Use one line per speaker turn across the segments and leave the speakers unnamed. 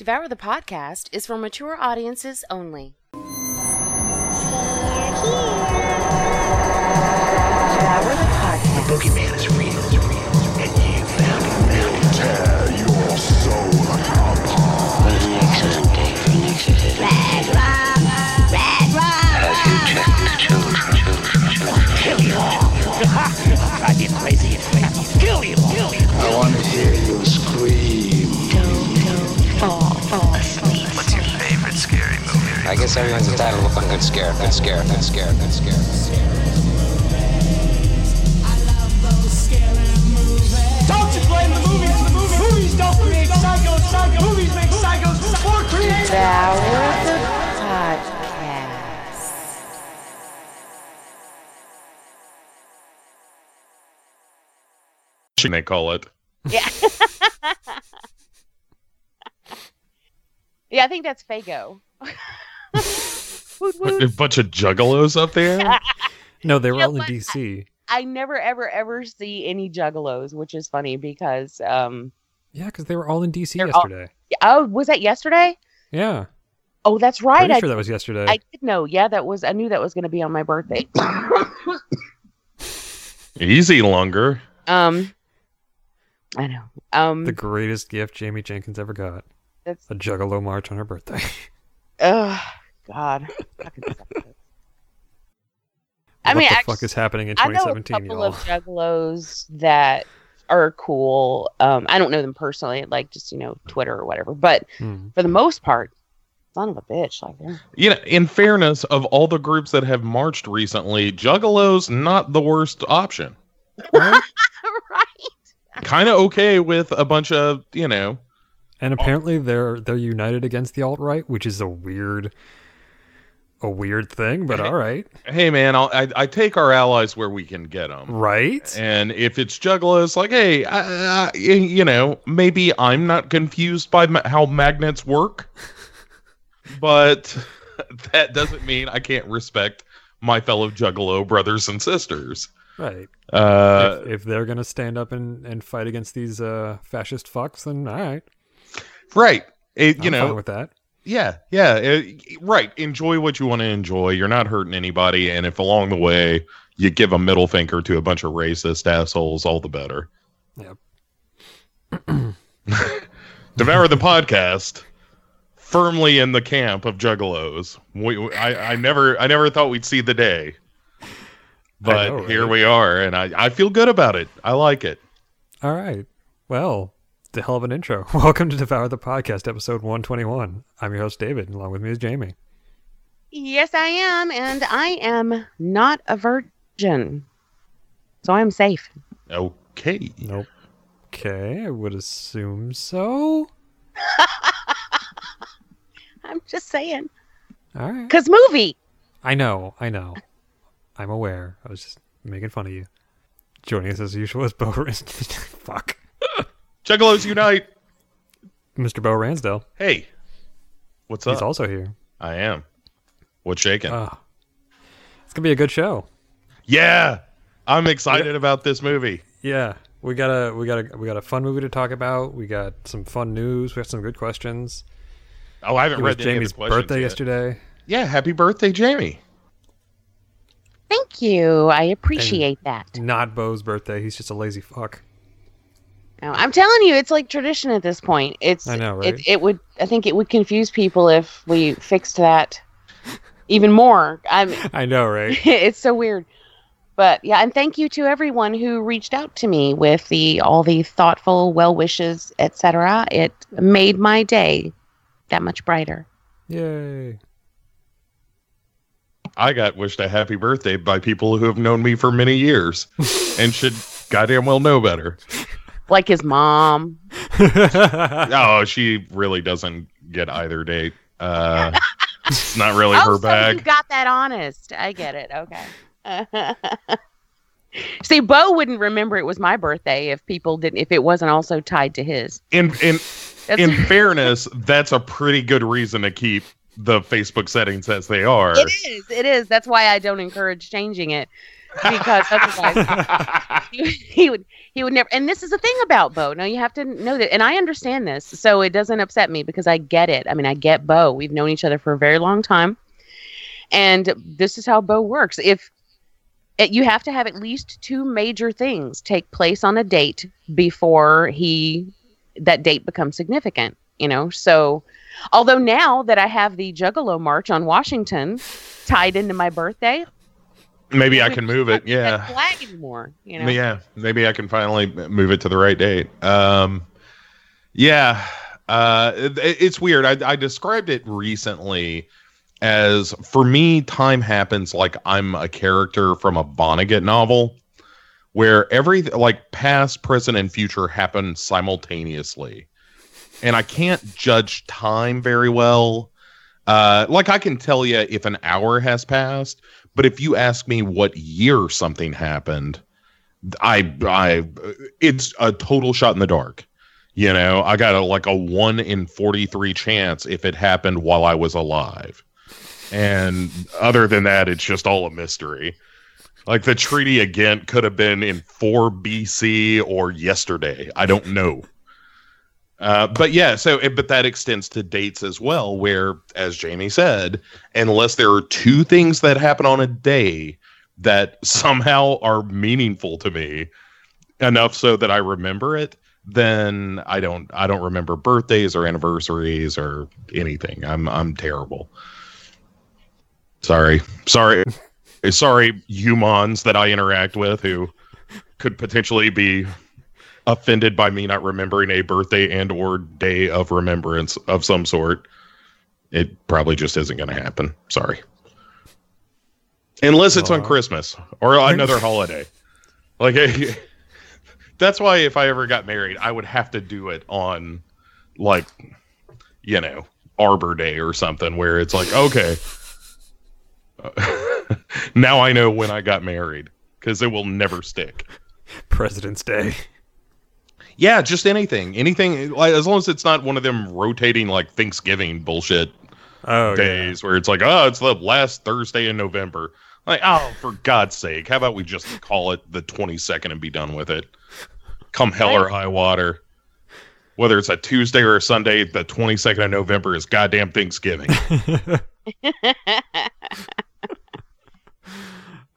Devour the Podcast is for mature audiences only. Devour the Podcast.
Boogeyman is real, is real, and you found him, found him.
Tear your soul apart.
What an excellent day for an exorcism. Have you checked the children? Children, children.
Drive you crazy, it's crazy.
Guess everyone's entitled to one good scare, good scare, good scare, good scare.
Don't you blame the movies the movies. Movies don't create psychos. Psycho movies make psychos more creative.
Devour the Podcast.
they call it.
Yeah. yeah, I think that's Fago. Woot woot.
A bunch of juggalos up there.
No, they were
You
all in? DC.
I never, ever, ever see any juggalos, which is funny because, um,
Yeah, because they were all in DC
They're all-
yesterday.
oh, was that yesterday?
Yeah,
Oh, that's right.
pretty
I,
sure that was yesterday.
I did know. Yeah, that was. I knew that was going to be on my birthday.
Easy longer.
um, I know. Um,
the greatest gift Jamie Jenkins ever got.
that's.
A Juggalo march on her birthday.
Oh God. Fucking suckers. I
what
mean,
the
act-
fuck is happening in 2017?
I know a
2017,
couple
y'all?
of juggalos that are cool. Um, I don't know them personally, like just you know Twitter or whatever. But
Hmm.
for the most part, son of a bitch, like they're
You know, in fairness, of all the groups that have marched recently, Juggalos not the worst option.
right.
Kind of okay with a bunch of you know.
And apparently they're they're united against the alt right, which is a weird, a weird thing. But all right,
Hey man, I'll, I I take our allies where we can get them.
right?
And if it's Juggalos, like, hey, I, I, you know, maybe I'm not confused by ma- how magnets work, but that doesn't mean I can't respect my fellow Juggalo brothers and sisters.
Right.
Uh,
if, if they're gonna stand up and, and fight against these uh, fascist fucks, then all right,
right. It,
I'm
you know,
fine with that.
Yeah, yeah, it- right. Enjoy what you want to enjoy. You're not hurting anybody, and if along the way you give a middle finger to a bunch of racist assholes, all the better.
Yep.
Devour the podcast, firmly in the camp of juggalos. We, I, I never, I never thought we'd see the day, but
know,
here we are, and I, I feel good about it. I like it.
All right. Well, the hell of an intro. Welcome to Devour the Podcast, episode 121. I'm your host, David, and along with me is Jamie.
Yes, I am, and I am not a virgin, so I'm safe.
Okay.
Nope. Okay, I would assume so.
I'm just saying,
All right.
cause movie.
I know, I know. I'm aware. I was just making fun of you. Joining us as usual is Bo. Fuck.
Juggalos unite.
Mr. Bo Ransdell.
Hey, what's up?
He's also here.
I am. What's shaking?
Ah. It's going to be a good show.
Yeah, I'm excited about this movie.
Yeah. We got a we got a we got a fun movie to talk about. We got some fun news. We got some good questions.
Oh, I haven't
It was
read any
Jamie's
of the questions
birthday
yet.
yesterday.
Yeah, happy birthday, Jamie.
Thank you. I appreciate that.
Not Bo's birthday. He's just a lazy fuck.
No, I'm telling you, it's like tradition at this point. It's
I know, right?
It, it would. I think it would confuse people if we fixed that even more. I'm.
I know, right?
it's so weird. But yeah, and thank you to everyone who reached out to me with the all the thoughtful well wishes, etc. It made my day that much brighter.
Yay.
I got wished a happy birthday by people who have known me for many years and should goddamn well know better.
Like his mom.
Oh, she really doesn't get either date. Uh, it's not really
oh,
her
so
bag.
you got that honest. I get it. Okay. See, Bo wouldn't remember it was my birthday if people didn't if it wasn't also tied to his.
In in
That's,
in fairness, that's a pretty good reason to keep the Facebook settings as they are.
it is. It is. That's why I don't encourage changing it. Because otherwise he, he would he would never. And this is the thing about Bo. Now you have to know that, and I understand this, so it doesn't upset me because I get it. I mean, I get Bo. We've known each other for a very long time, and this is how Bo works. If it, you have to have at least two major things take place on a date before he that date becomes significant. You know, so although now that I have the Juggalo March on Washington tied into my birthday,
Maybe I can move it. Yeah.
flag anymore. You know,
Yeah, maybe I can finally move it to the right date. Um, yeah, uh, it, it's weird. I, I described it recently as for me, time happens like I'm a character from a Vonnegut novel, where every like past, present, and future happen simultaneously, and I can't judge time very well. Uh, like I can tell you if an hour has passed, but if you ask me what year something happened, I I it's a total shot in the dark. You know, I got a like a 1 in 43 chance if it happened while I was alive. And other than that, it's just all a mystery. Like the treaty again could have been in 4 BC or yesterday. I don't know. Uh, but yeah, so it, but that extends to dates as well, where, as Jamie said, unless there are two things that happen on a day that somehow are meaningful to me enough so that I remember it, then I don't I don't remember birthdays or anniversaries or anything. I'm I'm terrible. Sorry. Sorry. Sorry humans that I interact with who could potentially be offended by me not remembering a birthday and or day of remembrance of some sort. It probably just isn't going to happen. Sorry. Unless it's on Christmas or another holiday. Like that's why if I ever got married, I would have to do it on like you know, Arbor Day or something where it's like, okay. now I know when I got married cuz it will never stick.
President's Day.
Yeah, just anything. Anything like as long as it's not one of them rotating like Thanksgiving bullshit
Oh, yeah.
days where it's like, oh, it's the last Thursday in November. Like, oh, for God's sake, how about we just call it the 22nd and be done with it? Come hell or high water. Whether it's a Tuesday or a Sunday, the 22nd of November is goddamn Thanksgiving.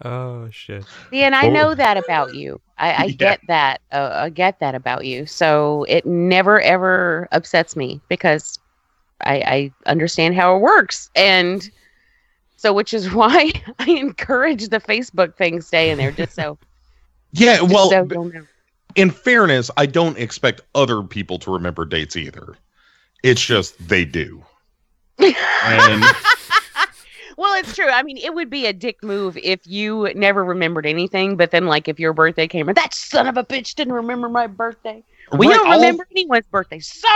Oh shit.
See, and I
Oh.
know that about you. I, I
Yeah.
get that. Uh, I get that about you. So it never ever upsets me because I, I understand how it works, and so which is why I encourage the Facebook thing staying there, just so.
yeah,
just
well,
so
b-
you'll know.
in fairness, I don't expect other people to remember dates either. It's just they do. And
Well, it's true. I mean, it would be a dick move if you never remembered anything, but then, like, if your birthday came, and that son of a bitch didn't remember my birthday. We
Right,
don't
I'll-
remember anyone's birthday, so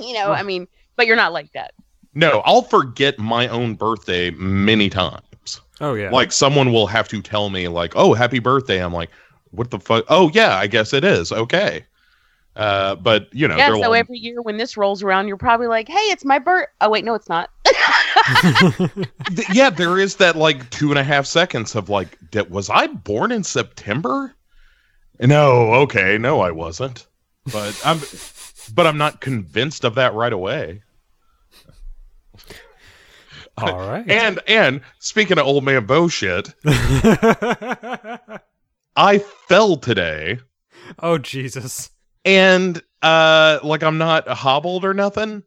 you know. I mean, but you're not like that.
no, I'll forget my own birthday many times.
Oh yeah.
Like someone will have to tell me, like, "Oh, happy birthday!" I'm like, "What the fuck?" Oh, yeah, I guess it is. Okay, uh, but you know,
yeah. So
like,
every year when this rolls around, you're probably like, "Hey, it's my birth." Oh wait, no, it's not.
yeah, there is that like two and a half seconds of like, was I born in September? No, okay, no, I wasn't. But I'm, but I'm not convinced of that right away.
All right.
And and speaking of old man bullshit, I fell today.
oh Jesus.
and uh like i'm not hobbled or nothing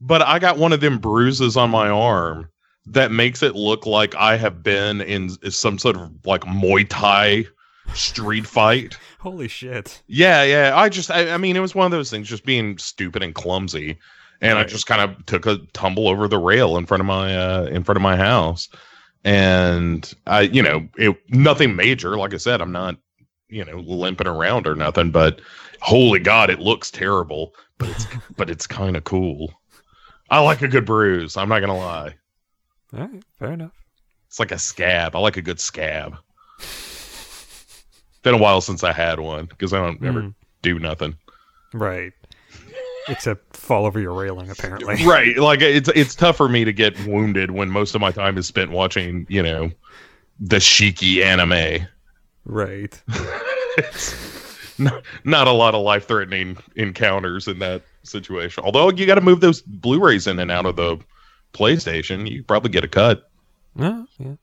but i got one of them bruises on my arm that makes it look like i have been in some sort of like muay thai street fight.
Holy shit.
yeah yeah i just i, I mean it was one of those things just being stupid and clumsy and i just kind of took a tumble over the rail in front of my uh in front of my house. And i you know it nothing major like i said i'm not you know limping around or nothing but holy god it looks terrible but it's but it's kind of cool i like a good bruise i'm not gonna lie
All right. Fair enough.
it's like a scab i like a good scab been a while since i had one because i don't ever
Mm,
do nothing
right. Except fall over your railing, apparently.
right like it's it's tough for me to get wounded when most of my time is spent watching you know the shiki anime.
Right.
it's not, not a lot of life threatening encounters in that situation. Although you got to move those Blu-rays in and out of the PlayStation, you probably get a cut,
Yeah, yeah.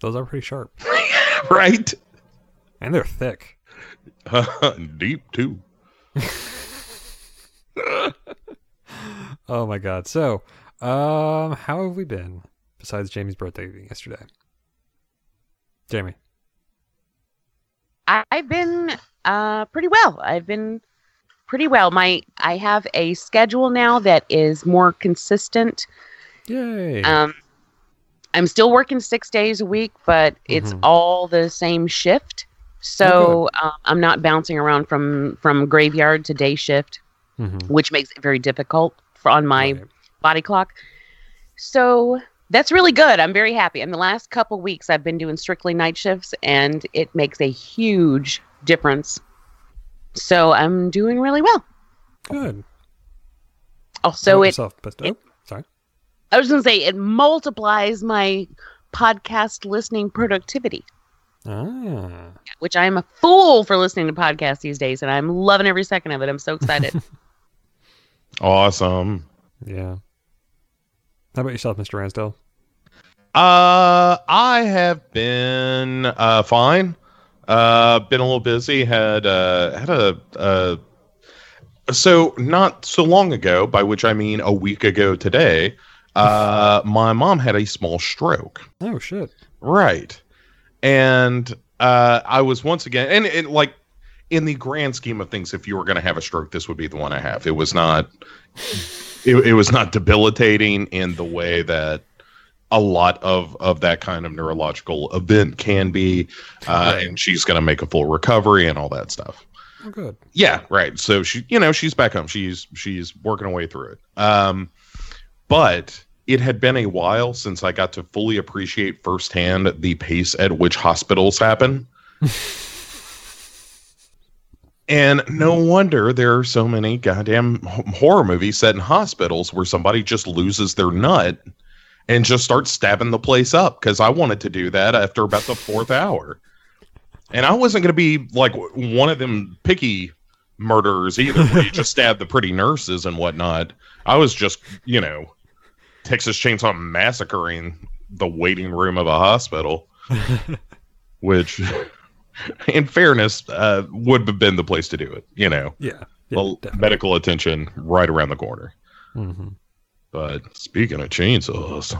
Those are pretty sharp.
right?
And they're thick.
Deep too.
Oh my god. So, um, how have we been besides Jamie's birthday being yesterday? Jamie.
I- I've been uh, pretty well. I've been pretty well. My I have a schedule now that is more consistent.
Yay.
Um, I'm still working six days a week, but it's
Mhm.
all the same shift. So um, I'm not bouncing around from from graveyard to day shift,
Mhm.
which makes it very difficult for, on my
Right.
body clock. So that's really good. I'm very happy. In the last couple weeks, I've been doing strictly night shifts, and it makes a huge difference. So I'm doing really well.
Good.
Also,
Pat
it
yourself, but- oh, sorry.
I was going to say it multiplies my podcast listening productivity,
Ah.
which I'm a fool for listening to podcasts these days, and I'm loving every second of it. I'm so excited.
Awesome.
Yeah. How about yourself, Mr. Ransdell?
Uh, I have been uh fine. Uh, been a little busy. Had uh had a uh. So not so long ago, by which I mean a week ago today, uh, my mom had a small stroke.
Oh shit.
Right. And uh, I was once again, and it like in the grand scheme of things, if you were going to have a stroke, this would be the one I have. It was not, it, it was not debilitating in the way that a lot of of that kind of neurological event can be, uh,
Right.
and she's going to make a full recovery and all that stuff.
Oh good.
Yeah, right. So she, you know, she's back home. She's she's working her way through it. Um, but it had been a while since I got to fully appreciate firsthand the pace at which hospitals happen. and no wonder there are so many goddamn horror movies set in hospitals where somebody just loses their nut and just start stabbing the place up because I wanted to do that after about the fourth hour. And I wasn't going to be like one of them picky murderers either, where you just stab the pretty nurses and whatnot. I was just, you know, Texas Chainsaw massacring the waiting room of a hospital, which, in fairness, uh, would have been the place to do it. You know,
Yeah. yeah
medical attention right around the corner.
Mhm.
But speaking of chainsaws,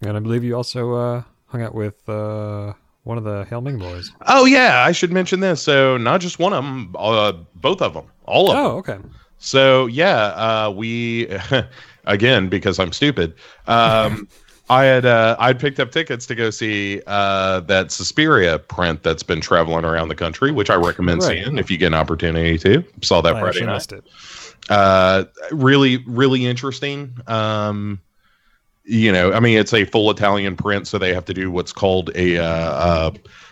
And I believe you also uh, hung out with uh, one of the Hail Ming boys.
oh yeah, I should mention this. So not just one of them, uh, both of them, all of them.
Oh, okay.
So yeah, uh, we again because I'm stupid. Um, I had uh, I'd picked up tickets to go see uh, that Suspiria print that's been traveling around the country, which I recommend
Right.
seeing if you get an opportunity to. Saw that
I
Friday night.
missed it.
Uh, really, really interesting. Um, you know, I mean, it's a full Italian print, so they have to do what's called a uh, uh,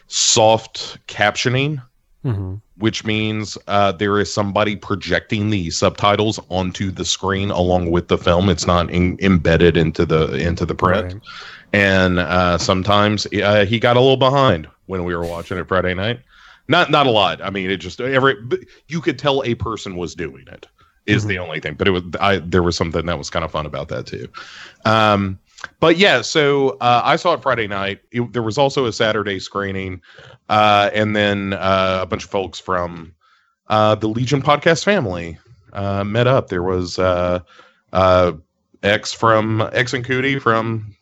soft captioning
hmm
which means uh, there is somebody projecting the subtitles onto the screen along with the film. It's not in, embedded into the into the print.
Right.
And uh, sometimes uh, he got a little behind when we were watching it Friday night. Not not a lot. I mean, it just every you could tell a person was doing it is the only thing. But it was I there was something that was kind of fun about that too. Um, but yeah, so uh, I saw it Friday night. It, there was also a Saturday screening, uh, and then uh, a bunch of folks from uh, the Legion podcast family uh, met up. There was uh, uh, X from X and Cootie from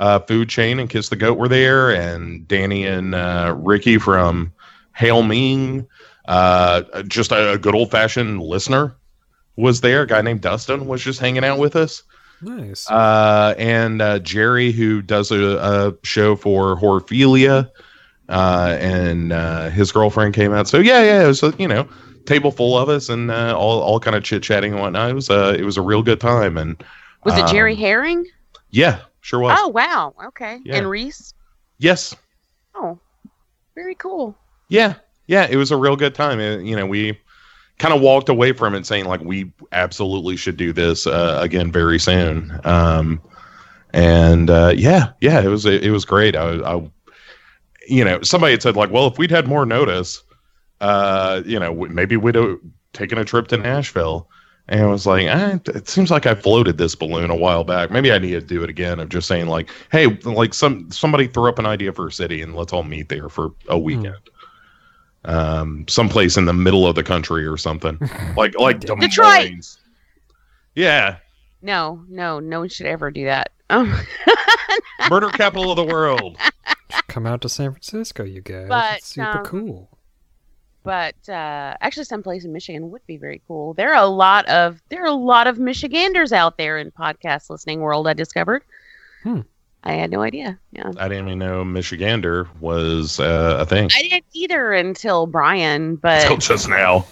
uh, Food Chain and Kiss the Goat were there, and Danny and uh, Ricky from Hail Ming. Uh, just a, a good old fashioned listener was there. A guy named Dustin was just hanging out with us
Nice.
uh, and uh, Jerry, who does a, a show for Horphilia, uh, and uh, his girlfriend came out. So yeah, yeah, it was you know table full of us and uh, all all kind of chit chatting and whatnot. It was uh, it was a real good time. And
Was it Jerry
um,
Herring?
Yeah, sure was.
Oh wow. Okay.
Yeah.
And Reese.
Yes,
Oh, very cool.
yeah, yeah. It was a real good time. It- you know, we kind of walked away from it saying like we absolutely should do this uh, again very soon. Um, and uh, yeah, yeah, it was it was great. I, I, you know, somebody had said like, well, if we'd had more notice, uh, you know, maybe we'd have taken a trip to Nashville. And I was like, eh, it seems like I floated this balloon a while back. Maybe I need to do it again. Of just saying like, hey, like some somebody threw up an idea for a city, and let's all meet there for a weekend. Um, someplace in the middle of the country or something, like like Des
Detroit.
Moines. Yeah,
No, no, no one should ever do that. Um,
murder capital of the world.
Come out to San Francisco, you guys.
But,
it's super
um,
cool.
but uh, actually, someplace in Michigan would be very cool. There are a lot of there are a lot of Michiganders out there in podcast listening world. I discovered.
Hmm.
I had no idea. Yeah,
I didn't even know Michigander was uh, a thing
I didn't either until Brian. But
until just now.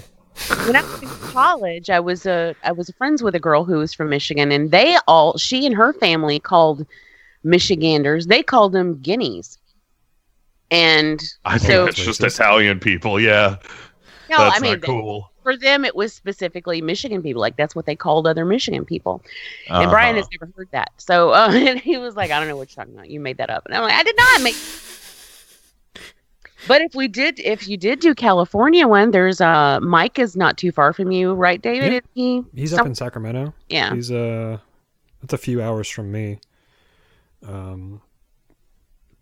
when I was in college, I was a I was friends with a girl who was from Michigan, and they all she and her family called Michiganders. They called them guineas. And
I think
so
that's just Italian people. Yeah,
no,
that's
I mean
cool.
For them it was specifically Michigan people. Like that's what they called other Michigan people. And Brian
Uh-huh.
has never heard that. So uh, and he was like, I don't know what you're talking about. You made that up. And I'm like, I did not make. But if we did, if you did do California one, there's uh Mike is not too far from you, right, David?
Yeah.
He?
He's
some-
up in Sacramento.
yeah.
He's uh that's a few hours from me. Um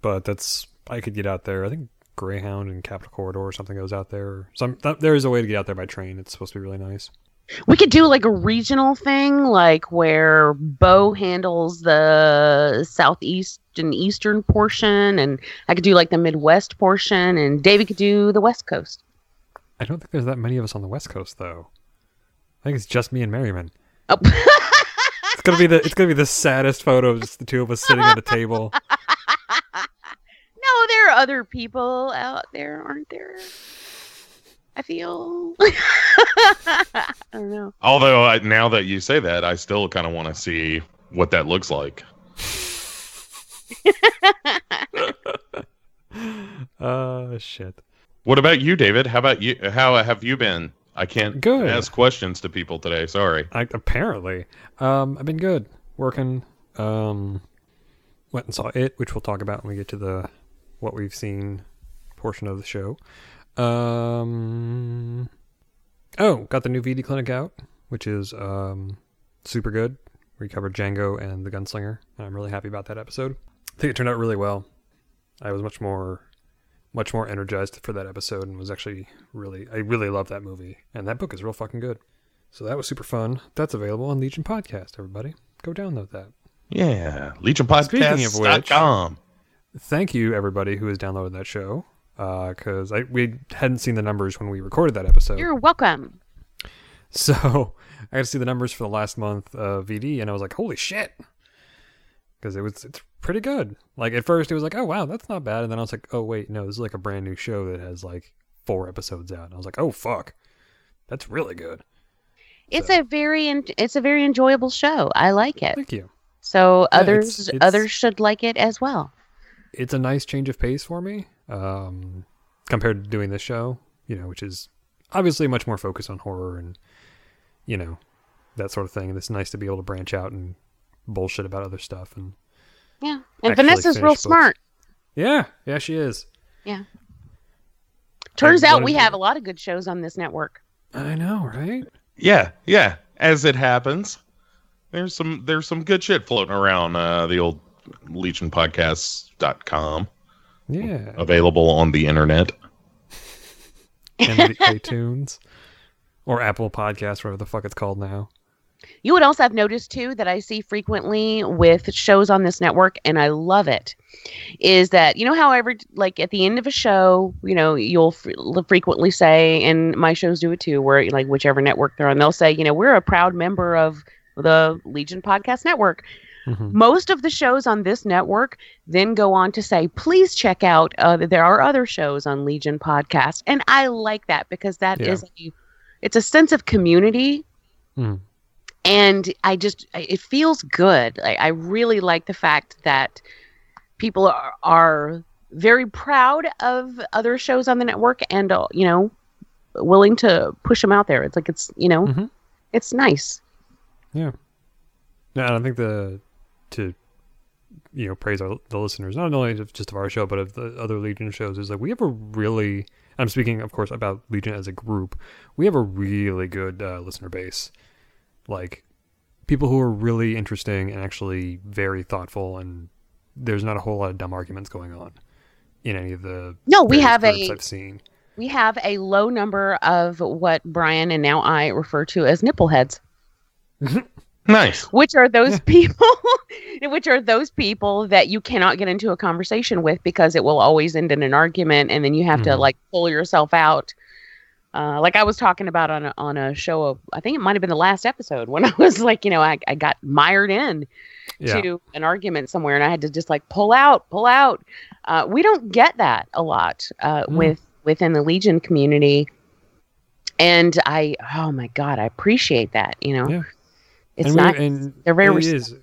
but that's I could get out there. I think Greyhound and Capitol Corridor or something goes out there. Some th- there is a way to get out there by train. It's supposed to be really nice.
We could do like a regional thing, like where Bo handles the southeast and eastern portion, and I could do like the Midwest portion, and David could do the West Coast.
I don't think there's that many of us on the West Coast though. I think it's just me and Merriman.
Oh.
It's gonna be the it's gonna be the saddest photo of just the two of us sitting at a table.
no, there are other people out there, aren't there? I feel. I don't know.
Although I, now that you say that, I still kind of want to see what that looks like.
Uh shit.
What about you, David? How about you? How have you been? I can't
Good.
ask questions to people today. Sorry.
I apparently. Um I've been good. Working. Um went and saw it, which we'll talk about when we get to the what we've seen portion of the show. Um Oh, got the new VD clinic out, which is um super good. We covered Django and the Gunslinger, and I'm really happy about that episode. I think it turned out really well. I was much more much more energized for that episode and was actually really I really love that movie. And that book is real fucking good. So that was super fun. That's available on Legion Podcast, everybody. Go download that.
Yeah,
Speaking of which-
LegionPodcast.com.
Thank you everybody who has downloaded that show. Uh, because I we hadn't seen the numbers when we recorded that episode.
You're welcome.
So I got to see the numbers for the last month of VD, and I was like, "Holy shit!" Because it was it's pretty good. Like at first, it was like, "Oh wow, that's not bad," and then I was like, "Oh wait, no, this is like a brand new show that has like four episodes out." And I was like, "Oh fuck, that's really good."
It's a very it's a very enjoyable show. I like it.
Thank you.
So
Yeah,
others
it's- it's-
others should like it as well.
It's a nice change of pace for me um, compared to doing this show, you know, which is obviously much more focused on horror and you know that sort of thing. And it's nice to be able to branch out and bullshit about other stuff and
Yeah. And Vanessa's real
books.
smart.
yeah, yeah, she is. Yeah.
Turns
I
out we
to-
have a lot of good shows on this network.
I know, right?
Yeah, yeah. As it happens, there's some there's some good shit floating around uh, the old legionpodcasts.com
Yeah,
available on the internet.
and the iTunes or Apple Podcast, whatever the fuck it's called now.
You would also have noticed too that I see frequently with shows on this network, and I love it. Is that you know how every like at the end of a show, you know you'll fr- frequently say, and my shows do it too, where like whichever network they're on, they'll say, you know, we're a proud member of the Legion Podcast Network.
Mhm.
Most of the shows on this network then go on to say, please check out. Uh, there are other shows on Legion Podcast, and I like that because that
Yeah.
is a, it's a sense of community
Mhm.
and I just it feels good. I, I really like the fact that people are, are very proud of other shows on the network and uh, you know willing to push them out there. It's like it's you know
Mhm.
it's nice.
Yeah. No, I don't think the to you know praise our, the listeners not only of just of our show but of the other Legion shows is like we have a really I'm speaking of course about Legion as a group we have a really good uh, listener base like people who are really interesting and actually very thoughtful and there's not a whole lot of dumb arguments going on in any of the
No, we have a-
I've seen
We have a low number of what Brian and now I refer to as nipple heads.
Nice.
which are those people which are those people that you cannot get into a conversation with because it will always end in an argument and then you have to
Mhm.
like pull yourself out uh, like I was talking about on a, on a show of, I think it might have been the last episode when I was like, you know, I, I got mired in
yeah
to an argument somewhere and I had to just like pull out, pull out. Uh, we don't get that a lot uh,
Mm.
with within the Legion community. And I, oh my God, I appreciate that. You know,
Yeah.
It's
and
not,
and
they're very
it
respectful.
is.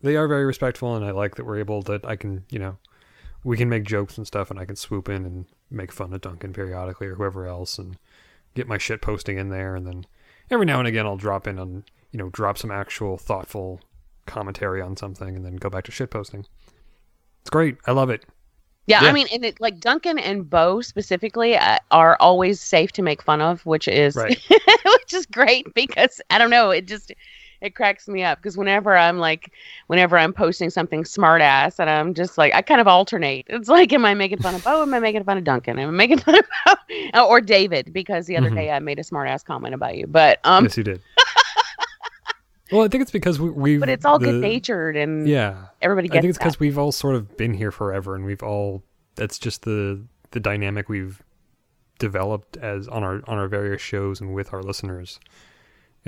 They are very respectful, and I like that we're able that I can, you know, we can make jokes and stuff, and I can swoop in and make fun of Duncan periodically or whoever else, and get my shit posting in there, and then every now and again I'll drop in on, you know, drop some actual thoughtful commentary on something, and then go back to shit posting. It's great. I love it.
Yeah,
Yeah.
I mean, and it, like Duncan and Bo specifically uh, are always safe to make fun of, which is
Right.
which is great because I don't know, it just it cracks me up because whenever I'm like, whenever I'm posting something smart ass, and I'm just like, I kind of alternate. It's like, am I making fun of Bo? Am I making fun of Duncan? Am I making fun of Bo? or David? Because the other
Mhm.
day I made a smart ass comment about you, but um,
yes, you did. well, I think it's because we, we
but it's all good natured and
Yeah,
everybody gets.
I think it's because we've all sort of been here forever, and we've all that's just the the dynamic we've developed as on our on our various shows and with our listeners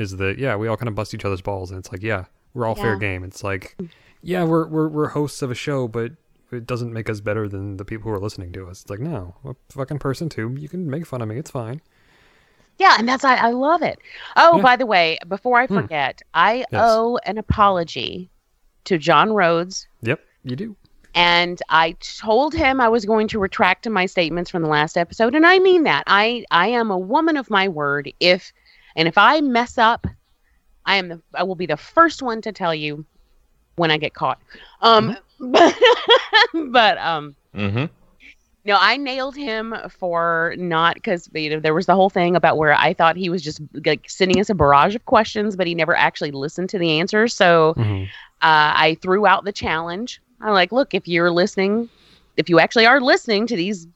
is that yeah we all kind of bust each other's balls and it's like yeah we're all fair game it's like yeah we're we're we're hosts of a show but it doesn't make us better than the people who are listening to us it's like no I'm a fucking person too you can make fun of me it's fine
Yeah, and that's I, I love it. Oh,
Yeah.
by the way, before I
Hmm.
forget, I
Yes.
owe an apology to John Rhodes,
yep you do
and I told him I was going to retract my statements from the last episode, and I mean that. I I am a woman of my word. If and if I mess up, I am the I will be the first one to tell you when I get caught. Um, but, but um.
Mm-hmm.
No, I nailed him for not because you know there was the whole thing about where I thought he was just like sending us a barrage of questions, but he never actually listened to the answers. So
Mhm.
uh, I threw out the challenge. I'm like, look, if you're listening, if you actually are listening to these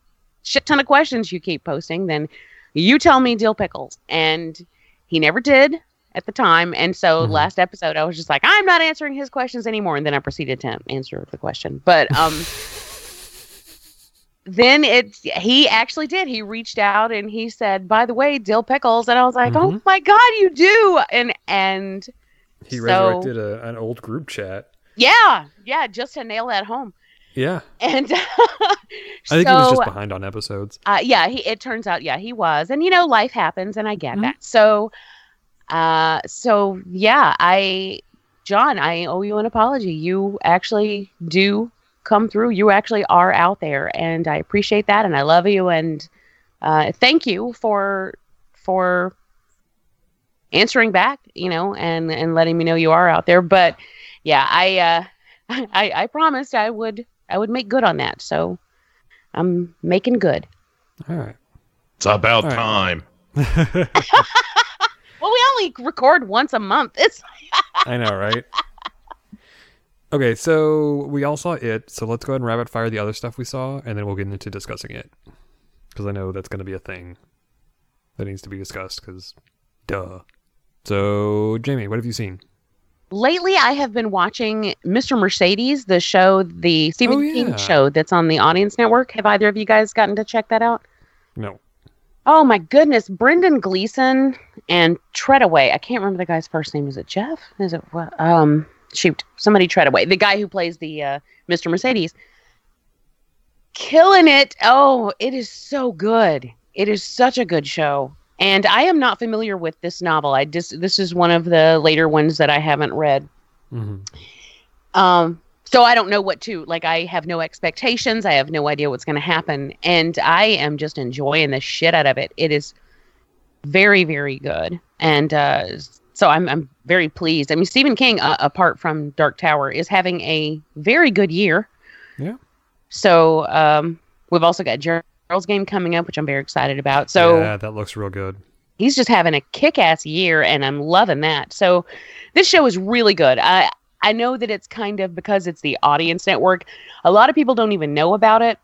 shit ton of questions you keep posting, then you tell me dill pickles. And he never did at the time. And so
Mhm.
last episode, I was just like, I'm not answering his questions anymore. And then I proceeded to answer the question. But um, then it's he actually did. He reached out and he said, by the way, dill pickles. And I was like, oh
Mhm.
my god, you do. And and
he
So-
resurrected a, an old group chat
yeah, yeah, just to nail that home.
Yeah
And
i think he was just behind on episodes
uh, yeah, he, it turns out, yeah, he was. And, you know, life happens, and I get
Mhm.
that. So, uh, so, yeah, I, John, I owe you an apology. You actually do come through. You actually are out there, and I appreciate that, and I love you, and uh, thank you for, for answering back, you know, and, and letting me know you are out there. But, yeah, I, uh, I, I promised I would, I would make good on that. So, I'm making good.
all right
It's about
All right.
time.
Well, we only record once a month. It's
I know, right? Okay, so we all saw it, so let's go ahead and rapid fire the other stuff we saw, and then we'll get into discussing it. Because I know that's going to be a thing that needs to be discussed, because duh. So, Jamie, what have you seen?
Lately I have been watching Mr. Mercedes, the show, the Stephen
Oh,
King show that's on the Audience Network. Have either of you guys gotten to check that out?
No.
Oh my goodness, Brendan Gleeson and Treadaway. I can't remember the guy's first name. Is it Jeff? Is it what? Um, shoot, somebody Treadaway, the guy who plays the uh, Mr. Mercedes, killing it. Oh, it is so good. It is such a good show. And I am not familiar with this novel. I just this is one of the later ones that I haven't read.
hmm
Um, so I don't know what to like. I have no expectations. I have no idea what's going to happen, and I am just enjoying the shit out of it. It is very, very good, and uh, so I'm I'm very pleased. I mean, Stephen King, uh, apart from Dark Tower, is having a very good year.
Yeah.
So um, we've also got Gerald's game coming up, which I'm very excited about. So
yeah, that looks real good.
he's just having a kick-ass year and i'm loving that so this show is really good i i know that it's kind of because it's the audience network a lot of people don't even know about it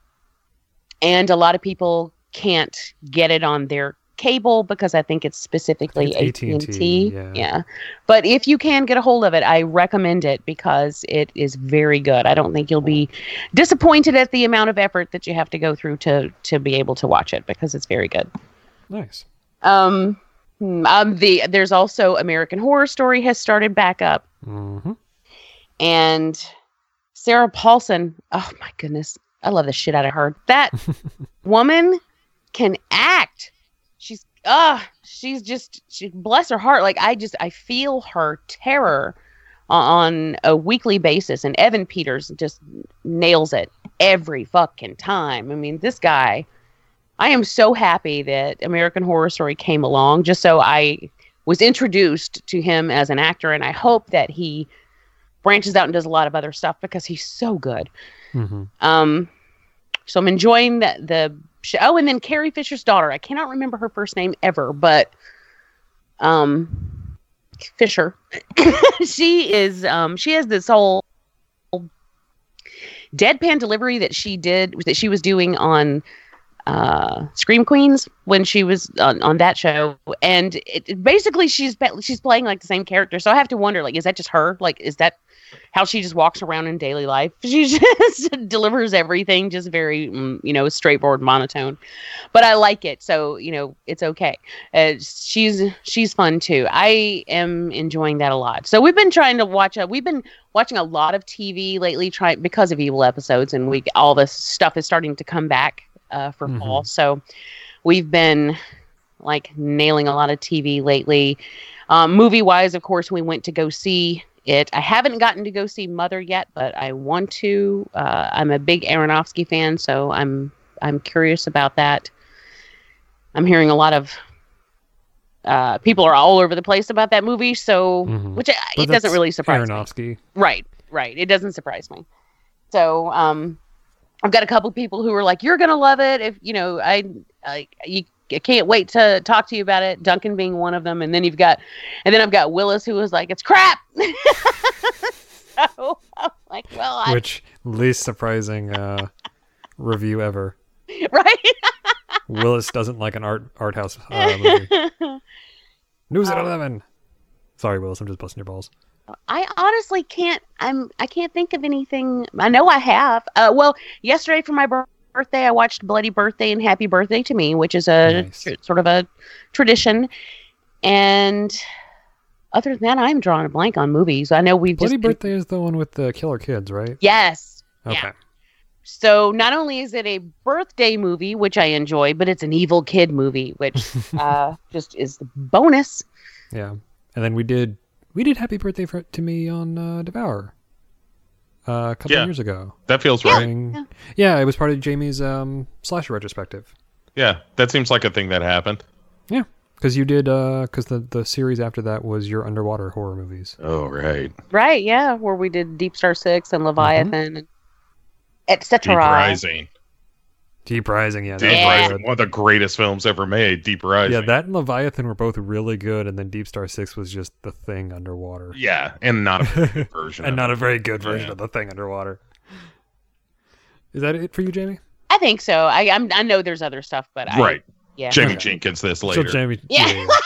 and a lot of people can't get it on their cable because i think it's specifically
I
AT&T
AT&T, yeah.
but if you can get a hold of it i recommend it because it is very good i don't think you'll be disappointed at the amount of effort that you have to go through to to be able to watch it because it's very good
Nice.
um, hmm, um, the there's also American Horror Story has started back up,
hmm
and Sarah Paulson. Oh my goodness, I love the shit out of her. That woman can act. Ah, she's just she bless her heart. Like I just I feel her terror on a weekly basis, and Evan Peters just nails it every fucking time. I mean, this guy. I am so happy that American Horror Story came along just so I was introduced to him as an actor and I hope that he branches out and does a lot of other stuff because he's so good.
hmm
Um so I'm enjoying the the show. Oh, and then Carrie Fisher's daughter. I cannot remember her first name ever, but um Fisher. she is um she has this whole deadpan delivery that she did that she was doing on uh Scream Queens when she was on, on that show and it, basically she's she's playing like the same character so I have to wonder like is that just her like is that how she just walks around in daily life. She just delivers everything just very mm, you know straightforward monotone. But I like it so you know it's okay. Uh, she's she's fun too. I am enjoying that a lot. So we've been trying to watch a, we've been watching a lot of TV lately trying because of evil episodes and we all this stuff is starting to come back uh, for
Mhm.
fall. So we've been like nailing a lot of TV lately. Um, movie wise of course we went to go see it I haven't gotten to go see Mother yet but I want to uh, I'm a big Aronofsky fan so I'm I'm curious about that I'm hearing a lot of uh, people are all over the place about that movie so
Mhm.
which uh,
But
it doesn't really surprise me
Aronofsky.
Right, right. It doesn't surprise me. So, um, I've got a couple people who are like, "You're gonna love it." If you know, I, I, you, I can't wait to talk to you about it. Duncan being one of them, and then you've got, and then I've got Willis who was like, "It's crap." so I'm like, well, I,
Which least surprising uh, review ever.
right?
Willis doesn't like an art art house uh, movie. News at eleven. Sorry, Willis. I'm just busting your balls.
I honestly can't. I'm. I can't think of anything. I know I have. Uh, well, yesterday for my bir- birthday, I watched Bloody Birthday and Happy Birthday to Me, which is a
Nice.
tr- sort of a tradition. And other than that, I'm drawing a blank on movies. I know we've
Bloody
just
Birthday is the one with the killer kids, right?
yes.
Okay.
Yeah. So not only is it a birthday movie, which I enjoy, but it's an evil kid movie, which uh, just is the bonus.
Yeah. And then we did we did Happy Birthday for, to me on uh, Devour uh, a couple
Yeah.
years ago.
That feels right.
Yeah.
yeah, it was part of Jamie's um, slasher retrospective.
Yeah, that seems like a thing that happened.
Yeah, because you did because the the series after that was your underwater horror movies.
Oh, right.
Right, yeah, where we did Deep Star Six and Leviathan and etc.
Deep Rising.
Deep Rising, yeah,
Deep
Yeah.
Rising.
good.
One of the greatest films ever made. Deep Rising.
Yeah, that and Leviathan were both really good, and then Deep Star Six was just the thing underwater,
Yeah, and not a very good version.
and
of
not
it.
a very good version
Yeah.
of the thing underwater. Is that it for you, Jamie?
I think so. I I'm, I know there's other stuff, but I,
Right.
yeah.
Jamie
Okay.
Jenkins this
So
later.
Jamie,
Yeah.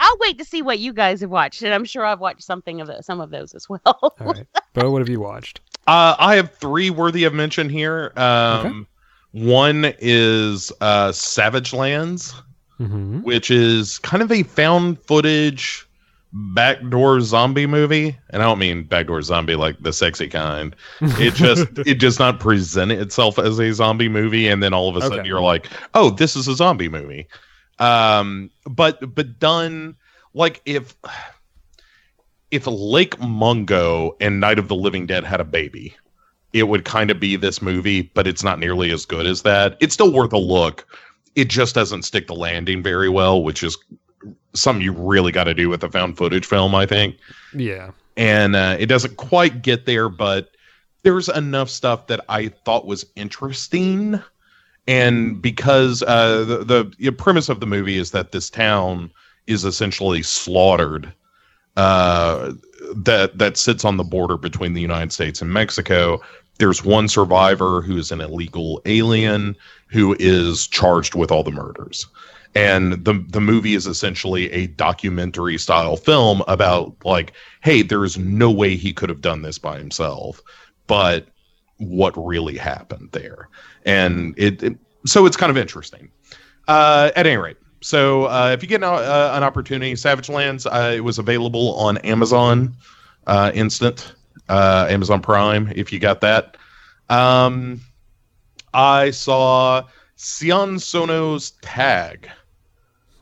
I'll wait to see what you guys have watched, and I'm sure I've watched something of the, some of those as well.
All right, Bo, what have you watched?
Uh, I have three worthy of mention here. Um, One is uh, Savage Lands,
Mm-hmm.
which is kind of a found footage backdoor zombie movie. And I don't mean backdoor zombie like the sexy kind. It just it does not present itself as a zombie movie, and then all of a sudden
Okay.
you're like, oh, this is a zombie movie. Um, but but done like if if Lake Mungo and Night of the Living Dead had a baby, it would kind of be this movie, but it's not nearly as good as that. It's still worth a look. It just doesn't stick the landing very well, which is something you really got to do with a found footage film, I think.
Yeah.
And uh, it doesn't quite get there, but there's enough stuff that I thought was interesting. And because uh, the, the the premise of the movie is that this town is essentially slaughtered, uh, that that sits on the border between the United States and Mexico. There's one survivor who is an illegal alien who is charged with all the murders. And the the movie is essentially a documentary style film about like, hey, there is no way he could have done this by himself, but what really happened there, and it, it so it's kind of interesting. Uh, at any rate, so uh, if you get an, uh, an opportunity, Savage Lands, uh, it was available on Amazon uh, Instant, uh, Amazon Prime. If you got that, um, I saw Sion Sono's Tag,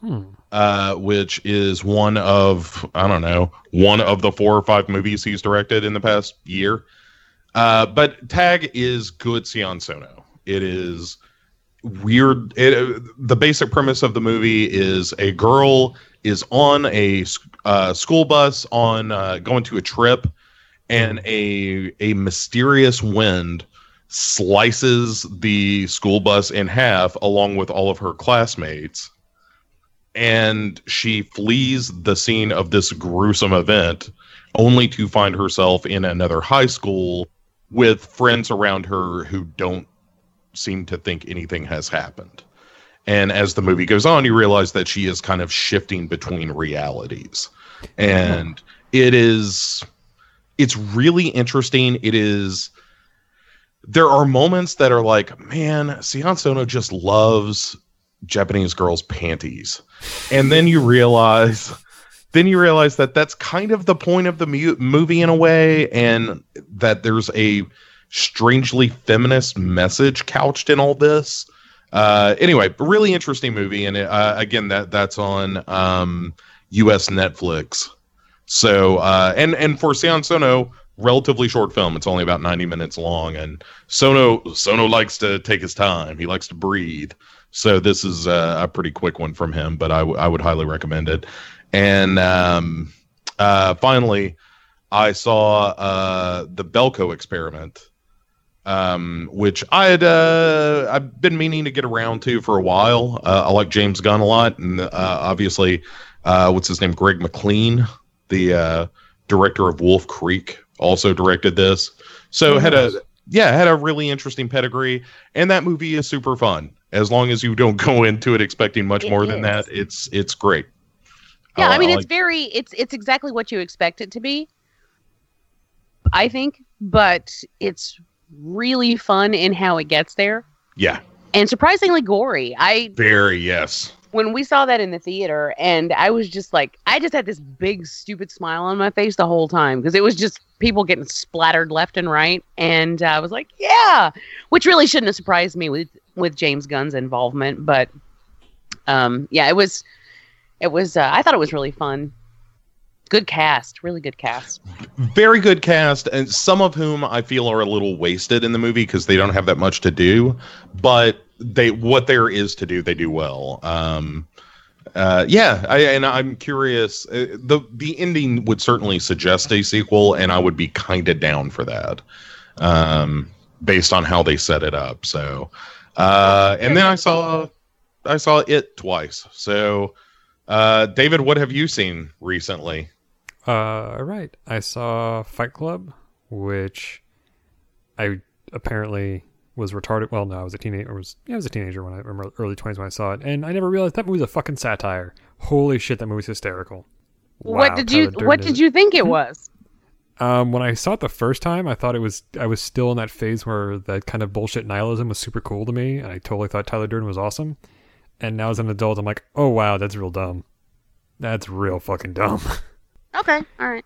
Hmm.
uh, which is one of I don't know one of the four or five movies he's directed in the past year. Uh, but Tag is good Sion Sono. It is weird. It, the basic premise of the movie is a girl is on a uh, school bus on uh, going to a trip, and mm-hmm. a a mysterious wind slices the school bus in half along with all of her classmates and she flees the scene of this gruesome event only to find herself in another high school with friends around her who don't seem to think anything has happened. And as the movie goes on, you realize that she is kind of shifting between realities. And it is it's really interesting. It is there are moments that are like, man, Sion Sono just loves Japanese girls' panties. And then you realize then you realize that that's kind of the point of the mu- movie in a way and that there's a strangely feminist message couched in all this. Uh, anyway, really interesting movie, and uh, again, that that's on um, U.S. Netflix. So, uh, and and for Sion Sono, relatively short film. It's only about ninety minutes long, and Sono Sono likes to take his time. He likes to breathe. So this is uh, a pretty quick one from him, but I, w- I would highly recommend it. And um, uh, finally, I saw uh, the Belko experiment, um, which I had uh, I've been meaning to get around to for a while. Uh, I like James Gunn a lot, and uh, obviously, what's his name, Greg McLean, the uh, director of Wolf Creek, also directed this. So had a yeah had a really interesting pedigree, and that movie is super fun. As long as you don't go into it expecting much
It
more than that, it's it's great.
Yeah,
I
I mean
like-
it's very it's it's exactly what you expect it to be. I think, but it's really fun in how it gets there
Yeah,
and surprisingly gory. I
very yes.
When we saw that in the theater and I was just like I just had this big stupid smile on my face the whole time because it was just people getting splattered left and right and I was like, yeah, which really shouldn't have surprised me with with James Gunn's involvement, but um yeah, it was it was uh, I thought it was really fun. Good cast, really good cast.
very good cast and some of whom i feel are a little wasted in the movie because they don't have that much to do but they what there is to do they do well um uh yeah I, and i'm curious uh, the the ending would certainly suggest a sequel and i would be kind of down for that um based on how they set it up so uh and then i saw i saw it twice so uh david what have you seen recently
Uh, all right. I saw Fight Club, which I apparently was retarded. Well, no, I was a teenager. Was yeah, I was a teenager when I remember early twenties when I saw it, and I never realized that movie was a fucking satire. Holy shit, that movie's hysterical.
what did you what did you think it was?
Um, when I saw it the first time, I thought it was I was still in that phase where that kind of bullshit nihilism was super cool to me, and I totally thought Tyler Durden was awesome. And now as an adult, I'm like, oh wow, that's real dumb. That's real fucking dumb.
Okay, all right.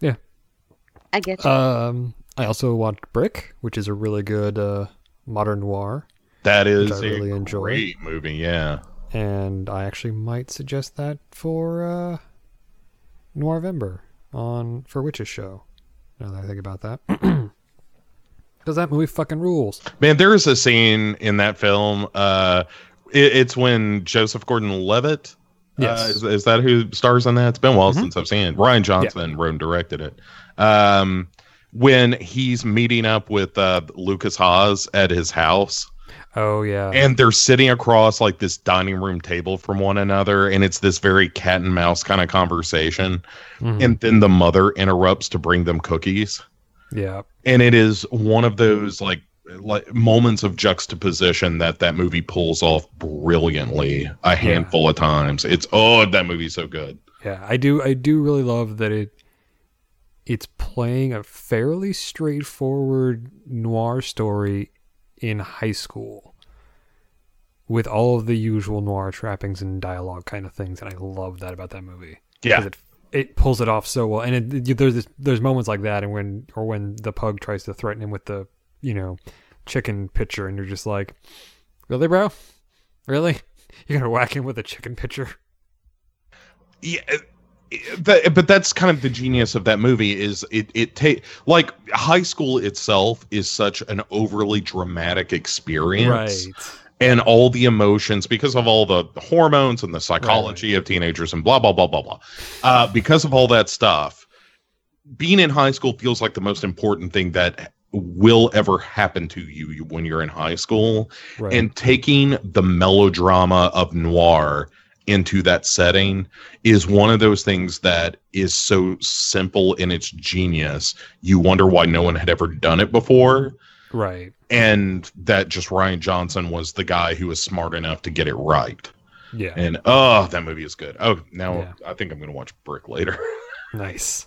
Yeah.
I get you.
Um, I also watched Brick, which is a really good uh, modern noir,
That is
I really
a
enjoy.
great movie. Yeah,
and I actually might suggest that for uh, Noirvember on for Witches show. Now that I think about that, because that movie fucking rules.
man. There is a scene in that film. Uh, it, it's when Joseph Gordon-Levitt
Yes.
Uh, is, is that who stars in that? It's been a while
Mhm.
since I've seen it. Rian Johnson wrote and directed it. Um, when he's meeting up with uh, Lukas Haas at his house,
Oh yeah.
and they're sitting across like this dining room table from one another, and it's this very cat and mouse kind of conversation.
Mhm.
And then the mother interrupts to bring them cookies.
yeah.
and it is one of those like like moments of juxtaposition that that movie pulls off brilliantly a handful of times it's oh that movie's so good
Yeah, I do. I do really love that it. It's playing a fairly straightforward noir story in high school, with all of the usual noir trappings and dialogue kind of things, and I love that about that movie.
yeah
it it pulls it off so well, and it, it- there's this, there's moments like that, and when or when the pug tries to threaten him with the you know chicken pitcher, and you're just like, really, bro, really, you're gonna whack him with a chicken pitcher?
yeah that, but that's kind of the genius of that movie is it it take like high school itself is such an overly dramatic experience
Right.
and all the emotions because of all the hormones and the psychology of teenagers and blah blah blah blah blah. Uh, because of all that stuff, being in high school feels like the most important thing that will ever happen to you when you're in high school.
Right.
And taking the melodrama of noir into that setting is one of those things that is so simple in its genius. You wonder why no one had ever done it before
right.
and that just Rian Johnson was the guy who was smart enough to get it right.
Yeah.
And oh, that movie is good. Oh, now
Yeah.
I think I'm going to watch Brick later.
Nice.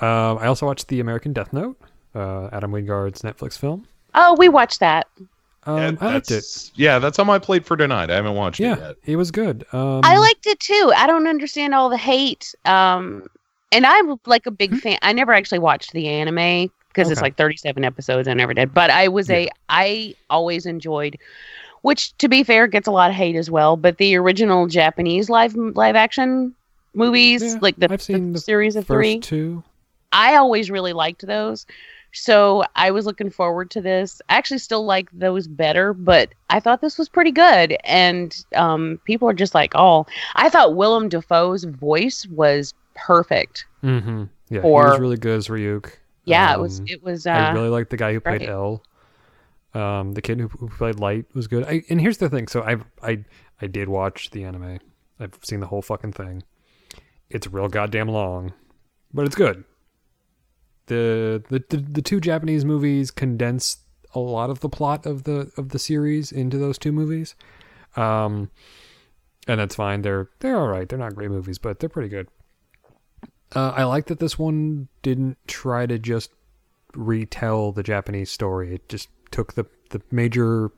Um, I also watched The American Death Note, uh, Adam Wingard's Netflix film.
Oh, we watched that.
Um,
Yeah,
I liked it.
that's- Yeah, that's on my plate for tonight. I haven't watched it
Yeah,
yet.
it was good. Um,
I liked it too. I don't understand all the hate. Um, and I'm like a big fan. I never actually watched the anime because it's like 37 episodes. I never did. But I was a. I always enjoyed, which to be fair gets a lot of hate as well. But the original Japanese live live action movies,
Yeah,
like the,
I've seen
the
the
series of
first
three,
two.
I always really liked those. So I was looking forward to this. I actually still like those better, but I thought this was pretty good. And um, people are just like, oh, I thought Willem Dafoe's voice was perfect.
Mm-hmm. Yeah, he was really good as Ryuk.
Yeah, it was.
Um,
It was. Uh,
I really liked the guy who played
right.
L. Um, the kid who, who played Light was good. I, and here's the thing: so I, I, I did watch the anime. I've seen the whole fucking thing. It's real goddamn long, but it's good. The the the, two Japanese movies condense a lot of the plot of the of the series into those two movies. Um, and that's fine. They're they're all right. They're not great movies, but they're pretty good. Uh, I like that this one didn't try to just retell the Japanese story. It just took the the major,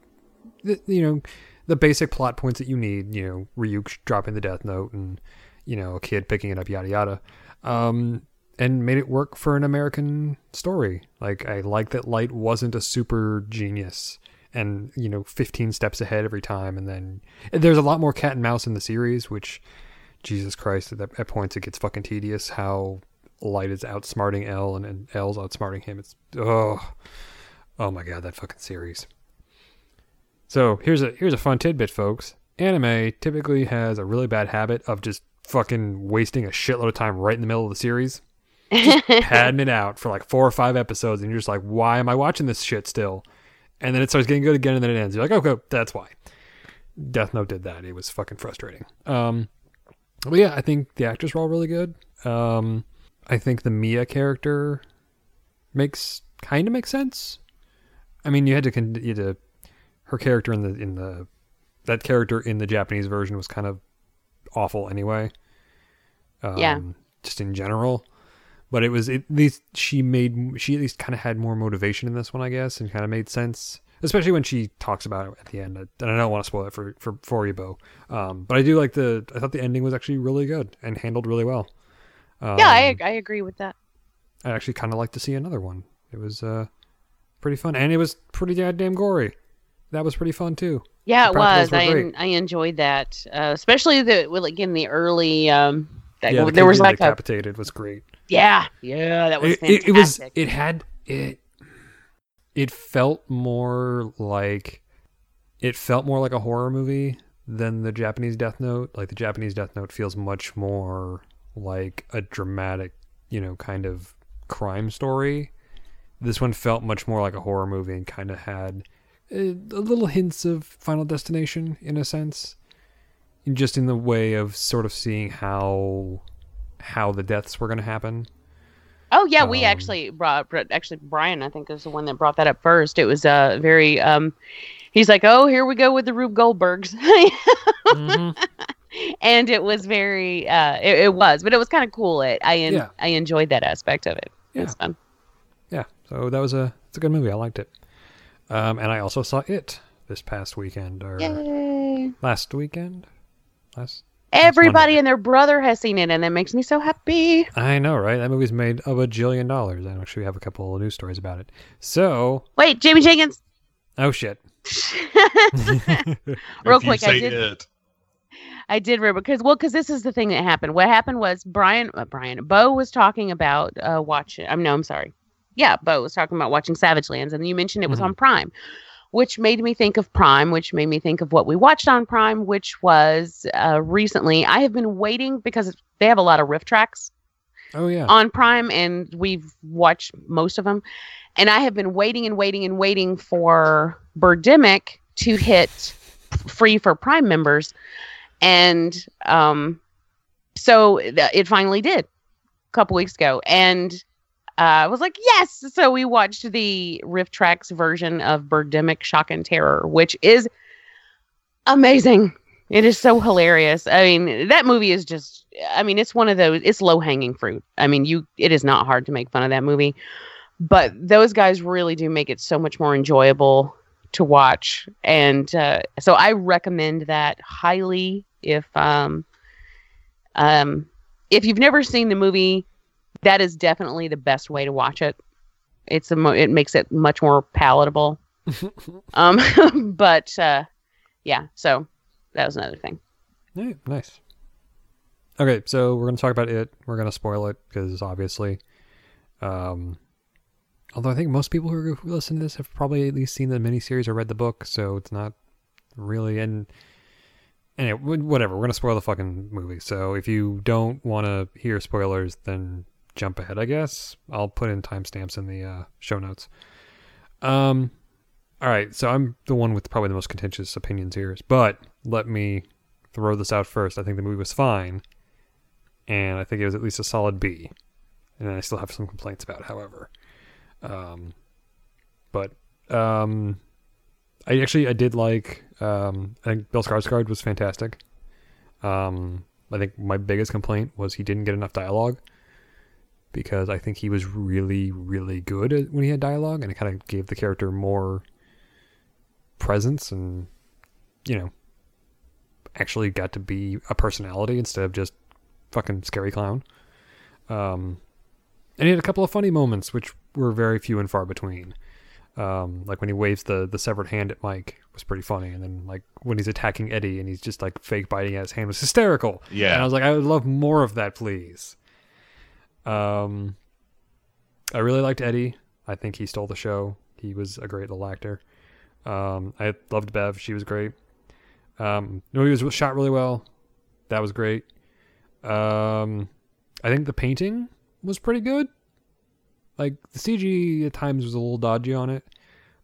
the, you know, the basic plot points that you need. You know, Ryuk dropping the death note and you know a kid picking it up, yada yada, um, and made it work for an American story. Like I like that Light wasn't a super genius and you know 15 steps ahead every time. And then there's a lot more cat and mouse in the series which jesus christ at, that, at points it gets fucking tedious how light is outsmarting l and, and l's outsmarting him. It's oh oh my god that fucking series. So here's a here's a fun tidbit folks. Anime typically has a really bad habit of just fucking wasting a shitload of time right in the middle of the series padding it out for like four or five episodes and you're just like why am i watching this shit still? And then it starts getting good again and then it ends. You're like okay that's why. Death note did that. It was fucking frustrating. Um but yeah i think the actors were all really good. Um i think the mia character makes kind of makes sense. I mean you had to con- you had to her character in the in the that character in the japanese version was kind of awful anyway. Um,
Yeah.
just in general but it was at least she made she at least kind of had more motivation in this one i guess and kind of made sense especially when she talks about it at the end and i don't want to spoil it for for for you bo um but i do like the i thought the ending was actually really good and handled really well um,
yeah, I, I agree with that.
i actually kind of like to see another one it was uh pretty fun and it was pretty goddamn gory that was pretty fun too
Yeah, it was. I. I enjoyed that, uh, especially the well, like in the early. Um, that,
yeah the
there was like a
decapitated was great
yeah, yeah, that was
it,
fantastic.
it, it was it had it it felt more like it felt more like a horror movie than the Japanese Death Note. Like the Japanese Death Note feels much more like a dramatic, you know, kind of crime story. This one felt much more like a horror movie and kind of had a, a little hints of Final Destination in a sense, just in the way of sort of seeing how how the deaths were going to happen.
Oh yeah, we
Um,
actually brought brought- actually Brian I think is the one that brought that up first. It was uh very um he's like, "Oh, here we go with the Rube Goldbergs." and it was very uh it, it was, but it was kind of cool. It I en-
Yeah.
I enjoyed that aspect of it. It was
Yeah.
fun.
yeah, so that was a it's a good movie. I liked it. Um, and I also saw it this past weekend or
Yay.
last weekend. Last
Everybody
Monday.
and their brother has seen it and it makes me so happy.
I know, right? That movie's made of a bajillion dollars. I actually have a couple of news stories about it. So,
Wait, Jamie Jenkins,
oh shit.
real
If you
quick, I did
it.
I did remember because well, because this is the thing that happened. What happened was Brian, uh, Brian, Bo was talking about uh, watching. I'm no, I'm sorry. Yeah, Bo was talking about watching Savage Lands, and you mentioned it was on Prime, which made me think of Prime, which made me think of what we watched on Prime, which was uh, recently. I have been waiting because they have a lot of RiffTrax
Oh yeah.
on Prime, and we've watched most of them. And I have been waiting and waiting and waiting for Birdemic to hit free for Prime members, and um, so th- it finally did a couple weeks ago, and uh, I was like, yes. So we watched the RiffTrax version of Birdemic Shock and Terror, which is amazing. It is so hilarious. I mean, that movie is just I mean, it's one of those it's low hanging fruit. I mean, you it is not hard to make fun of that movie. But those guys really do make it so much more enjoyable to watch. And uh, so I recommend that highly if um um if you've never seen the movie, that is definitely the best way to watch it. It's a mo- it makes it much more palatable. um but uh yeah, so that was another thing.
Yeah, nice. Okay, so we're going to talk about it. We're going to spoil it because obviously, um, although I think most people who, listen to this have probably at least seen the miniseries or read the book, so it's not really. And anyway, whatever. We're going to spoil the fucking movie. So if you don't want to hear spoilers, then jump ahead. I guess I'll put in timestamps in the uh, show notes. Um, all right, so I'm the one with probably the most contentious opinions here, but let me throw this out first. I think the movie was fine, and I think it was at least a solid B. And I still have some complaints about, it, however. Um, but um, I actually I did like. Um, I think Bill Skarsgård was fantastic. Um, I think my biggest complaint was he didn't get enough dialogue because I think he was really, really good at, when he had dialogue, and it kind of gave the character more presence and you know actually got to be a personality instead of just fucking scary clown. Um, and he had a couple of funny moments, which were very few and far between. Um, like when he waves the the severed hand at Mike was pretty funny, and then like when he's attacking Eddie and he's just like fake biting at his hand was hysterical.
Yeah.
and I was like, I would love more of that, please. Um, I really liked Eddie. I think he stole the show. He was a great little actor. Um, I loved Bev. She was great. Um, the movie was shot really well. That was great. Um, I think the painting was pretty good. Like the CG at times was a little dodgy on it,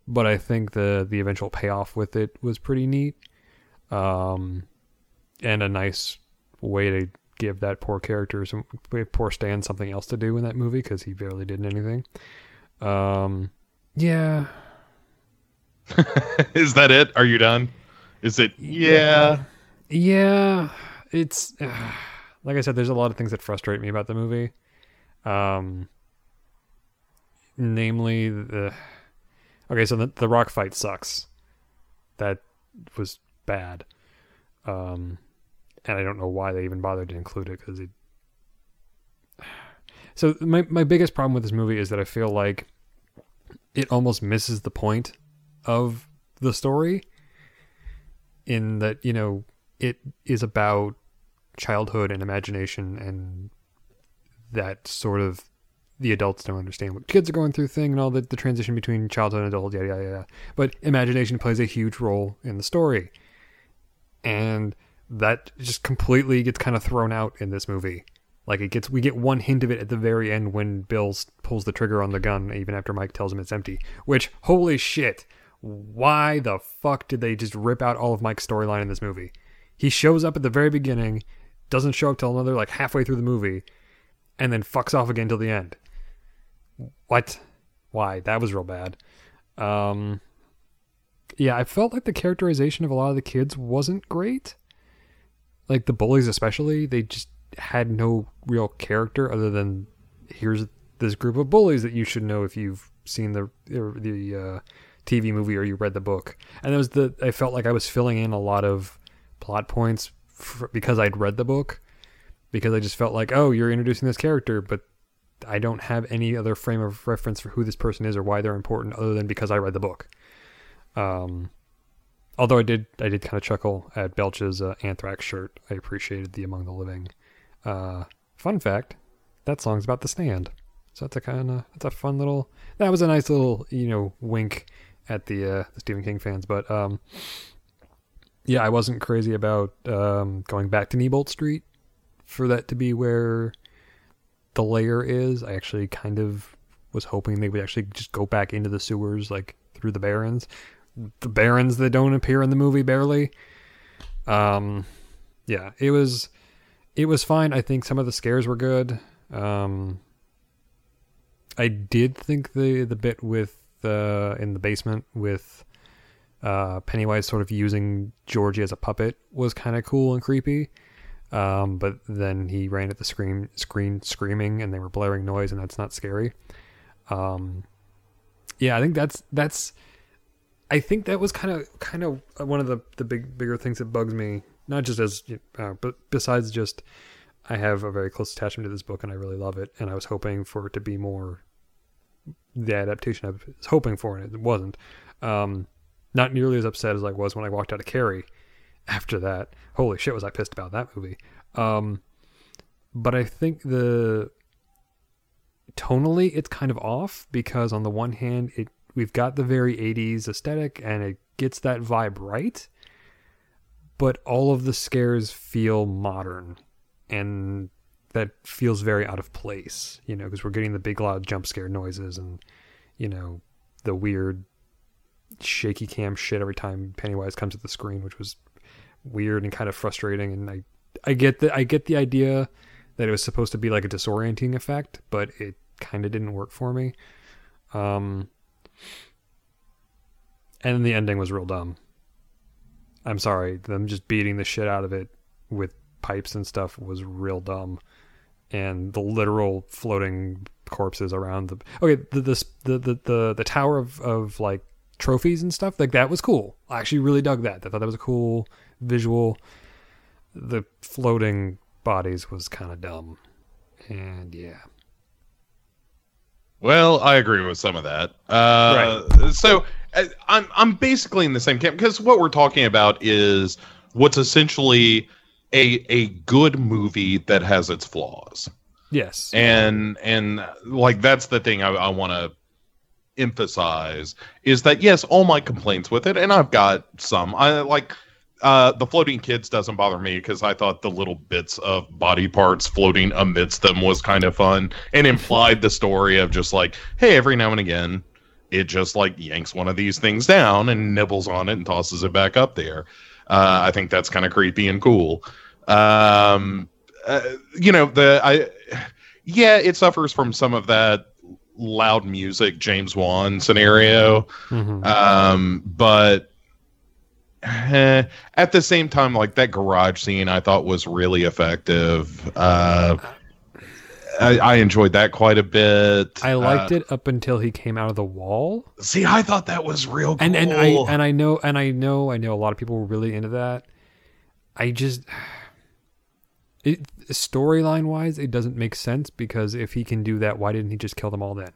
but I think the the eventual payoff with it was pretty neat. Um, and a nice way to give that poor character some poor Stan something else to do in that movie because he barely did anything. Um, yeah,
Is that it? Are you done? Is it? Yeah.
Yeah, it's like I said. There's a lot of things that frustrate me about the movie. Um, namely the okay, so the the rock fight sucks. That was bad. Um, and I don't know why they even bothered to include it because it. So my my biggest problem with this movie is that I feel like it almost misses the point of the story in that you know it is about childhood and imagination and that sort of the adults don't understand what kids are going through thing and all the, the transition between childhood and adult yada yada yada but imagination plays a huge role in the story and that just completely gets kind of thrown out in this movie. Like it gets, we get one hint of it at the very end when Bill pulls the trigger on the gun, even after Mike tells him it's empty. Which, holy shit, why the fuck did they just rip out all of Mike's storyline in this movie? He shows up at the very beginning, doesn't show up till another like halfway through the movie, and then fucks off again till the end. What? Why? That was real bad. Um, yeah, I felt like the characterization of a lot of the kids wasn't great. Like the bullies, especially, they just had no real character other than here's this group of bullies that you should know if you've seen the the uh, TV movie or you read the book. And it was the I felt like I was filling in a lot of plot points f because I'd read the book because I just felt like oh you're introducing this character but I don't have any other frame of reference for who this person is or why they're important other than because I read the book. Um, although I did, I did kind of chuckle at Belch's uh, Anthrax shirt. I appreciated the Among the Living. Uh, fun fact: that song's about the stand. So that's a kind of that's a fun little. That was a nice little you know wink at the uh, the Stephen King fans. But um, yeah, I wasn't crazy about um, going back to Neibolt Street for that to be where the layer is. I actually kind of was hoping they would actually just go back into the sewers, like through the barrens, the barrens that don't appear in the movie barely. Um, yeah, it was it was fine. I think some of the scares were good. Um, I did think the the bit with uh, in the basement with uh, Pennywise sort of using Georgie as a puppet was kind of cool and creepy. Um, but then he ran at the screen screen screaming and they were blaring noise and that's not scary. Um, yeah, I think that's that's I think that was kind of kind of one of the the big bigger things that bugs me, not just as uh, but besides just I have a very close attachment to this book and I really love it and I was hoping for it to be more the adaptation I was hoping for and it wasn't. Um, not nearly as upset as I was when I walked out of Carrie after that. Holy shit, was I pissed about that movie. Um, but I think the tonally it's kind of off because on the one hand it we've got the very 80s aesthetic and it gets that vibe right but all of the scares feel modern and that feels very out of place you know because we're getting the big loud jump scare noises and you know the weird shaky cam shit every time Pennywise comes to the screen which was weird and kind of frustrating. And I I get the I get the idea that it was supposed to be like a disorienting effect but it kind of didn't work for me. Um and the ending was real dumb. I'm sorry them just beating the shit out of it with pipes and stuff was real dumb. And the literal floating corpses around the okay the the the the, the, tower of, of like trophies and stuff like that was cool. I actually really dug that. I thought that was a cool visual. The floating bodies was kind of dumb. And yeah
Well, I agree with some of that. Uh, So uh, I'm I'm basically in the same camp because what we're talking about is what's essentially a a good movie that has its flaws,
yes
and and like that's the thing I, I want to emphasize is that yes, all my complaints with it, and I've got some. I like uh, the floating kids doesn't bother me because I thought the little bits of body parts floating amidst them was kind of fun and implied the story of just like, hey, every now and again, it just like yanks one of these things down and nibbles on it and tosses it back up there. Uh, I think that's kind of creepy and cool. Um, uh, you know, the I, yeah, it suffers from some of that loud music James Wan scenario.
Mhm.
Um, but eh, at the same time, like that garage scene, I thought was really effective. Uh, I, I enjoyed that quite a bit.
i liked
Uh,
it up until he came out of the wall
See, I thought that was real cool.
and and I and I know and I know I know a lot of people were really into that. I just it storyline wise, it doesn't make sense because if he can do that, why didn't he just kill them all then?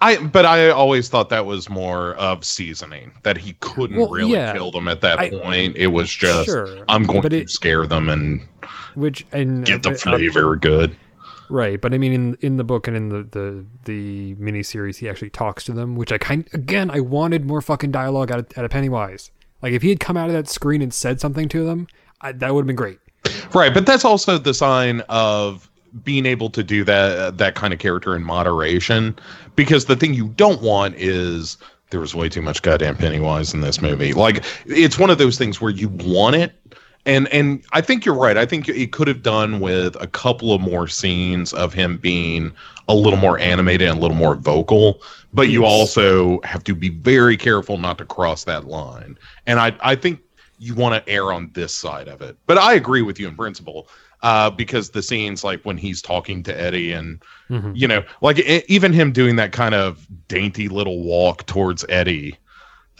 I but I always thought that was more of seasoning that he couldn't
Well,
really
yeah.
kill them at that
I-
point. It was just
Sure,
I'm going to
it-
scare them and
Which and
get the flavor good.
Right, but I mean, in in the book and in the the the miniseries, he actually talks to them, which I kind again I wanted more fucking dialogue out of, out of Pennywise. Like if he had come out of that screen and said something to them, I, that would have been great.
Right, but that's also the sign of being able to do that that kind of character in moderation because the thing you don't want is there was way too much goddamn Pennywise in this movie. Like it's one of those things where you want it and and I think you're right. I think it could have done with a couple of more scenes of him being a little more animated and a little more vocal, but you also have to be very careful not to cross that line. And I I think you want to err on this side of it. But I agree with you in principle. Uh, because the scenes like when he's talking to Eddie and
Mhm.
you know like e- even him doing that kind of dainty little walk towards Eddie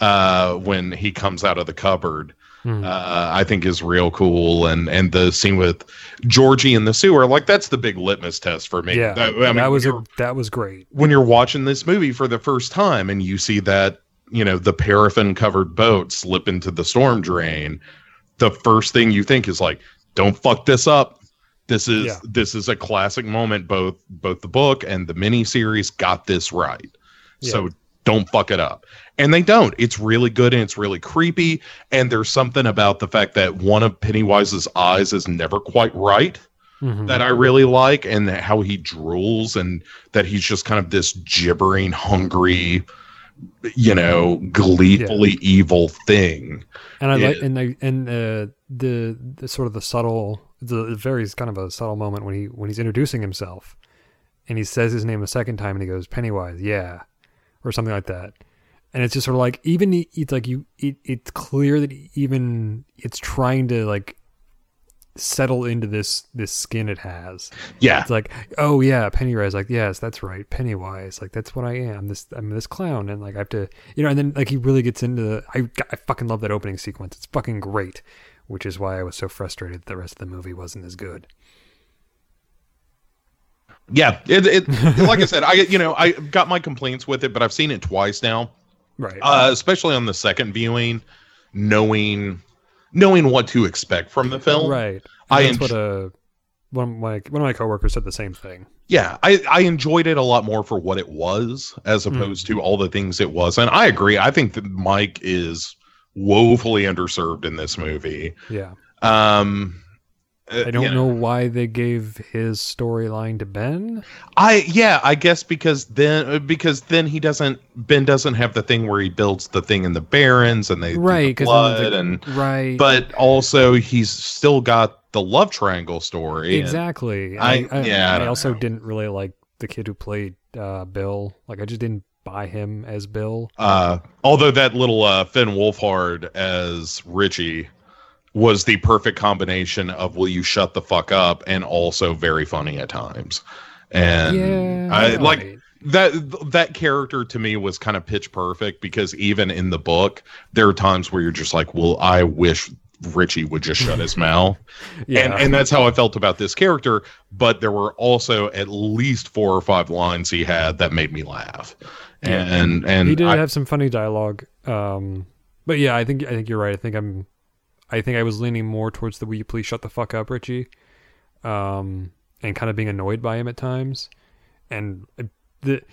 uh, when he comes out of the cupboard
Mhm.
uh, I think is real cool and and the scene with Georgie in the sewer like that's the big litmus test for me.
yeah,
That- I
that, was a, that was great.
when you're watching this movie for the first time and you see that you know the paraffin covered boat slip into the storm drain the first thing you think is like don't fuck this up. This is
Yeah.
this is a classic moment. Both both the book and the mini series got this right. So don't fuck it up. And they don't. It's really good and it's really creepy. And there's something about the fact that one of pennywise's eyes is never quite right
Mhm.
that I really like, and how he drools, and that he's just kind of this gibbering, hungry, you know, gleefully evil thing.
and I like and I, and uh, the the sort of the subtle the very kind of a subtle moment when he when he's introducing himself and he says his name a second time and he goes Pennywise yeah or something like that and it's just sort of like even it's like you it, it's clear that even it's trying to like settle into this this skin it has.
Yeah,
it's like oh yeah Pennywise like yes that's right Pennywise like that's what I am this I'm this clown and like I have to you know and then like he really gets into the I I fucking love that opening sequence it's fucking great which is why I was so frustrated that the rest of the movie wasn't as good.
Yeah. It, it like I said, I you know I got my complaints with it, but I've seen it twice now,
right.
Uh, especially on the second viewing, knowing knowing what to expect from the film.
right
I
that's
enj-
what uh one of my one of my coworkers said the same thing
yeah I, I enjoyed it a lot more for what it was as
Hmm.
opposed to all the things it was and i agree i think that mike is woefully underserved in this movie
yeah
um uh,
I don't
you
know why they gave his storyline to Ben
i yeah i guess because then uh, because then he doesn't ben doesn't have the thing where he builds the thing in the barrens and they the
right because
blood and
right
but also he's still got the love triangle story
Exactly.
I-
I, I,
yeah, I
I, also
know.
didn't really like the kid who played uh, Bill. Like, I just didn't buy him as Bill.
Uh, although that little uh, Finn Wolfhard as Richie was the perfect combination of "Will you shut the fuck up" and also very funny at times. And
yeah,
I like that. That character to me was kind of pitch perfect because even in the book, there are times where you're just like, "Well, I wish." Richie would just shut his mouth.
Yeah.
And and that's how I felt about this character. But there were also at least four or five lines he had that made me laugh. And and
he did
I-
have some funny dialogue. Um, but yeah, I think I think you're right. I think I'm. I think I was leaning more towards the "Will you please shut the fuck up, Richie," um, and kind of being annoyed by him at times. And the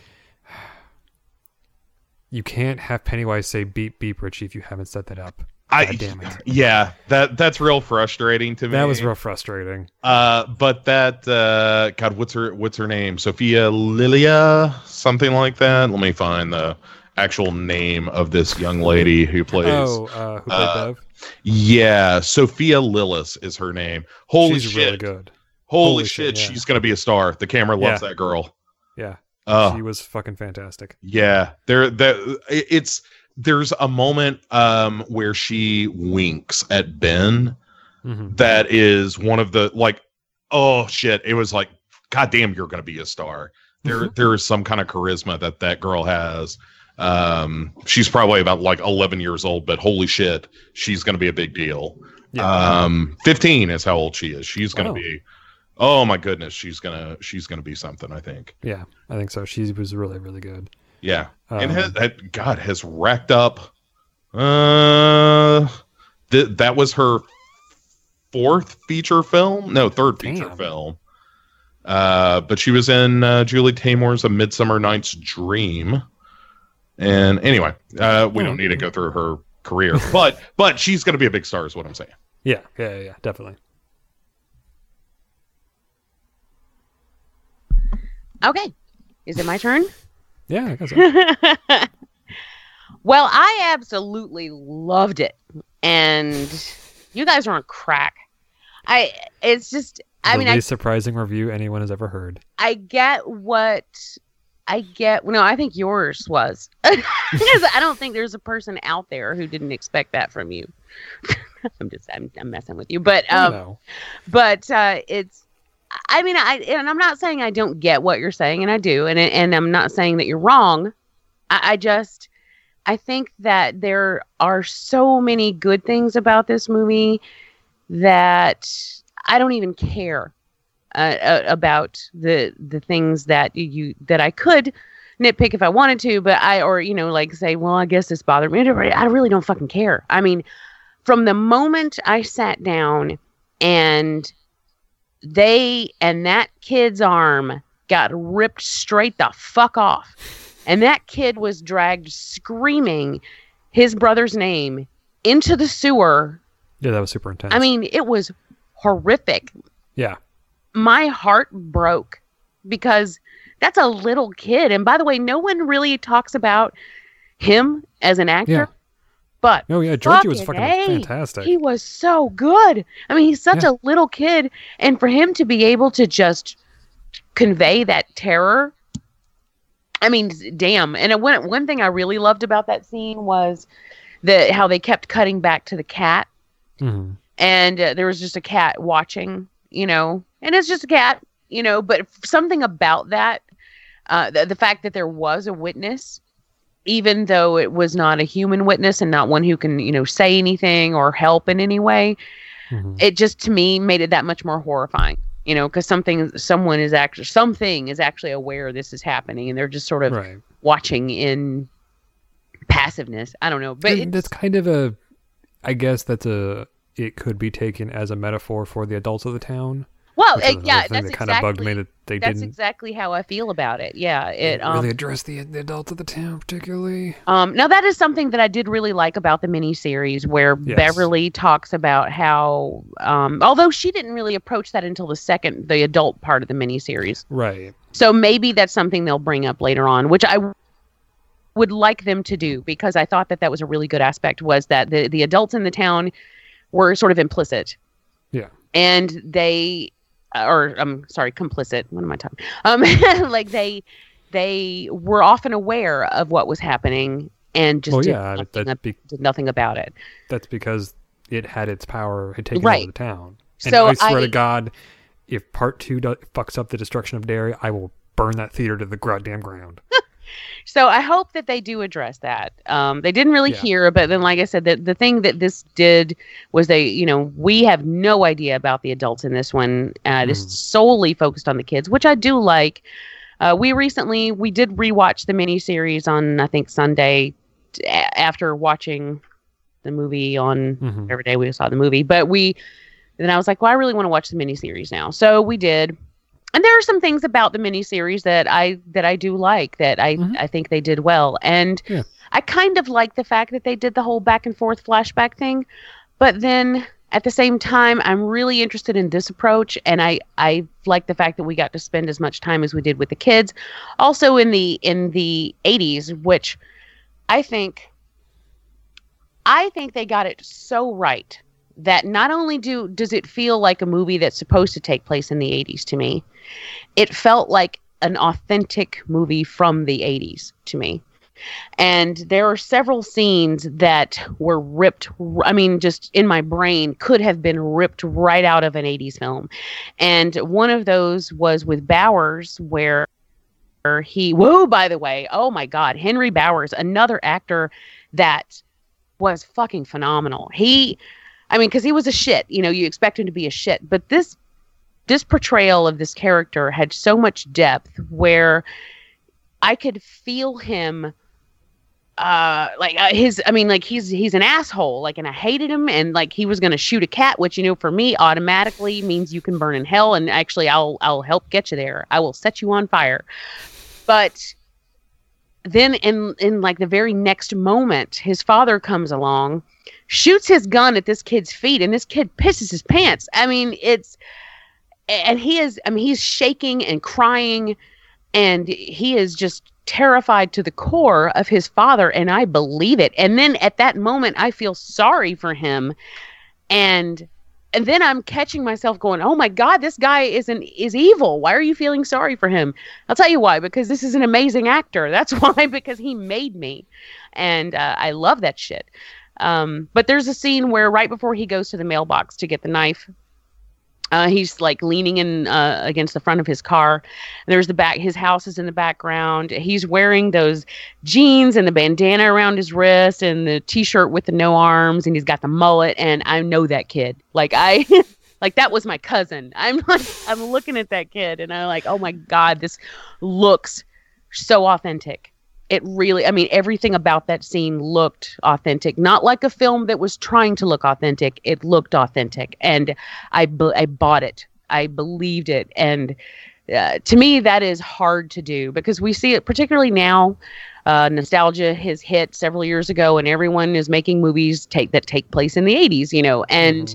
you can't have Pennywise say "beep beep, Richie" if you haven't set that up.
I
God damn it.
yeah, that that's real frustrating to me.
That was real frustrating.
Uh, but that uh, God, what's her what's her name? Sophia Lilia, something like that. Let me find the actual name of this young lady who plays.
Oh, uh, who played
uh,
Bev?
Yeah, Sophia Lillis is her name. Holy
She's
shit!
really good.
Holy,
Holy
shit!
shit, yeah.
She's gonna be a star. The camera loves
Yeah.
that girl.
Yeah,
Oh,
she was fucking fantastic.
Yeah, there that it's there's a moment um where she winks at Ben
hmm
that is one of the like oh shit it was like god damn you're going to be a star there there is some kind of charisma that that girl has um she's probably about like 11 years old but holy shit she's going to be a big deal
Yeah.
um 15 is how old she is she's going to
Wow.
be oh my goodness she's going to she's going to be something i think
yeah, I think so. She was really, really good.
yeah and
Um,
has, that, God has racked up. Uh, th- that was her fourth feature film. No, third feature film. Uh, but she was in uh, Julie Taymor's A Midsummer Night's Dream. And anyway, uh, we don't need to go through her career. but but she's going to be a big star, is what I'm saying.
Yeah, yeah, yeah, yeah, definitely.
Okay. Is it my turn?
Yeah, I guess so.
well, I absolutely loved it. And you guys are on crack. I it's just I
the
mean I
least surprising review anyone has ever heard.
I get what I get. No, I think yours was. because I don't think there's a person out there who didn't expect that from you. I'm just I'm, I'm messing with you, but um,
no.
but uh, it's. I mean, I and I'm not saying I don't get what you're saying, and I do, and and I'm not saying that you're wrong. I, I just I think that there are so many good things about this movie that I don't even care uh, uh, about the the things that you that I could nitpick if I wanted to, but I or you know like say, well, I guess this bothered me. I really don't fucking care. I mean, from the moment I sat down and they and that kid's arm got ripped straight the fuck off, and that kid was dragged screaming his brother's name into the sewer.
Yeah, that was super intense.
I mean, it was horrific
yeah,
my heart broke because that's a little kid. And by the way, no one really talks about him as an actor.
Yeah.
But
oh yeah, Georgie was
fucking A,
fantastic.
he was so good. I mean, he's such
Yeah.
a little kid, and for him to be able to just convey that terror. I mean, damn. And one one thing I really loved about that scene was the how they kept cutting back to the cat
Mhm.
and uh, there was just a cat watching, you know, and it's just a cat, you know, but something about that, uh, the, the fact that there was a witness, even though it was not a human witness and not one who can, you know, say anything or help in any way,
Mhm.
it just to me made it that much more horrifying, you know, because something, someone is actually, something is actually aware this is happening and they're just sort of
Right.
watching in passiveness. I don't know, but
And
it's,
that's kind of a I guess that's a it could be taken as a metaphor for the adults of the town.
Well, uh, yeah, that's
that kind of
exactly.
bugged me that they
that's
didn't
exactly how I feel about it. Yeah, it um,
really address the, the adults of the town particularly.
um now that is something that I did really like about the miniseries where
Yes.
Beverly talks about how um although she didn't really approach that until the second the adult part of the miniseries.
Right.
So maybe that's something they'll bring up later on, which I would like them to do because I thought that that was a really good aspect was that the the adults in the town were sort of implicit
Yeah.
and they or I'm sorry, complicit. What am I talking? Um, like they they were often aware of what was happening and just
Well,
did,
yeah,
nothing,
be-
did nothing about it.
That's because it had its power, had taken
Right.
over the town. And
So
I swear
I-
to God, if part two do- fucks up the destruction of Derry, I will burn that theater to the goddamn ground.
So I hope that they do address that. Um, they didn't really
Yeah.
hear, but then, like I said, the, the thing that this did was they, you know, we have no idea about the adults in this one. Uh, It is solely focused on the kids, which I do like. Uh, we recently we did rewatch the miniseries on I think Sunday t- after watching the movie on
Mhm.
every day we saw the movie. But we then I was like, well, I really want to watch the miniseries now. So we did. And there are some things about the miniseries that I that I do like that I
Mhm.
I think they did well. And
Yeah.
I kind of like the fact that they did the whole back and forth flashback thing. But then at the same time, I'm really interested in this approach, and I I like the fact that we got to spend as much time as we did with the kids. Also in the in the 80s, which I think I think they got it so right that not only do does it feel like a movie that's supposed to take place in the 80s to me, it felt like an authentic movie from the 80s to me. And there are several scenes that were ripped, I mean, just in my brain, could have been ripped right out of an 80s film. And one of those was with Bowers, where he, whoa, by the way, oh my God, Henry Bowers, another actor that was fucking phenomenal. He, I mean, because he was a shit, you know, you expect him to be a shit, but this this portrayal of this character had so much depth where I could feel him uh like uh, his i mean like he's he's an asshole like and i hated him. And like he was to shoot a cat which you know for me automatically means you can burn in hell. And actually i'll i'll help get you there. I will set you on fire. But then in in like the very next moment his father comes along shoots his gun at this kid's feet and this kid pisses his pants. I mean it's and he is i mean he's shaking and crying and he is just terrified to the core of his father and i believe it. And then at that moment i feel sorry for him and and then i'm catching myself going oh my god this guy is an is evil. Why are you feeling sorry for him? I'll tell you why because this is an amazing actor. That's why because he made me. And uh, i love that shit um, but there's a scene where right before he goes to the mailbox to get the knife uh, he's like leaning in uh, against the front of his car. There's the back. His house is in the background. He's wearing those jeans and the bandana around his wrist and the t-shirt with the no arms, and he's got the mullet. And I know that kid. Like I, like that was my cousin. I'm like I'm looking at that kid, and I'm like, oh my god, this looks so authentic it really i mean everything about that scene looked authentic. Not like a film that was trying to look authentic. It looked authentic. And i i bought it. I believed it. And uh, to me that is hard to do because we see it particularly now uh, nostalgia has hit several years ago and everyone is making movies take that take place in the 80s you know and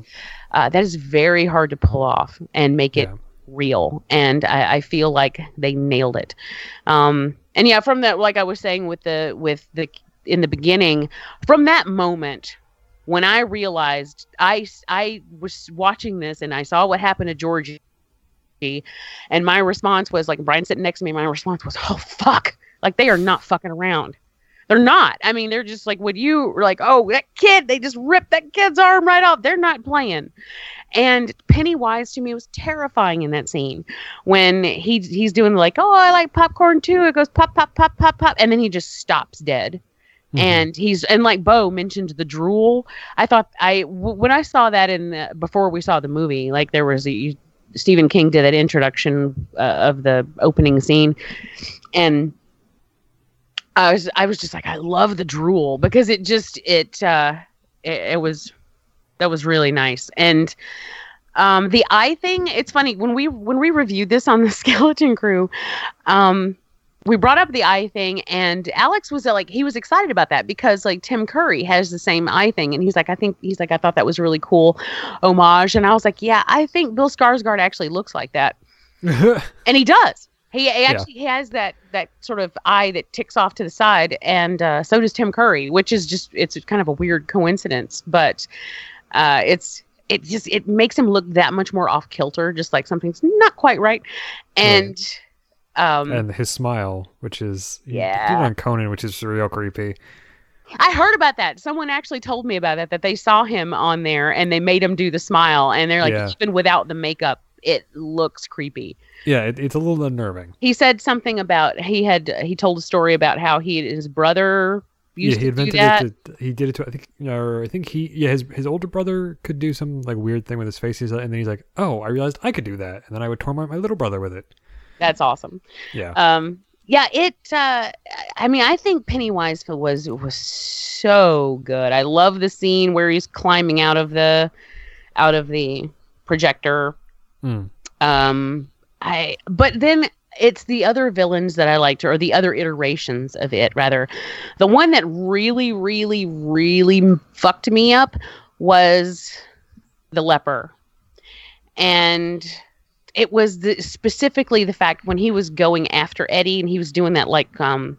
uh, that is very hard to pull off and make it
Yeah.
real. And I, I feel like they nailed it. Um, and yeah from that like i was saying with the with the in the beginning from that moment when i realized i i was watching this and i saw what happened to georgie and my response was like brian sitting next to me my response was oh fuck. Like they are not fucking around they're not i mean they're just like would you like oh that kid they just ripped that kid's arm right off they're not playing and Pennywise to me was terrifying in that scene when he he's doing like, oh, I like popcorn too. It goes pop, pop, pop, pop, pop, and then he just stops dead. And he's and like Bo mentioned the drool. I thought I w- when I saw that in the, before we saw the movie, like there was a Stephen King did that introduction uh, of the opening scene, and I was I was just like I love the drool because it just it uh it, it was that was really nice. And um the eye thing it's funny when we when we reviewed this on the skeleton crew um we brought up the eye thing and alex was uh, like he was excited about that because like tim curry has the same eye thing. And he's like i think he's like i thought that was really cool homage. And i was like yeah i think bill skarsgård actually looks like that. And he does he, he actually he has that that sort of eye that ticks off to the side and uh, so does tim curry which is just it's kind of a weird coincidence but uh, it's it just it makes him look that much more off kilter just like something's not quite right and um
and his smile, which is he did it
Yeah.
on Conan, which is real creepy.
I heard about that. Someone actually told me about that. That they saw him on there and they made him do the smile, and they're like,
Yeah.
even without the makeup, it looks creepy.
Yeah, it, it's a little unnerving.
He said something about he had he told a story about how he his brother used
yeah, he
to do
invented
that.
it. To, he did it to I think, or I think he, yeah, his his older brother could do some like weird thing with his face, He's like- and then he's like, "Oh, I realized I could do that," and then I would torment my little brother with it.
That's awesome.
Yeah,
Um, yeah, it. Uh, I mean, I think Pennywise was was so good. I love the scene where he's climbing out of the out of the projector.
Mm.
Um, I but then it's the other villains that I liked, or the other iterations of it, rather. The one that really, really, really fucked me up was the leper, and it was the, specifically the fact when he was going after Eddie and he was doing that like um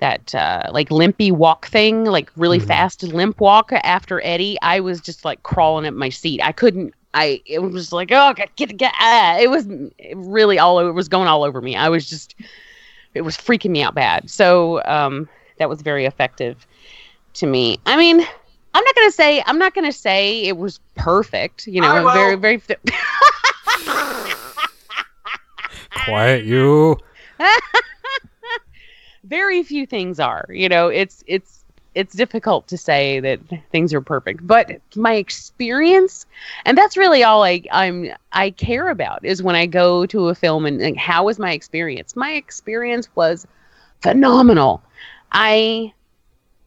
that uh like limpy walk thing, like really fast limp walk after Eddie. I was just like crawling at my seat. I couldn't. I it was like oh get get get ah. it was it really all over, it was going all over me. I was just it was freaking me out bad. So um that was very effective to me. I mean, I'm not gonna say I'm not gonna say it was perfect. You know, very very.
quiet you.
very few things are you know it's it's it's difficult to say that things are perfect but my experience and that's really all i i'm i care about is when i go to a film and how was my experience? My experience was phenomenal. I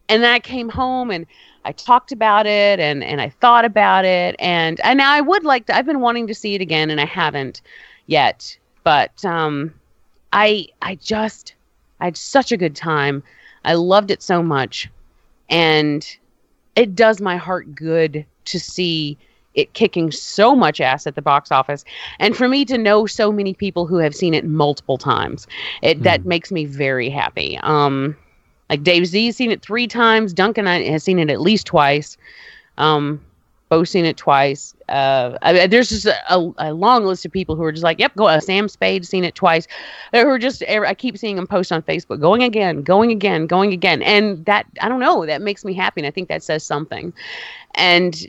and then i came home and i talked about it and and i thought about it. And and i would like to i've been wanting to see it again and i haven't yet but um i i just I had such a good time. I loved it so much, and it does my heart good to see it kicking so much ass at the box office. And for me to know so many people who have seen it multiple times it that makes me very happy. Um like dave z has seen it three times. Duncan I- has seen it at least twice. Um seen it twice. Uh I, there's just a, a, long list of people who are just like yep go uh, sam spade seen it twice. Who are just i keep seeing them post on facebook going again going again going again. And that i don't know that makes me happy and i think that says something. And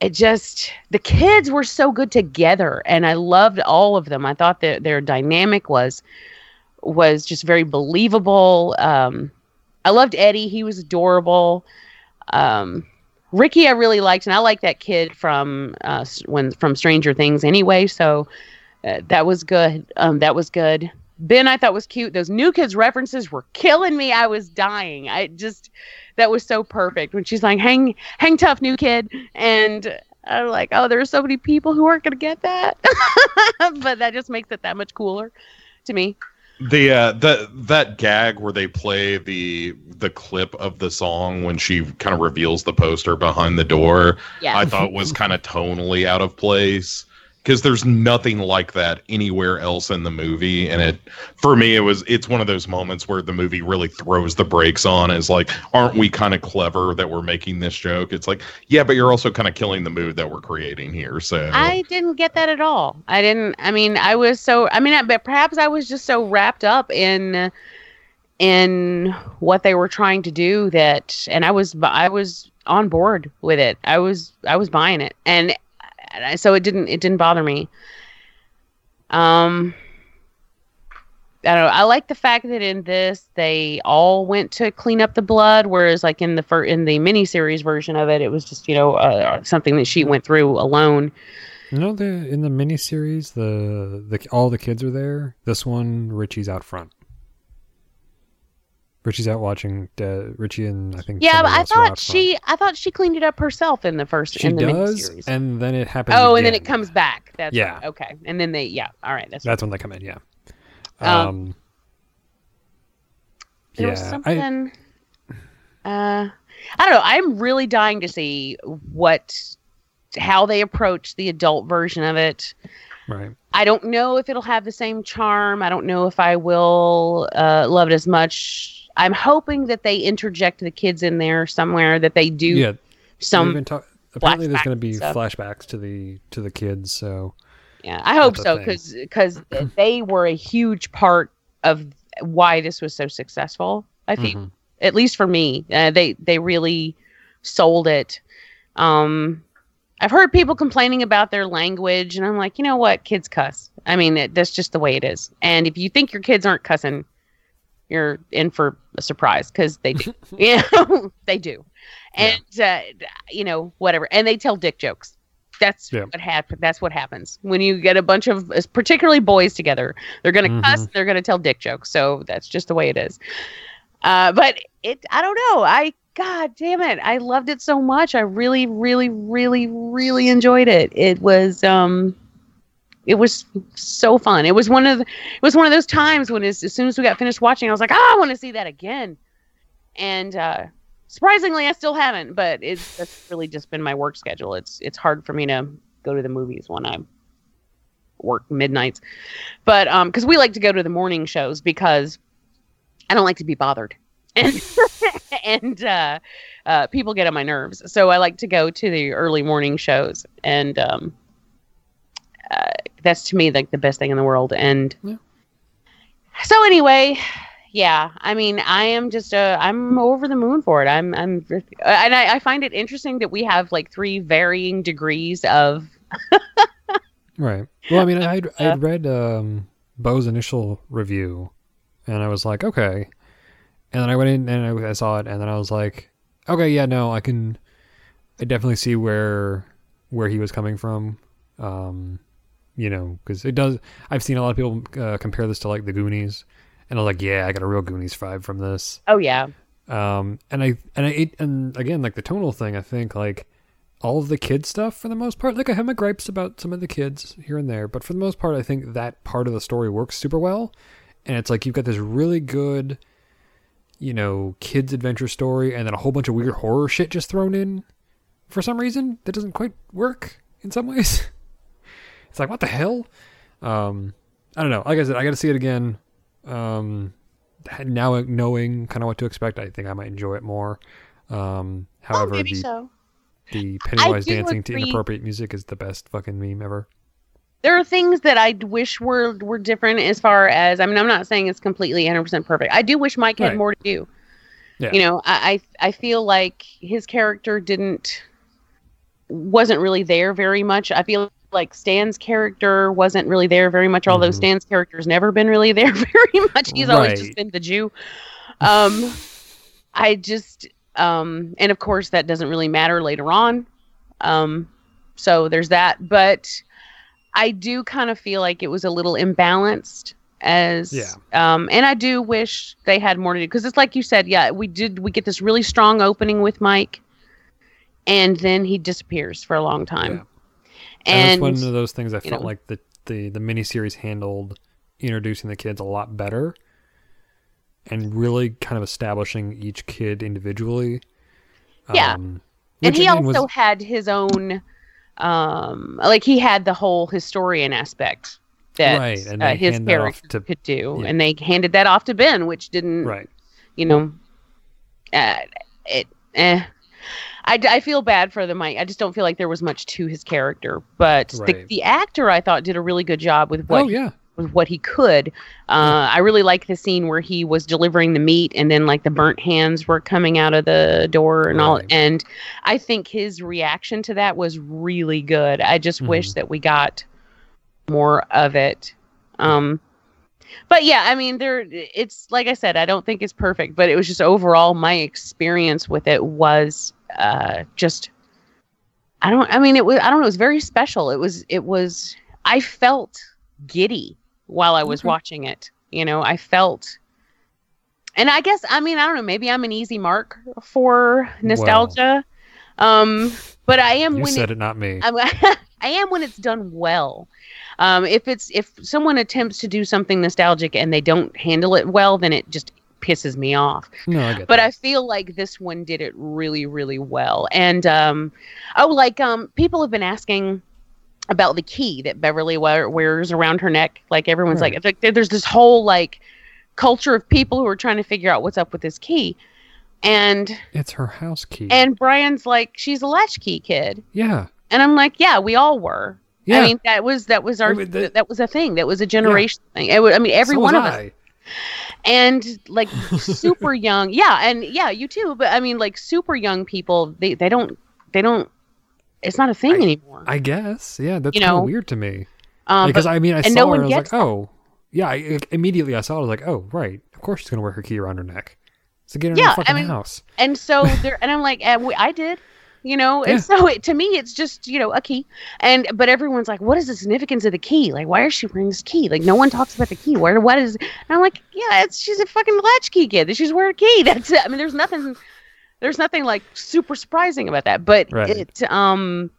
it just the kids were so good together and i loved all of them. I thought that their dynamic was was just very believable. Um i loved eddie. He was adorable. Um ricky i really liked and i like that kid from uh when from stranger things anyway so uh, that was good. Um that was good. Ben i thought was cute. Those new kids references were killing me. I was dying. I just that was so perfect. When she's like hang hang tough new kid and i'm like oh there's so many people who aren't going to get that. But that just makes it that much cooler to me
The uh that that gag where they play the the clip of the song when she kind of reveals the poster behind the door,
yeah.
I thought was kind of tonally out of place because there's nothing like that anywhere else in the movie and it for me it was it's one of those moments where the movie really throws the brakes on is like aren't we kind of clever that we're making this joke it's like yeah but you're also kind of killing the mood that we're creating here so
I didn't get that at all. I didn't. I mean, I was so. I mean, but perhaps I was just so wrapped up in in what they were trying to do that, and I was I was on board with it. I was I was buying it, and I- so it didn't it didn't bother me. Um. I don't know. I like the fact that in this they all went to clean up the blood, whereas like in the fir- in the miniseries version of it, it was just you know uh, something that she went through alone.
You know, the in the miniseries, the the all the kids are there. This one, Richie's out front. Richie's out watching. Uh, Richie and I think
Yeah, but I thought she I thought she cleaned it up herself in the first
she
in the
does,
miniseries.
and then it happens.
oh, and then it comes back. That's
Yeah.
right. Okay, and then they yeah. All right, that's,
That's when they come in. Yeah.
Um,
Um.
there was
yeah, I-
something. uh, I don't know. I'm really dying to see what how they approach the adult version of it.
Right.
I don't know if it'll have the same charm. I don't know if I will uh, love it as much. I'm hoping that they interject the kids in there somewhere. That they do
yeah.
some
talk- apparently, there's going to be flashbacks to the to the kids. So
Yeah, I hope so because because they were a huge part of why this was so successful. I think,
Mhm.
at least for me, uh, they they really sold it. Um, I've heard people complaining about their language, and I'm like, you know what, kids cuss. I mean, it, that's just the way it is. And if you think your kids aren't cussing, you're in for a surprise because they do. yeah, they do. And uh, you know, whatever. And they tell dick jokes. That's
Yeah.
what happens. That's what happens when you get a bunch of, particularly boys together. They're gonna cuss. They're gonna tell dick jokes. So that's just the way it is. Uh, but it, I don't know. I, God damn it, I loved it so much. I really, really, really, really enjoyed it. It was, um, it was so fun. It was one of, the, it was one of those times when, as, as soon as we got finished watching, I was like, oh, I want to see that again. And uh, surprisingly, I still haven't. But it's that's really just been my work schedule. It's it's hard for me to go to the movies when I work midnights. But um, because we like to go to the morning shows because I don't like to be bothered. And and uh, uh, people get on my nerves, so I like to go to the early morning shows, and um, uh, that's to me like the best thing in the world. And
Yeah.
so anyway, yeah, I mean, I am just uh, I'm over the moon for it. I'm I'm, and I, I find it interesting that we have like three varying degrees of
Right. Well, I mean, I'd I'd read um, Bo's initial review, and I was like, okay. And then I went in and I, I saw it, and then I was like, okay, yeah, no, I can, I definitely see where where he was coming from. Um, you know, because it does. I've seen a lot of people uh, compare this to like the Goonies, and I was like, yeah, I got a real Goonies vibe from this.
oh yeah,
Um, and I and I and again like the tonal thing. I think like all of the kid stuff for the most part. Like I have my gripes about some of the kids here and there, but for the most part, I think that part of the story works super well. and it's like you've got this really good, you know, kids adventure story, and then a whole bunch of weird horror shit just thrown in for some reason that doesn't quite work in some ways. it's like what the hell? Um, I don't know. Like I said, I got to see it again. Um, now knowing kind of what to expect, I think I might enjoy it more. Um, however,
oh,
the
so.
the Pennywise dancing to inappropriate music is the best fucking meme ever.
There are things that I wish were were different as far as I mean I'm not saying it's completely 100% perfect. I do wish Mike had
Right.
more to do.
Yeah.
You know, I, I I feel like his character didn't wasn't really there very much. I feel like Stan's character wasn't really there very much, although
Mhm.
Stan's character's never been really there very much. He's always just been the Jew. Um I just um and of course that doesn't really matter later on. Um so there's that. But I do kind of feel like it was a little imbalanced as
Yeah.
um and I do wish they had more to do because it's like you said, yeah, we did we get this really strong opening with Mike and then he disappears for a long time.
Yeah.
And,
And, that's one of those things I felt
know.
like the, the the miniseries handled introducing the kids a lot better and really kind of establishing each kid individually.
Yeah.
Um,
and he also
was,
had his own um like he had the whole historian aspect that
Right, and
uh, his character
to-
could do
yeah.
and they handed that off to ben which didn't
right.
you know uh, it eh. I, I feel bad for the Mike. I just don't feel like there was much to his character, but the, the actor I thought did a really good job with what
oh yeah.
With what he could. Uh, I really like the scene where he was delivering the meat and then like the burnt hands were coming out of the door and all. And I think his reaction to that was really good. I just wish
Mhm.
that we got more of it. Um, but yeah, I mean, there. It's like I said, I don't think it's perfect, but it was just overall my experience with it was uh, just. I don't. I mean, it was. I don't know. It was very special. It was. It was. I felt giddy while I was
Okay.
watching it. You know, I felt. And I guess I mean I don't know. Maybe I'm an easy mark for nostalgia, um, but I am
You
when
said
it,
it, not me.
I'm, I am when it's done well. Um, if it's if someone attempts to do something nostalgic and they don't handle it well, then it just pisses me off.
no, I get
But
that.
I feel like this one did it really, really well. And um, oh, like um, people have been asking about the key that Beverly wear- wears around her neck. Like everyone's
Right.
like, there's this whole like culture of people who are trying to figure out what's up with this key. And
it's her house key.
and Brian's like, she's a latchkey kid.
yeah.
And I'm like, yeah, we all were.
Yeah.
I mean, that was that was our
I mean, the-
that was a thing. That was a generation thing. It I mean, every
So
one of us,
I.
and like super young, yeah, and yeah, you too. But I mean, like super young people, they they don't they don't. It's not a thing
I-
anymore.
I guess. Yeah, that's
You
kind
know,
of weird to me.
um,
because
but-
I mean, I saw
no
her and I was like, oh, yeah. I, I- immediately I saw it. I was like, oh, right. Of course she's gonna wear her key around her neck. So get her in
Yeah,
the
I
fucking
mean-
house.
and so there, and I'm like, we, I did, you know, and
Yeah.
so it, to me, it's just you know a key, and but everyone's like, what is the significance of the key? Like, why is she wearing this key? Like, no one talks about the key. Where, what is? And I'm like, yeah, it's she's a fucking latchkey kid. She's wearing a key. That's it. I mean, there's nothing, there's nothing like super surprising about that, but
Right.
it, um.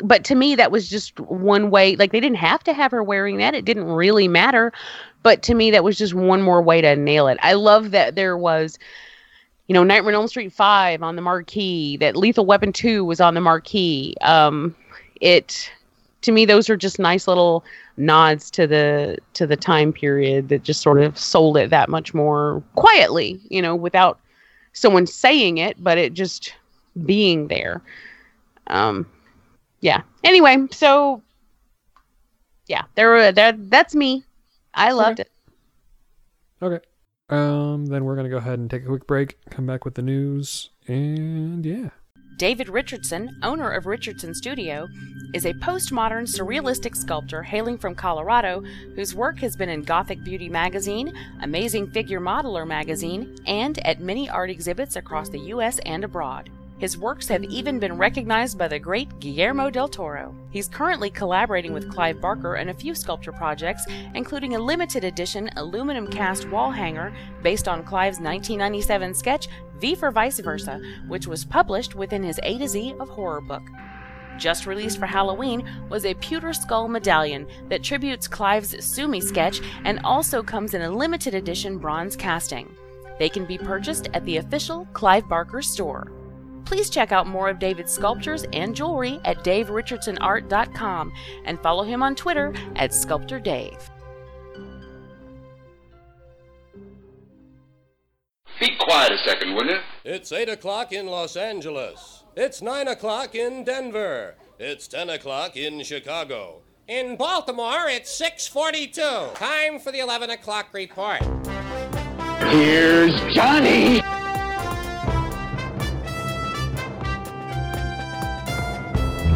But to me, that was just one way. Like they didn't have to have her wearing that; it didn't really matter. But to me, that was just one more way to nail it. I love that there was you know, Nightmare on Elm Street Five on the marquee. That Lethal Weapon Two was on the marquee. Um, it to me, those are just nice little nods to the to the time period that just sort of sold it that much more quietly. You know, without someone saying it, but it just being there. Um, yeah. Anyway, so yeah, there were that. That's me. I loved it.
Okay. Um. Then we're gonna go ahead and take a quick break. Come back with the news, and yeah.
David Richardson, owner of Richardson Studio, is a postmodern surrealistic sculptor hailing from Colorado whose work has been in Gothic Beauty magazine, Amazing Figure Modeler magazine, and at many art exhibits across the U.S. and abroad. His works have even been recognized by the great Guillermo del Toro. He's currently collaborating with Clive Barker on a few sculpture projects, including a limited edition aluminum cast wall hanger based on Clive's 1997 sketch V for Vice Versa, which was published within his A to Z of Horror book. Just released for Halloween was a pewter skull medallion that tributes Clive's Sumi sketch and also comes in a limited edition bronze casting. They can be purchased at the official Clive Barker store. Please check out more of David's sculptures and jewelry at daverichardsonart.com and follow him on Twitter at Sculptor Dave.
Be quiet a second, will you?
It's 8 o'clock in Los Angeles. It's 9 o'clock in Denver. It's 10 o'clock in Chicago. In Baltimore, it's 642. Time for the 11 o'clock report.
Here's Johnny.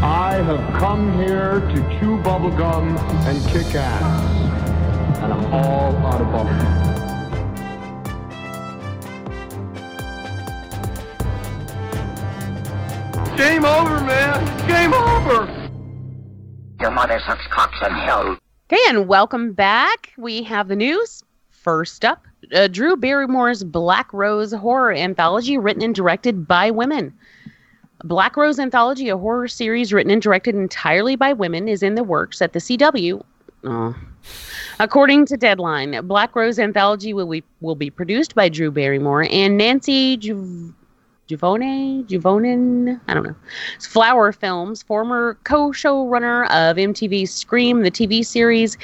I have come here to chew bubblegum and kick ass. And I'm all out of bubblegum. Game over, man. Game over.
Your mother sucks cocks in hell.
Okay, and welcome back. We have the news. First up, uh, Drew Barrymore's Black Rose horror anthology, written and directed by women. Black Rose Anthology, a horror series written and directed entirely by women, is in the works at the CW. Oh. According to Deadline, Black Rose Anthology will be, will be produced by Drew Barrymore and Nancy Ju- Juvone, Juvonen, I don't know. It's Flower Films, former co-showrunner of MTV's Scream, the TV series,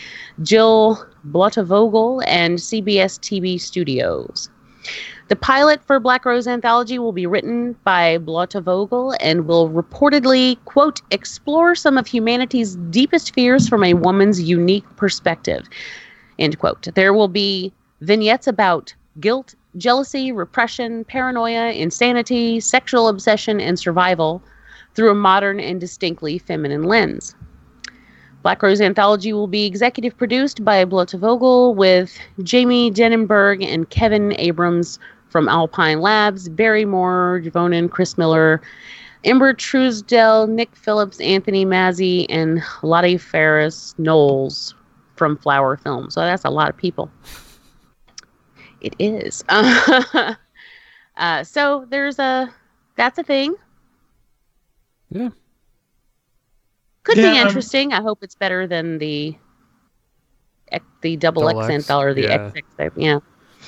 Jill Blottevogel, and CBS TV Studios. The pilot for Black Rose Anthology will be written by Blottevogel and will reportedly, quote, explore some of humanity's deepest fears from a woman's unique perspective, end quote. There will be vignettes about guilt, jealousy, repression, paranoia, insanity, sexual obsession, and survival through a modern and distinctly feminine lens. Black Rose Anthology will be executive produced by Blottevogel with Jamie Denenberg and Kevin Abrams from Alpine Labs, Barry Moore, Juvonen, Chris Miller, Ember Truesdell, Nick Phillips, Anthony Mazzi, and Lottie Ferris Knowles from Flower Film. So that's a lot of people. It is. uh, so there's a that's a thing.
Yeah.
Could
Yeah,
be
um,
interesting. I hope it's better than the the double,
Double
X
X,
anthology or the
yeah.
XX type. Yeah.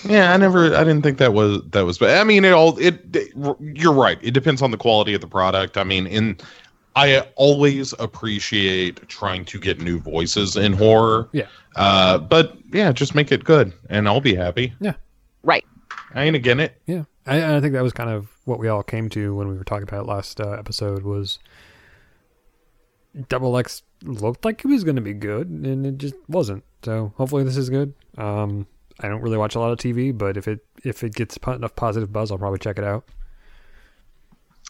Yeah, I never, I didn't think that was that was. But I mean, it all. It, it. You're right. It depends on the quality of the product. I mean, in. I always appreciate trying to get new voices in horror.
Yeah.
Uh, but yeah, just make it good, and I'll be happy. Yeah.
Right.
I ain't again it.
Yeah, I, I think that was kind of what we all came to when we were talking about it last uh, episode. Was Double X looked like it was going to be good, and it just wasn't. So hopefully this is good. Um, I don't really watch a lot of TV, but if it if it gets enough positive buzz, I'll probably check it out.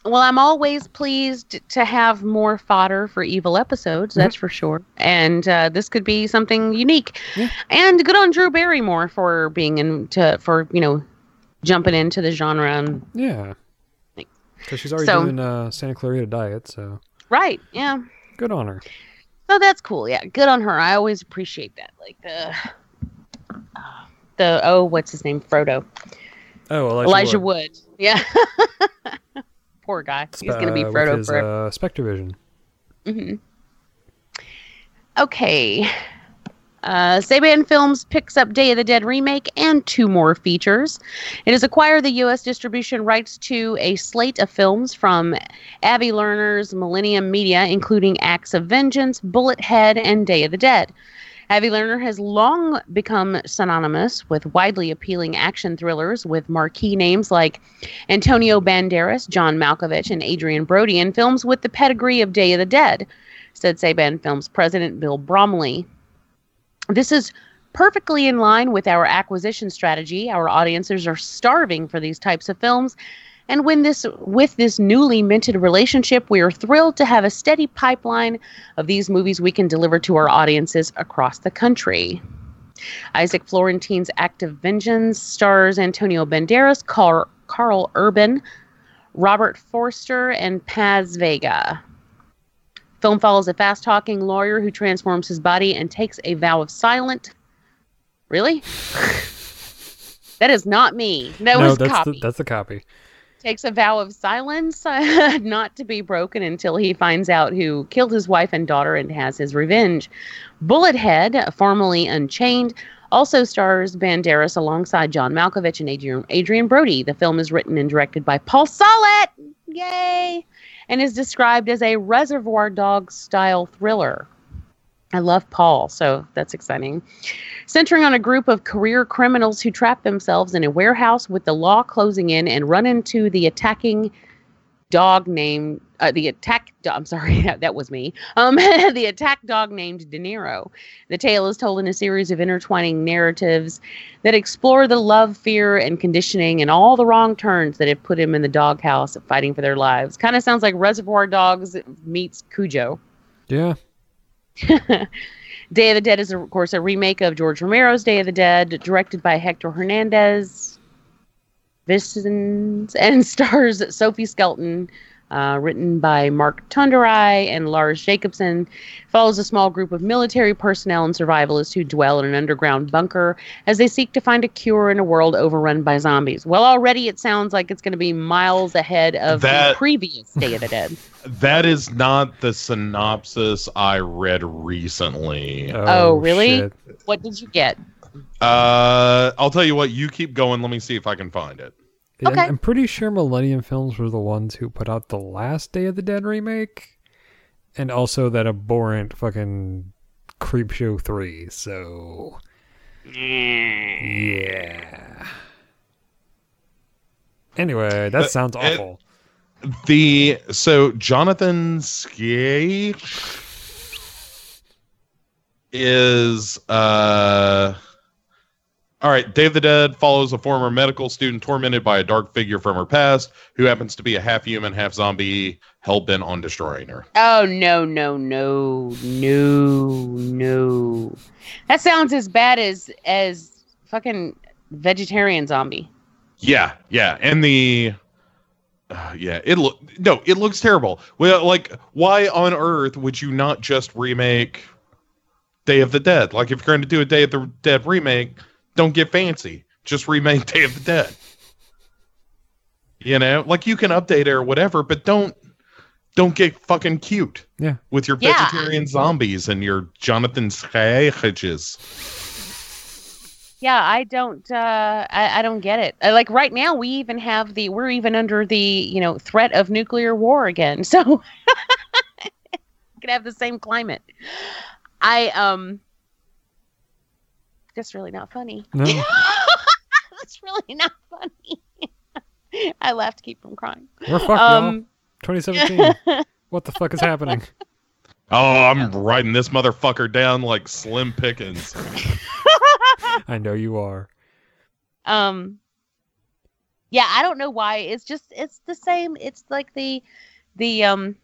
Well, I'm always pleased to have more fodder for evil episodes. That's for sure. And uh, this could be something unique.
Yeah.
And good on Drew Barrymore for being into for you know jumping into the genre. And,
Yeah, because she's already
So-
doing uh, Santa Clarita Diet, so
right. Yeah.
good on her.
So that's cool. Yeah. Good on her. I always appreciate that. Like the. uh, The oh, what's his name? Frodo.
Oh, Elijah,
Elijah
Wood.
Wood. Yeah. Poor guy. He's gonna be
Uh,
Frodo
his,
forever.
uh, Spectre Vision.
hmm Okay. Uh, Saban Films picks up Day of the Dead remake and two more features. It has acquired the U.S. distribution rights to a slate of films from Avi Lerner's Millennium Media, including Acts of Vengeance, Bullet Head, and Day of the Dead. Avi Lerner has long become synonymous with widely appealing action thrillers with marquee names like Antonio Banderas, John Malkovich, and Adrien Brody in films with the pedigree of Day of the Dead, said Saban Films president Bill Bromley. This is perfectly in line with our acquisition strategy. Our audiences are starving for these types of films. And when this with this newly minted relationship, we are thrilled to have a steady pipeline of these movies we can deliver to our audiences across the country. Isaac Florentine's Act of Vengeance stars Antonio Banderas, Karl, Karl Urban, Robert Forster, and Paz Vega. Film follows a fast talking lawyer who transforms his body and takes a vow of silent. Really? that is not me. That
no,
was
that's
copy.
the that's the copy.
Takes a vow of silence, not to be broken until he finds out who killed his wife and daughter and has his revenge. Bullethead, formerly Unchained, also stars Banderas alongside John Malkovich and Adrien, Adrien Brody. The film is written and directed by Paul Solet, yay, and is described as a Reservoir Dogs style thriller. I love Paul, so that's exciting. Centering on a group of career criminals who trap themselves in a warehouse with the law closing in and run into the attacking dog named uh, the attack do- I'm sorry that, was me um the attack dog named De Niro. The tale is told in a series of intertwining narratives that explore the love, fear, and conditioning and all the wrong turns that have put him in the doghouse fighting for their lives. Kind of sounds like Reservoir Dogs meets Cujo.
Yeah.
Day of the Dead is, of course, a remake of George Romero's Day of the Dead, directed by Hector Hernandez. Vicens and stars Sophie Skelton, uh, written by Mark Tonderai and Lars Jacobson. Follows a small group of military personnel and survivalists who dwell in an underground bunker as they seek to find a cure in a world overrun by zombies. Well, already it sounds like it's going to be miles ahead of the previous Day of the Dead.
That is not the synopsis I read recently.
Oh, really?
shit.
What did you get?
Uh, I'll tell you what. You keep going. Let me see if I can find it.
Yeah, I'm-
Okay.
I'm pretty sure Millennium Films were the ones who put out the last Day of the Dead remake, and also that abhorrent fucking Creepshow three. So, yeah. Anyway, that
Uh,
sounds
it-
awful.
The so Jonathan Skye is uh all right, Day of the Dead follows a former medical student tormented by a dark figure from her past who happens to be a half human, half zombie, hell bent on destroying her.
Oh no no no no no! That sounds as bad as as fucking vegetarian zombie.
Yeah, yeah, and the uh, yeah, it look no, it looks terrible. Well, like, why on earth would you not just remake Day of the Dead? Like, if you're going to do a Day of the Dead remake, don't get fancy. Just remake Day of the Dead. You know, like you can update it or whatever, but don't don't get fucking cute
Yeah.
with your
Yeah.
vegetarian zombies and your Jonathan Scages.
Yeah, I don't. Uh, I, I don't get it. Uh, like right now, we even have the. We're even under the you know threat of nuclear war again. So could have the same climate. I um. That's really not funny.
No.
That's really not funny. I laughed to keep from crying.
We're fucked, y'all.
Um,
2017. what the fuck is happening?
Oh, I'm riding this motherfucker down like Slim Pickens.
I know you are.
um yeah i don't know why it's just it's the same it's like the the um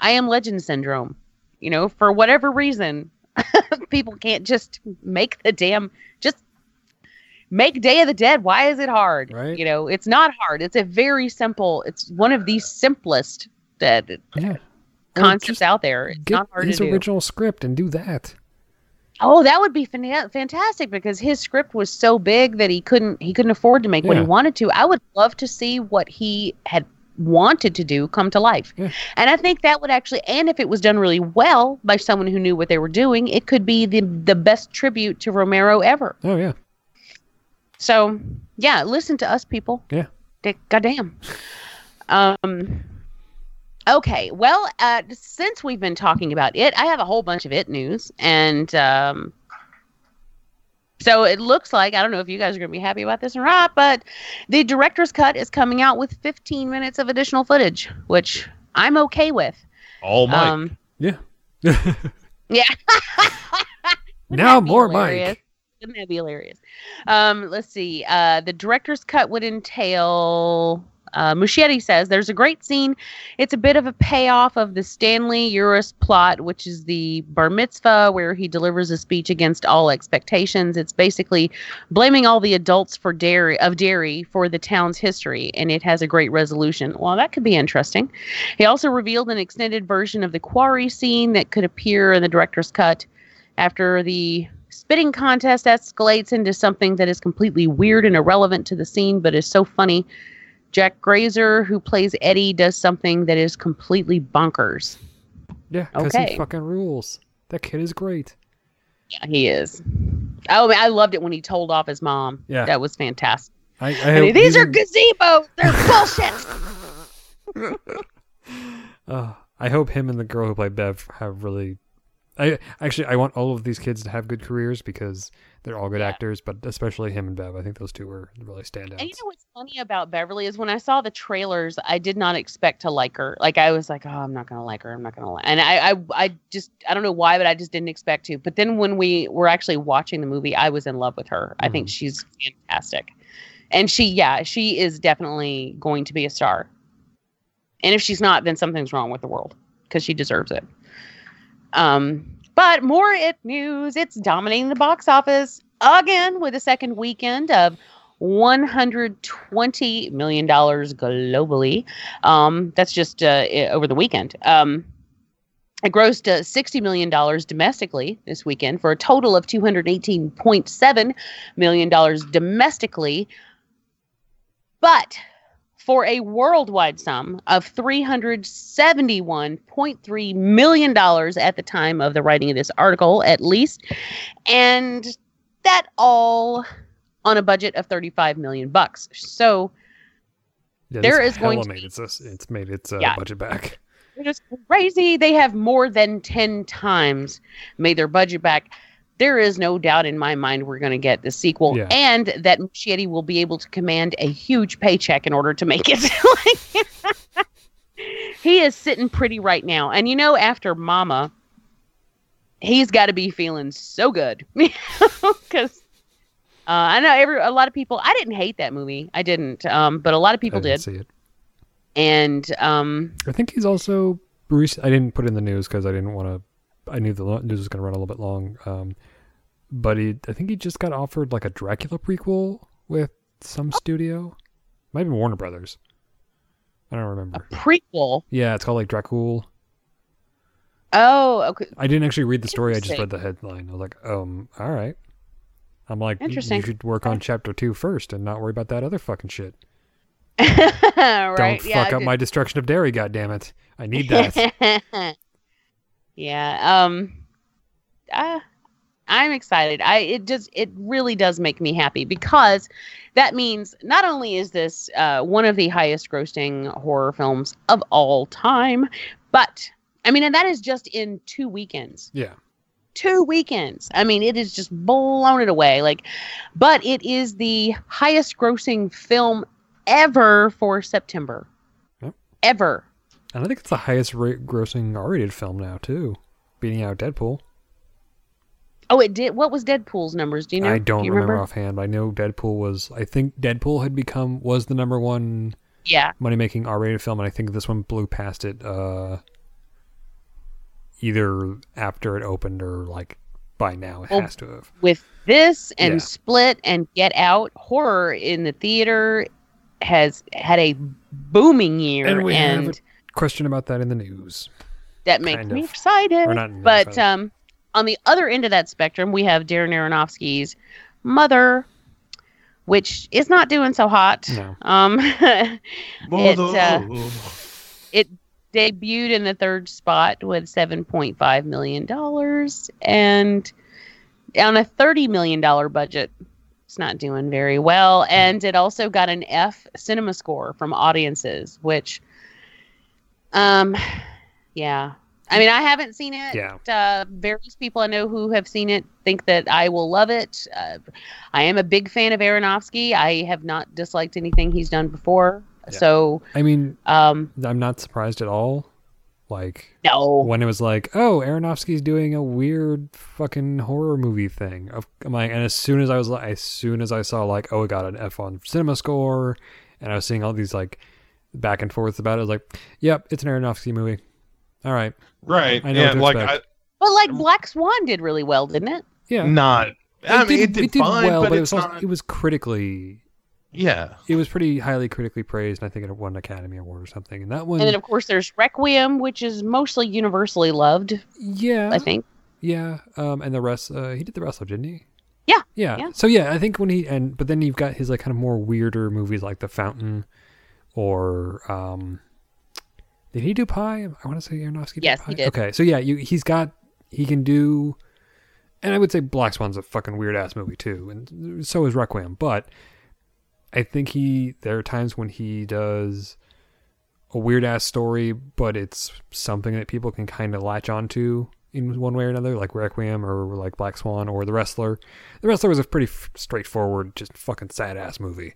i am legend syndrome you know for whatever reason people can't just make the damn just make day of the dead why is it hard
Right.
you know it's not hard it's a very simple it's one of the simplest dead
Yeah.
Concepts out there it's
Get
not hard
his
to do
original script and do that.
Oh, that would be fantastic because his script was so big that he couldn't he couldn't afford to make what he wanted to. I would love to see what he had wanted to do come to life.
Yeah.
And I think that would actually and if it was done really well by someone who knew what they were doing, it could be the the best tribute to Romero ever.
Oh yeah.
So, yeah, listen to us people.
Yeah.
Goddamn. Um. Okay, well, uh, since we've been talking about it, I have a whole bunch of it news, and um, so it looks like I don't know if you guys are going to be happy about this or not, but the director's cut is coming out with 15 minutes of additional footage, which I'm okay with.
All Mike.
Um,
Yeah.
yeah.
Now more
hilarious?
Mike.
Wouldn't that be hilarious? Um, let's see. Uh, the director's cut would entail. Uh, Muschietti says there's a great scene. It's a bit of a payoff of the Stanley Uris plot, which is the bar mitzvah, where he delivers a speech against all expectations. It's basically blaming all the adults for Derry of Derry for the town's history, and it has a great resolution. Well, that could be interesting. He also revealed an extended version of the quarry scene that could appear in the director's cut after the spitting contest escalates into something that is completely weird and irrelevant to the scene, but is so funny Jack Grazer, who plays Eddie, does something that is completely bonkers.
Yeah, because
Okay.
he fucking rules. That kid is great.
Yeah, he is. Oh, I loved it when he told off his mom.
Yeah.
that was fantastic.
I, I
These are gazebos. They're bullshit.
Uh, I hope him and the girl who played Bev have really. I actually I want all of these kids to have good careers because they're all good actors, but especially him and Bev. I think those two were really standouts.
And you know what's funny about Beverly is when I saw the trailers, I did not expect to like her. Like I was like, oh, I'm not gonna like her. I'm not gonna like. And I, I, I just, I don't know why, but I just didn't expect to. But then when we were actually watching the movie, I was in love with her. I think mm-hmm. she's fantastic, and she, yeah, she is definitely going to be a star. And if she's not, then something's wrong with the world because she deserves it. Um, but more it news. It's dominating the box office again with a second weekend of 120 million dollars globally. Um, that's just uh, over the weekend. Um, it grossed uh, 60 million dollars domestically this weekend for a total of 218.7 million dollars domestically. But for a worldwide sum of $371.3 million at the time of the writing of this article, at least. And that all on a budget of 35 million bucks. So
Yeah,
there is going to
made its it's made its uh,
Yeah.
budget back.
They're just crazy. They have more than 10 times made their budget back. There is no doubt in my mind we're going to get the sequel
Yeah.
and that Muschietti will be able to command a huge paycheck in order to make it. Like, he is sitting pretty right now. And you know, after Mama, he's got to be feeling so good. Because uh, I know every a lot of people, I didn't hate that movie. I didn't. Um, but a lot of people
I didn't
did.
see it.
And um,
I think he's also Bruce. I didn't put in the news because I didn't want to. I knew the news was going to run a little bit long. Um, but he, I think he just got offered like a Dracula prequel with some studio, might be Warner Brothers. I don't remember.
A prequel.
Yeah, it's called like Dracul.
Oh, okay.
I didn't actually read the story. I just read the headline. I was like, um, all right. I'm like, you-
Interesting.
you should work on chapter two first and not worry about that other fucking shit.
right.
Don't fuck
I
up my destruction of Derry. God damn it! I need that.
yeah. Um. Uh, I'm excited. I it just it really does make me happy because that means not only is this uh, one of the highest grossing horror films of all time, but I mean, and that is just in two weekends.
yeah.
two weekends. I mean, it is just blown it away. Like, but it is the highest grossing film ever for September.
Yep.
Ever.
And I think it's the highest rate grossing R-rated film now too, beating out Deadpool.
Oh, it did. What was Deadpool's numbers? Do you know?
I don't
Do you
remember, offhand. I know Deadpool was. I think Deadpool had become was the number one
Yeah.
money making R rated film, and I think this one blew past it. Uh, either after it opened or like by now it
Well,
has to have.
With this and
Yeah.
Split and Get Out, horror in the theater has had a booming year,
And we
and
a question about that in the news.
that makes
kind
me
of.
excited.
Or not
but
excited.
um, on the other end of that spectrum, we have Darren Aronofsky's Mother, which is not doing so hot.
No.
Um, it uh, it debuted in the third spot with seven point five million dollars, and on a thirty million dollar budget. It's not doing very well, and it also got an F cinema score from audiences, which, um, yeah. I mean, I haven't seen it.
Yeah.
Uh, various people I know who have seen it think that I will love it. Uh, I am a big fan of Aronofsky. I have not disliked anything he's done before. So,
I mean,
um,
I'm not surprised at all. Like
no,
when it was like, oh, Aronofsky's doing a weird fucking horror movie thing. Of- I'm like, and as soon as I was like, as soon as I saw like, oh, it got an F on Cinema Score, and I was seeing all these like back and forth about it, I was like, yep, it's an Aronofsky movie. All right,
Right.
I know
yeah,
what to
like
expect.
but like Black Swan did really well, didn't it?
yeah,
not. I mean, it did, fine,
well,
but,
but, it
it's
was also,
not.
it was critically,
yeah.
it was pretty highly critically praised, and I think it won an Academy Award or something. And that one,
And then of course there's Requiem, which is mostly universally loved.
yeah,
I think.
Yeah, um, and the rest, uh, he did the wrestler, didn't he?
Yeah,
yeah.
yeah.
So yeah, I think when he and but then you've got his like kind of more weirder movies like The Fountain, or um, did he do Pi? I want to say Aronofsky. Did
Yes, he did.
Okay, so yeah, you, he's got he can do, and I would say Black Swan's a fucking weird ass movie too, and so is Requiem. But I think he there are times when he does a weird ass story, but it's something that people can kind of latch onto in one way or another, like Requiem or like Black Swan or The Wrestler. The Wrestler was a pretty f- straightforward, just fucking sad ass movie.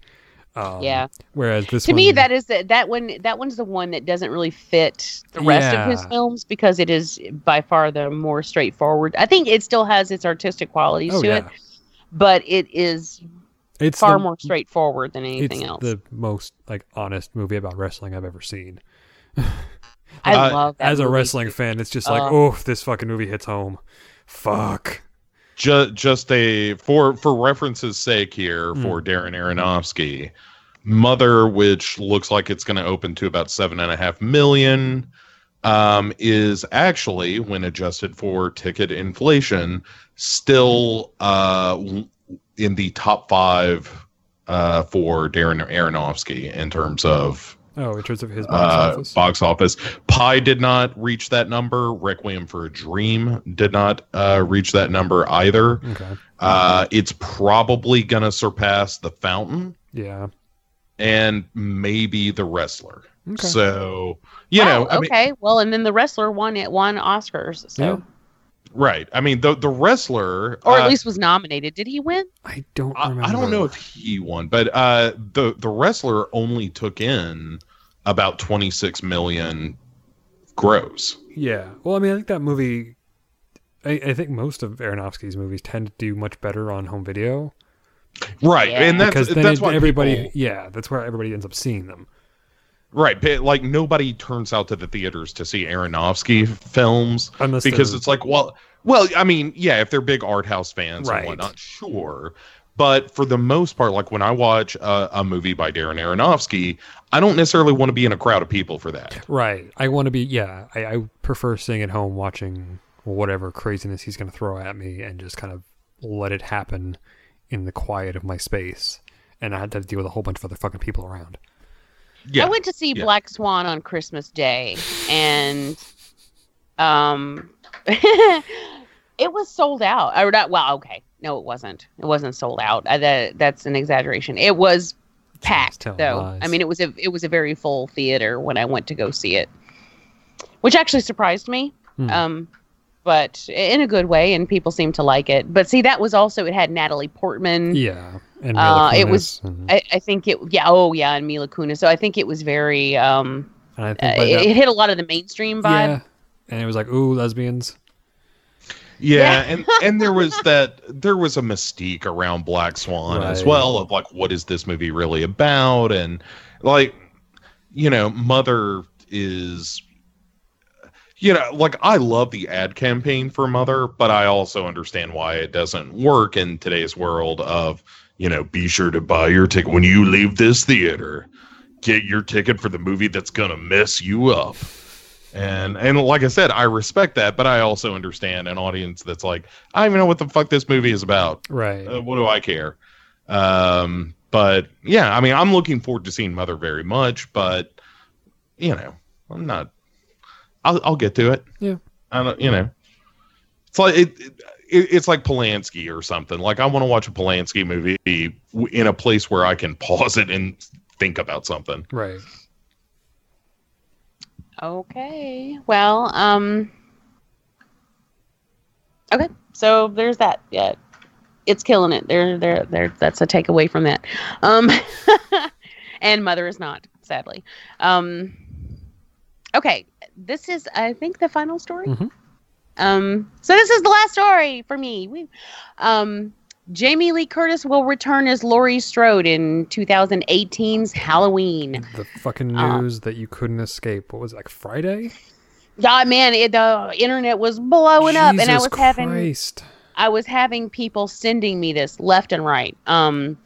Um,
Yeah.
Whereas this
to
one,
me, that is the, that one. That one's the one that doesn't really fit the rest of his films because it is by far the more straightforward. I think it still has its artistic qualities
Oh,
to
yeah.
it, but it is
it's
far
the-
more straightforward than anything
it's
else.
the most like honest movie about wrestling I've ever seen.
I
Uh,
love that
As a wrestling fan, it's just like,
Uh,
oh, this fucking movie hits home. Fuck.
Just just a for for reference's sake here
Hmm.
for Darren Aronofsky, Mother, which looks like it's going to open to about seven and a half million, um, is actually when adjusted for ticket inflation, still uh in the top five uh for Darren Aronofsky in terms of
Oh, in terms of his box
uh,
office.
box office. Pi did not reach that number. Requiem for a Dream did not uh, reach that number either.
Okay.
Uh, it's probably going to surpass The Fountain
Yeah.
and maybe The Wrestler.
Okay.
So, you
Wow,
know, I mean,
okay. well, and then the wrestler won it won Oscars, so
Yeah.
Right. I mean, the the wrestler,
or at
uh,
least was nominated. Did he win?
I don't
I,
remember.
I don't know if he won, but uh, the the wrestler only took in about 26 million gross.
Yeah. Well, I mean, I think that movie. I, I think most of Aronofsky's movies tend to do much better on home video
Right.
Yeah.
And that's
because then
that's
it-
why
everybody.
people-
Yeah, that's where everybody ends up seeing them.
Right, but like nobody turns out to the theaters to see Aronofsky films because it's like, well, well, I mean, yeah, if they're big art house fans
Right.
and whatnot, sure. But for the most part, like when I watch a, a movie by Darren Aronofsky, I don't necessarily want to be in a crowd of people for that.
Right. I want to be. Yeah. I, I prefer sitting at home watching whatever craziness he's going to throw at me and just kind of let it happen in the quiet of my space, and I had to deal with a whole bunch of other fucking people around.
Yeah,
I went to see
Yeah.
Black Swan on Christmas Day, and um, it was sold out. Or not? Well, okay, no, it wasn't. It wasn't sold out. Uh, that that's an exaggeration. It was packed though.
lies.
I mean, it was a it was a very full theater when I went to go see it, which actually surprised me.
Hmm.
Um, but in a good way, and people seemed to like it. But see, that was also it had Natalie Portman.
Yeah. And
Uh,
Mila
it was-
and,
I, I think it. Yeah. Oh, yeah, and Mila Kunis. So I think it was very. Um,
and I
uh,
think by
it,
that-
it hit a lot of the mainstream vibe.
yeah. And it was like, ooh, lesbians.
Yeah,
Yeah.
and and there was that there was a mystique around Black Swan as well of like what is this movie really about and like you know Mother is you know like I love the ad campaign for Mother but I also understand why it doesn't work in today's world of you know be sure to buy your ticket when you leave this theater get your ticket for the movie that's going to mess you up and and like I said, I respect that, but I also understand an audience that's like, I don't even know what the fuck this movie is about.
Right.
Uh, what do I care? Um, but yeah, I mean, I'm looking forward to seeing Mother very much, but you know, I'm not. I'll I'll get to it.
Yeah.
I don't. You know, it's like it. it it's like Polanski or something. Like I want to watch a Polanski movie in a place where I can pause it and think about something.
Right.
Okay. Well, um Okay. So there's that. Yeah. It's killing it. There there there that's a takeaway from that. Um and mother is not, sadly. Um Okay. This is I think the final story.
Mhm.
Um so this is the last story for me. We um Jamie Lee Curtis will return as Laurie Strode in 2018's Halloween.
The fucking
Uh,
news that you couldn't escape. What was it, like Friday?
Yeah, man, it, the internet was blowing up, and I
Jesus
was having I was having people sending me this left and right. Um,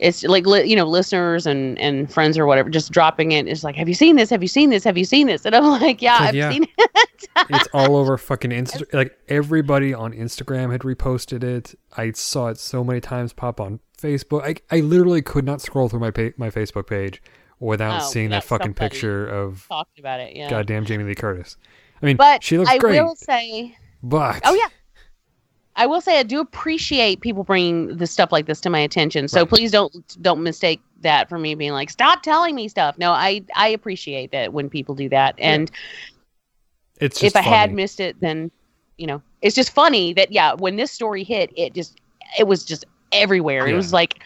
it's like li- you know, listeners and and friends or whatever, just dropping it. It's like, have you seen this? Have you seen this? Have you seen this? And I'm like, yeah, I've
yeah.
seen it.
it's all over fucking Insta. Like everybody on Instagram had reposted it. I saw it so many times pop on Facebook. I I literally could not scroll through my pa- my Facebook page without
Oh,
seeing that fucking picture of
Talked about it, yeah.
goddamn Jamie Lee Curtis. I mean,
but
she looks
I
great,
will say,
but
oh yeah, I will say I do appreciate people bringing the stuff like this to my attention. So please don't don't mistake that for me being like, stop telling me stuff. No, I I appreciate that when people do that. And
it's
if
just
I had missed it, then you know, it's just funny that yeah, when this story hit, it just it was just everywhere. It was like,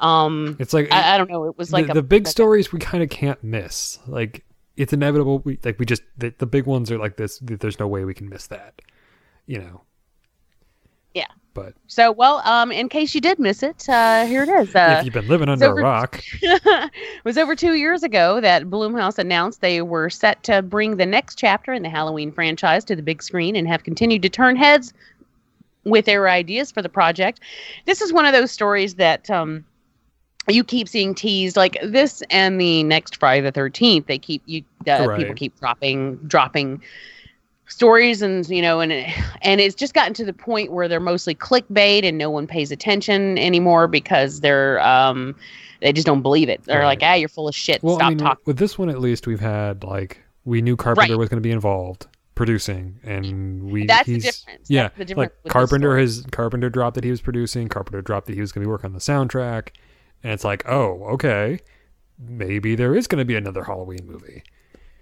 um,
It's like
I, I don't know, it was like
the,
a
the big
like a-
stories we kind of can't miss. Like it's inevitable. We like we just the, the big ones are like this. There's no way we can miss that. You know.
Yeah.
But
So, well, um, in case you did miss it, uh, here it is. Uh,
if you've been living under
over-
a rock,
it was over two years ago that Blumhouse announced they were set to bring the next chapter in the Halloween franchise to the big screen and have continued to turn heads with their ideas for the project. This is one of those stories that um, you keep seeing teased, like this and the next Friday the Thirteenth. They keep you uh,
Right.
people keep dropping dropping stories and you know and and it's just gotten to the point where they're mostly clickbait and no one pays attention anymore because they're um they just don't believe it they're
Right.
like ah you're full of shit
well,
stop
I mean,
talking
with this one at least we've had like we knew Carpenter
Right.
was going to be involved producing, and we
That's the difference.
Yeah,
the difference
like Carpenter has Carpenter dropped that he was producing. Carpenter dropped that he was going to be working on the soundtrack, and it's like, oh, okay, maybe there is going to be another Halloween movie.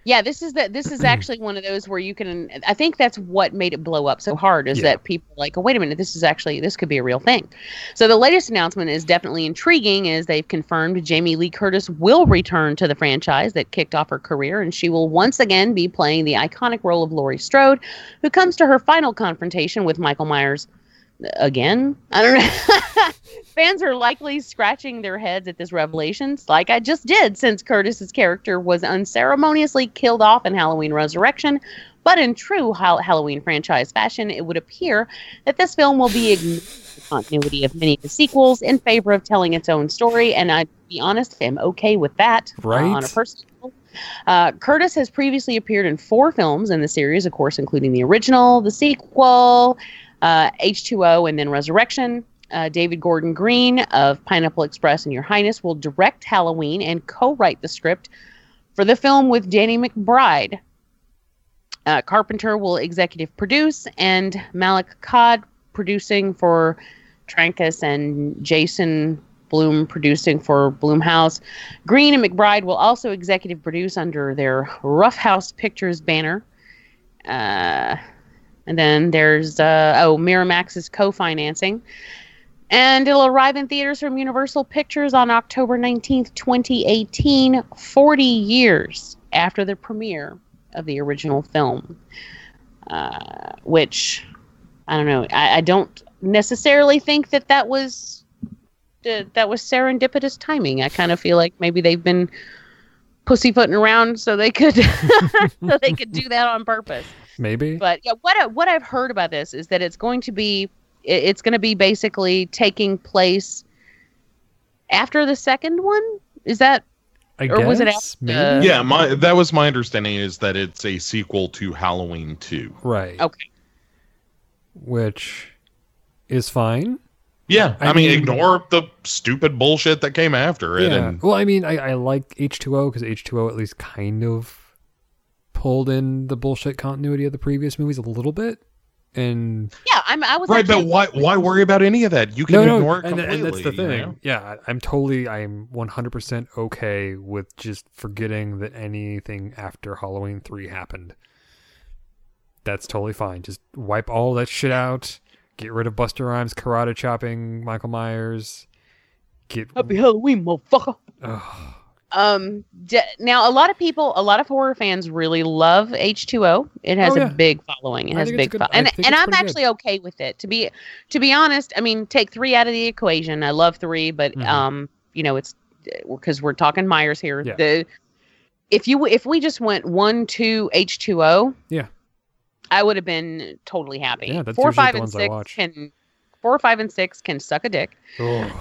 Yeah this is that this is actually one of those where you can i think that's what made it blow up so hard is
Yeah.
that people are like oh wait a minute this is actually this could be a real thing so the latest announcement is definitely intriguing as they've confirmed jamie lee curtis will return to the franchise that kicked off her career and she will once again be playing the iconic role of laurie strode who comes to her final confrontation with michael myers again? I don't know. Fans are likely scratching their heads at this revelation like i just did since curtis's character was unceremoniously killed off in halloween resurrection. But in true Hal- halloween franchise fashion it would appear that this film will be ignoring the continuity of many of the sequels in favor of telling its own story and i to be honest am okay with that uh, on a personal. Uh, Curtis has previously appeared in four films in the series, of course, including the original, the sequel, uh, H2O, and then Resurrection. Uh, David Gordon Green of Pineapple Express and Your Highness will direct Halloween and co write the script for the film with Danny McBride. Uh, Carpenter will executive produce, and Malek Akkad producing for Trancas and Jason Blum producing for Blumhouse. Green and McBride will also executive produce under their Rough House Pictures banner. Uh, and then there's uh, oh Miramax is co-financing, and it'll arrive in theaters from Universal Pictures on October 19th, 2018, 40 years after the premiere of the original film. Uh, which I don't know. I, I don't necessarily think that that was that that was serendipitous timing. I kind of feel like maybe they've been pussyfooting around so they could so they could do that on purpose.
Maybe.
But yeah, what I, what I've heard about this is that it's going to be it's going to be basically taking place after the second one. Is that
I
or was it after
maybe?
the-
Yeah, my that was my understanding is that it's a sequel to Halloween 2.
Right.
okay?
Which is fine.
Yeah, I,
I
mean,
mean-
ignore the stupid bullshit that came after it.
Yeah.
And
Well, I mean, I, I like H2O because H2O at least kind of pulled in the bullshit continuity of the previous movies a little bit. And
Yeah, I'm. I was
right, but why why worry about any of that? You can
no, no,
ignore it
and,
completely.
and that's the
you
thing.
know?
Yeah, I- I'm totally, I'm 100% okay with just forgetting that anything after Halloween 3 happened. That's totally fine. Just wipe all that shit out. Get rid of Busta Rhymes karate chopping Michael Myers. Get
Happy Halloween, motherfucker.
Ugh.
Um. d- now, a lot of people, a lot of horror fans, really love H2O. It has
Oh,
a big following. It
I
has big,
good-
fo- and and I'm
pretty good.
actually okay with it. To be, to be honest, I mean, take three out of the equation. I love three, but
Mhm.
um, you know, it's because we're talking Myers here.
Yeah.
The if you if we just went one, two, H2O,
Yeah.
I would have been totally happy.
Yeah, that's
four, five, and six can. Four, five, and six can suck a dick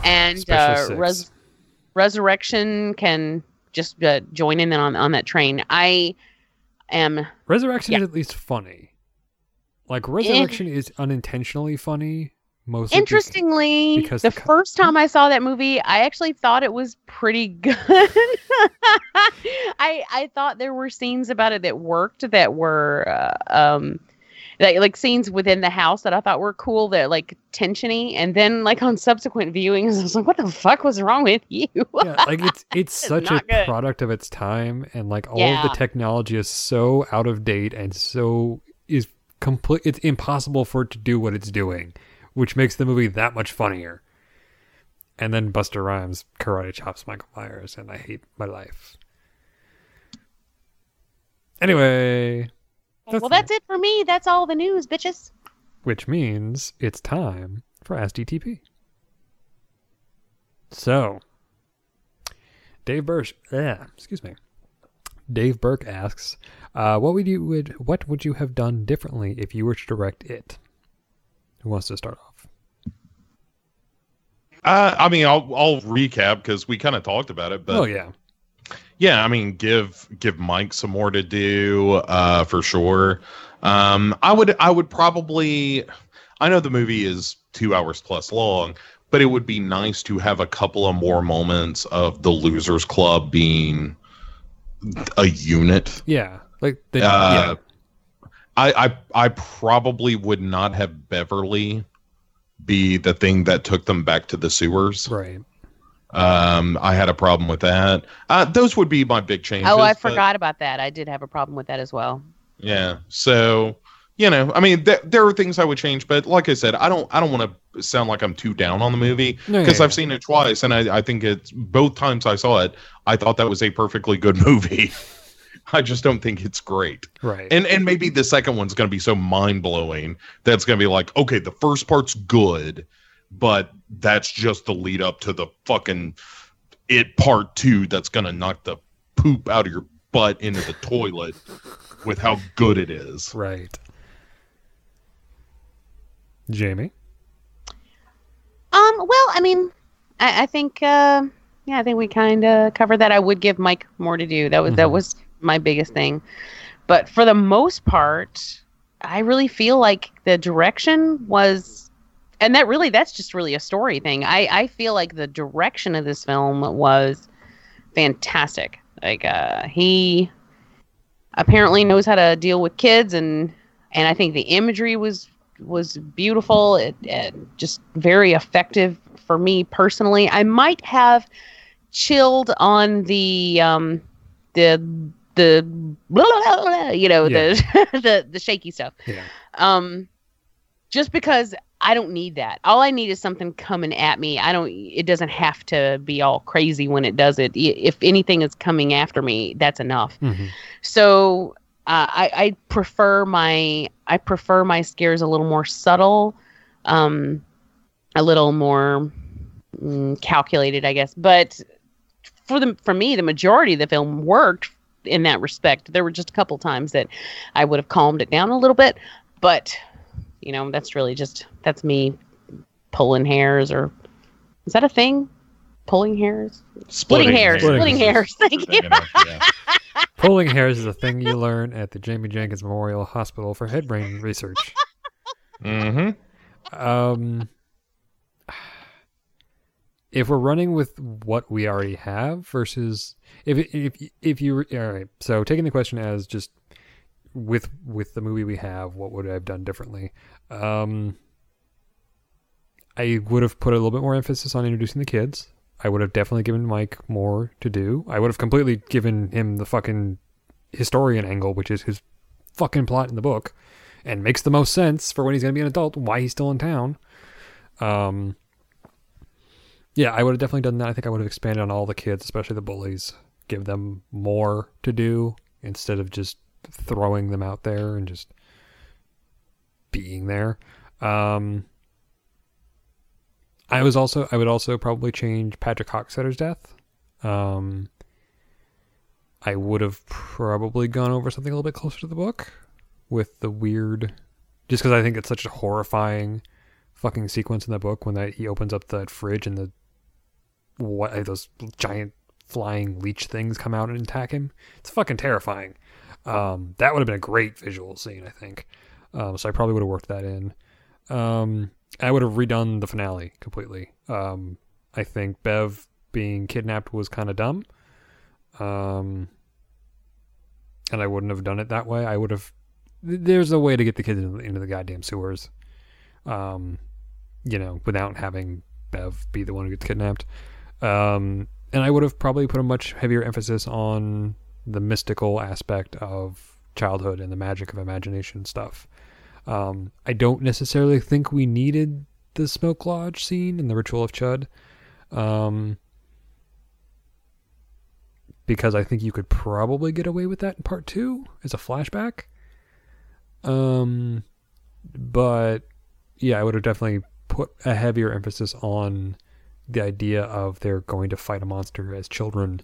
and uh, res-. Resurrection can just uh, join in on on that train. I am
Resurrection
Yeah.
is at least funny. Like Resurrection is unintentionally funny. Most
Interestingly,
because
the
the co-
first time I saw that movie, I actually thought it was pretty good. I I thought there were scenes about it that worked that were uh, um like, like scenes within the house that I thought were cool that like tensiony and then like on subsequent viewings I was like what the fuck was wrong with you?
yeah, like it's it's such a
good.
product of its time, and like all of the technology is so out of date and so is complete. It's impossible for it to do what it's doing, which makes the movie that much funnier. And then Busta Rhymes karate chops Michael Myers, and I hate my life. Anyway,
well, that's it for me. That's all the news, bitches.
which means it's time for SDTP. So, Dave Burke, yeah, excuse me. Dave Burke asks, uh, "What would you would what would you have done differently if you were to direct it?" Who wants to start off?
Uh, I mean, I'll I'll recap because we kind of talked about it, but
oh yeah,
yeah, I mean, give give Mike some more to do uh, for sure. Um, I would I would probably. I know the movie is two hours plus long, but it would be nice to have a couple of more moments of the Losers Club being a unit.
yeah, like the
Uh,
yeah,
I, I I probably would not have Beverly be the thing that took them back to the sewers.
right.
Um, I had a problem with that. Uh, those would be my big changes.
Oh, I
but-
forgot about that. I did have a problem with that as well.
Yeah. So, you know, I mean, th- there are things I would change, but like I said, I don't, I don't want to sound like I'm too down on the movie
No,
because
yeah,
I've seen it twice, and I, I think it's both times I saw it, I thought that was a perfectly good movie. I just don't think it's great.
Right.
And and maybe the second one's going to be so mind blowing that's going to be like, okay, the first part's good, but that's just the lead up to the fucking it part two that's going to knock the poop out of your butt into the toilet with how good it is.
right. Jamie.
Um, well, I mean, I, I think, uh, yeah, I think we kind of covered that. I would give Mike more to do. That was that
Mhm.
was my biggest thing. But for the most part, I really feel like the direction was, and that really that's just really a story thing. I I feel like the direction of this film was fantastic. Like uh, he apparently knows how to deal with kids and and I think the imagery was was beautiful it, it just very effective for me personally I might have chilled on the um the the you know the the the shaky stuff
Yeah.
um just because I don't need that. All I need is something coming at me. I don't it doesn't have to be all crazy when it does it. If anything is coming after me, that's enough.
Mhm.
So uh, I, I prefer my I prefer my scares a little more subtle, um, a little more mm, calculated, I guess. But for the for me, the majority of the film worked in that respect. There were just a couple times that I would have calmed it down a little bit, but you know that's really just that's me pulling hairs or is that a thing? Pulling hairs, splitting, hairs,
hairs.
splitting hairs. Thank you.
You know, yeah.
Pulling hairs is a thing you learn at the Jamie Jenkins Memorial Hospital for Head Brain Research.
Mm-hmm.
Um, if we're running with what we already have versus if if if you all right, so taking the question as just with with the movie we have, what would I have done differently? Um, I would have put a little bit more emphasis on introducing the kids. I would have definitely given Mike more to do. I would have completely given him the fucking historian angle, which is his fucking plot in the book, and makes the most sense for when he's gonna be an adult. Why he's still in town. Um. Yeah, I would have definitely done that. I think I would have expanded on all the kids, especially the bullies, give them more to do instead of just throwing them out there and just being there. Um, I was also I would also probably change Patrick Hockstetter's death. Um, I would have probably gone over something a little bit closer to the book with the weird, just because I think it's such a horrifying fucking sequence in the book when that he opens up that fridge and the what those giant flying leech things come out and attack him. It's fucking terrifying. Um, that would have been a great visual scene, I think. Um, so I probably would have worked that in. Um, I would have redone the finale completely. Um, I think Bev being kidnapped was kind of dumb. Um, and I wouldn't have done it that way. I would have. There's a way to get the kids into the, goddamn sewers. Um, you know, without having Bev be the one who gets kidnapped. Um, and I would have probably put a much heavier emphasis on the mystical aspect of childhood and the magic of imagination stuff. Um, I don't necessarily think we needed the smoke lodge scene and the ritual of Chud. Um, because I think you could probably get away with that in part two as a flashback. Um, but yeah, I would have definitely put a heavier emphasis on the idea of they're going to fight a monster as children.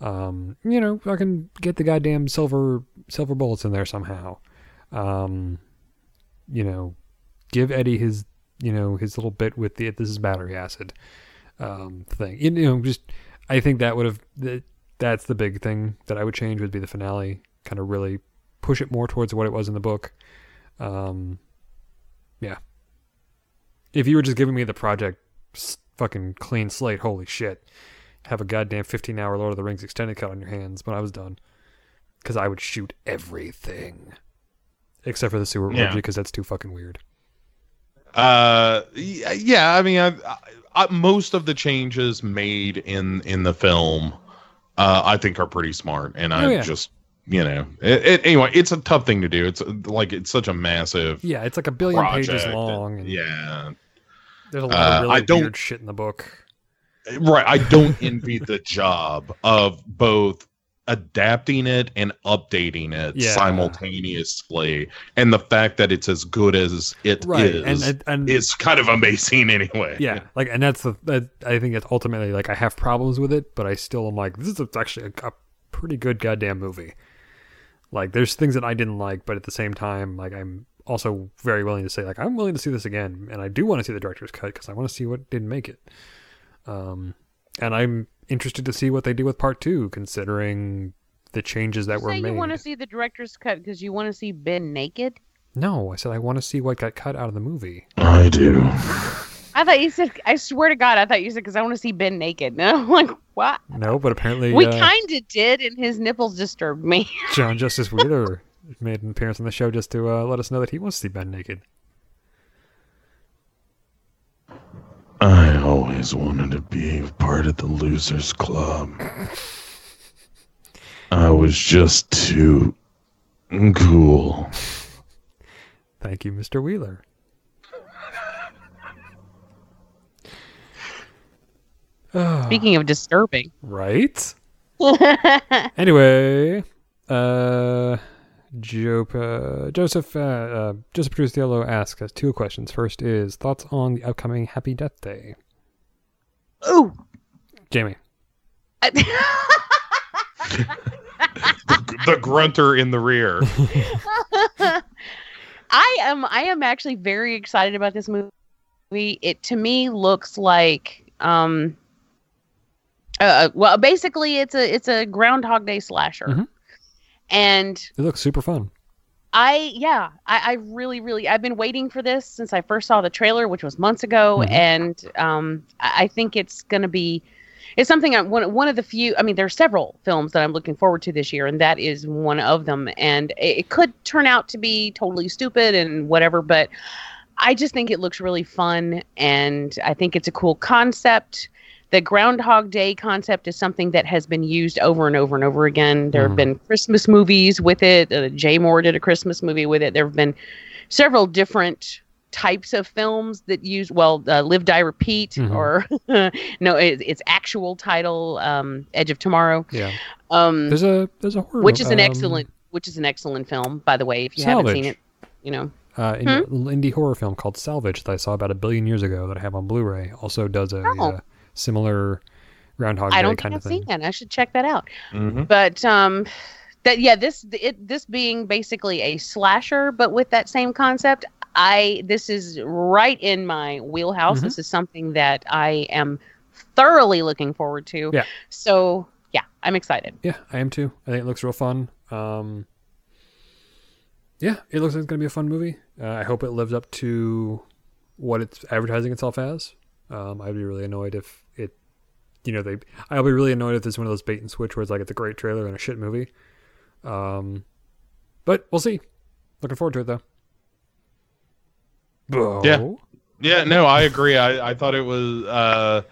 Um, you know, I can get the goddamn silver silver bullets in there somehow. Um, you know, give Eddie his you know his little bit with the this is battery acid um, thing. You know, just I think that would have that, that's the big thing that I would change would be the finale. Kind of really push it more towards what it was in the book. Um, yeah. If you were just giving me the project fucking clean slate, holy shit, have a goddamn 15 hour Lord of the Rings extended cut on your hands when I was done. Because I would shoot everything. Except for the sewer
Yeah.
orgy, because that's too fucking weird.
Uh, yeah. I mean, I, I, I, most of the changes made in in the film, uh, I think are pretty smart, and I
Oh, yeah.
just you know, it, it, anyway, it's a tough thing to do. It's like it's such a massive.
Yeah, it's like a billion pages
project,
long. And
yeah.
There's a lot
Uh,
of really
I don't-
weird shit in the book.
Right. I don't envy the job of both adapting it and updating it
Yeah.
simultaneously. And the fact that it's as good as it is
Right, and- and- and-
is kind of amazing anyway.
Yeah, like, and that's the that, I think it's ultimately like I have problems with it, but I still am like this is actually a, a pretty good goddamn movie. Like, there's things that I didn't like, but at the same time, like I'm also very willing to say like I'm willing to see this again, and I do want to see the director's cut because I want to see what didn't make it. Um, and I'm interested to see what they do with part two, considering the changes that
You
were
say
made.
you want to see the director's cut because you want to see Ben naked?
No, I said I want to see what got cut out of the movie.
I do.
I thought you said. I swear to God, I thought you said because I want to see Ben naked. No, I'm like, what?
No, but apparently
we
uh,
kind of did, and his nipples disturbed me.
John Justice Wheeler made an appearance on the show just to uh, let us know that he wants to see Ben naked.
I always wanted to be part of the Losers Club. I was just too cool.
Thank you, Mr. Wheeler.
Speaking of disturbing,
Right? anyway, uh, Jope, uh, Joseph, uh, uh, Joseph Trustiello asks us two questions. First is thoughts on the upcoming Happy Death Day.
Ooh.
Jamie.
the grunter in the rear.
I am I am actually very excited about this movie. It to me looks like um uh well basically it's a it's a groundhog day slasher.
Mhm.
And
It looks super fun.
I yeah, I, I really, really I've been waiting for this since I first saw the trailer, which was months ago,
Mhm.
and um, I think it's gonna be it's something I, one one of the few. I mean, there are several films that I'm looking forward to this year, and that is one of them. And it, it could turn out to be totally stupid and whatever, but I just think it looks really fun, and I think it's a cool concept. The Groundhog Day concept is something that has been used over and over and over again. There have been Christmas movies with it. Uh, Jay Mohr did a Christmas movie with it. There have been several different types of films that use well uh, live die repeat
Mhm.
or no it, its actual title um edge of tomorrow
Yeah.
um
There's a there's a horror
which is an
um,
excellent which is an excellent film by the way if you haven't seen it you know
uh, indie, little indie horror film called Salvage that I saw about a billion years ago that I have on Blu-ray. Also does a
Oh.
Similar Groundhog
i don't
kind
think i've
thing.
seen that i should check that out
Mhm.
but um that yeah this it this being basically a slasher but with that same concept i this is right in my wheelhouse
Mhm.
this is something that i am thoroughly looking forward to
Yeah.
so yeah i'm excited
Yeah, I am too. I think it looks real fun. Um, yeah, it looks like it's gonna be a fun movie. Uh, I hope it lives up to what it's advertising itself as. Um, I'd be really annoyed if it, you know, they. I'll be really annoyed if there's one of those bait and switch where it's like it's a great trailer and a shit movie. Um, but we'll see. Looking forward to it though. Bo?
Yeah. Yeah, no, I agree. I, I thought it was uh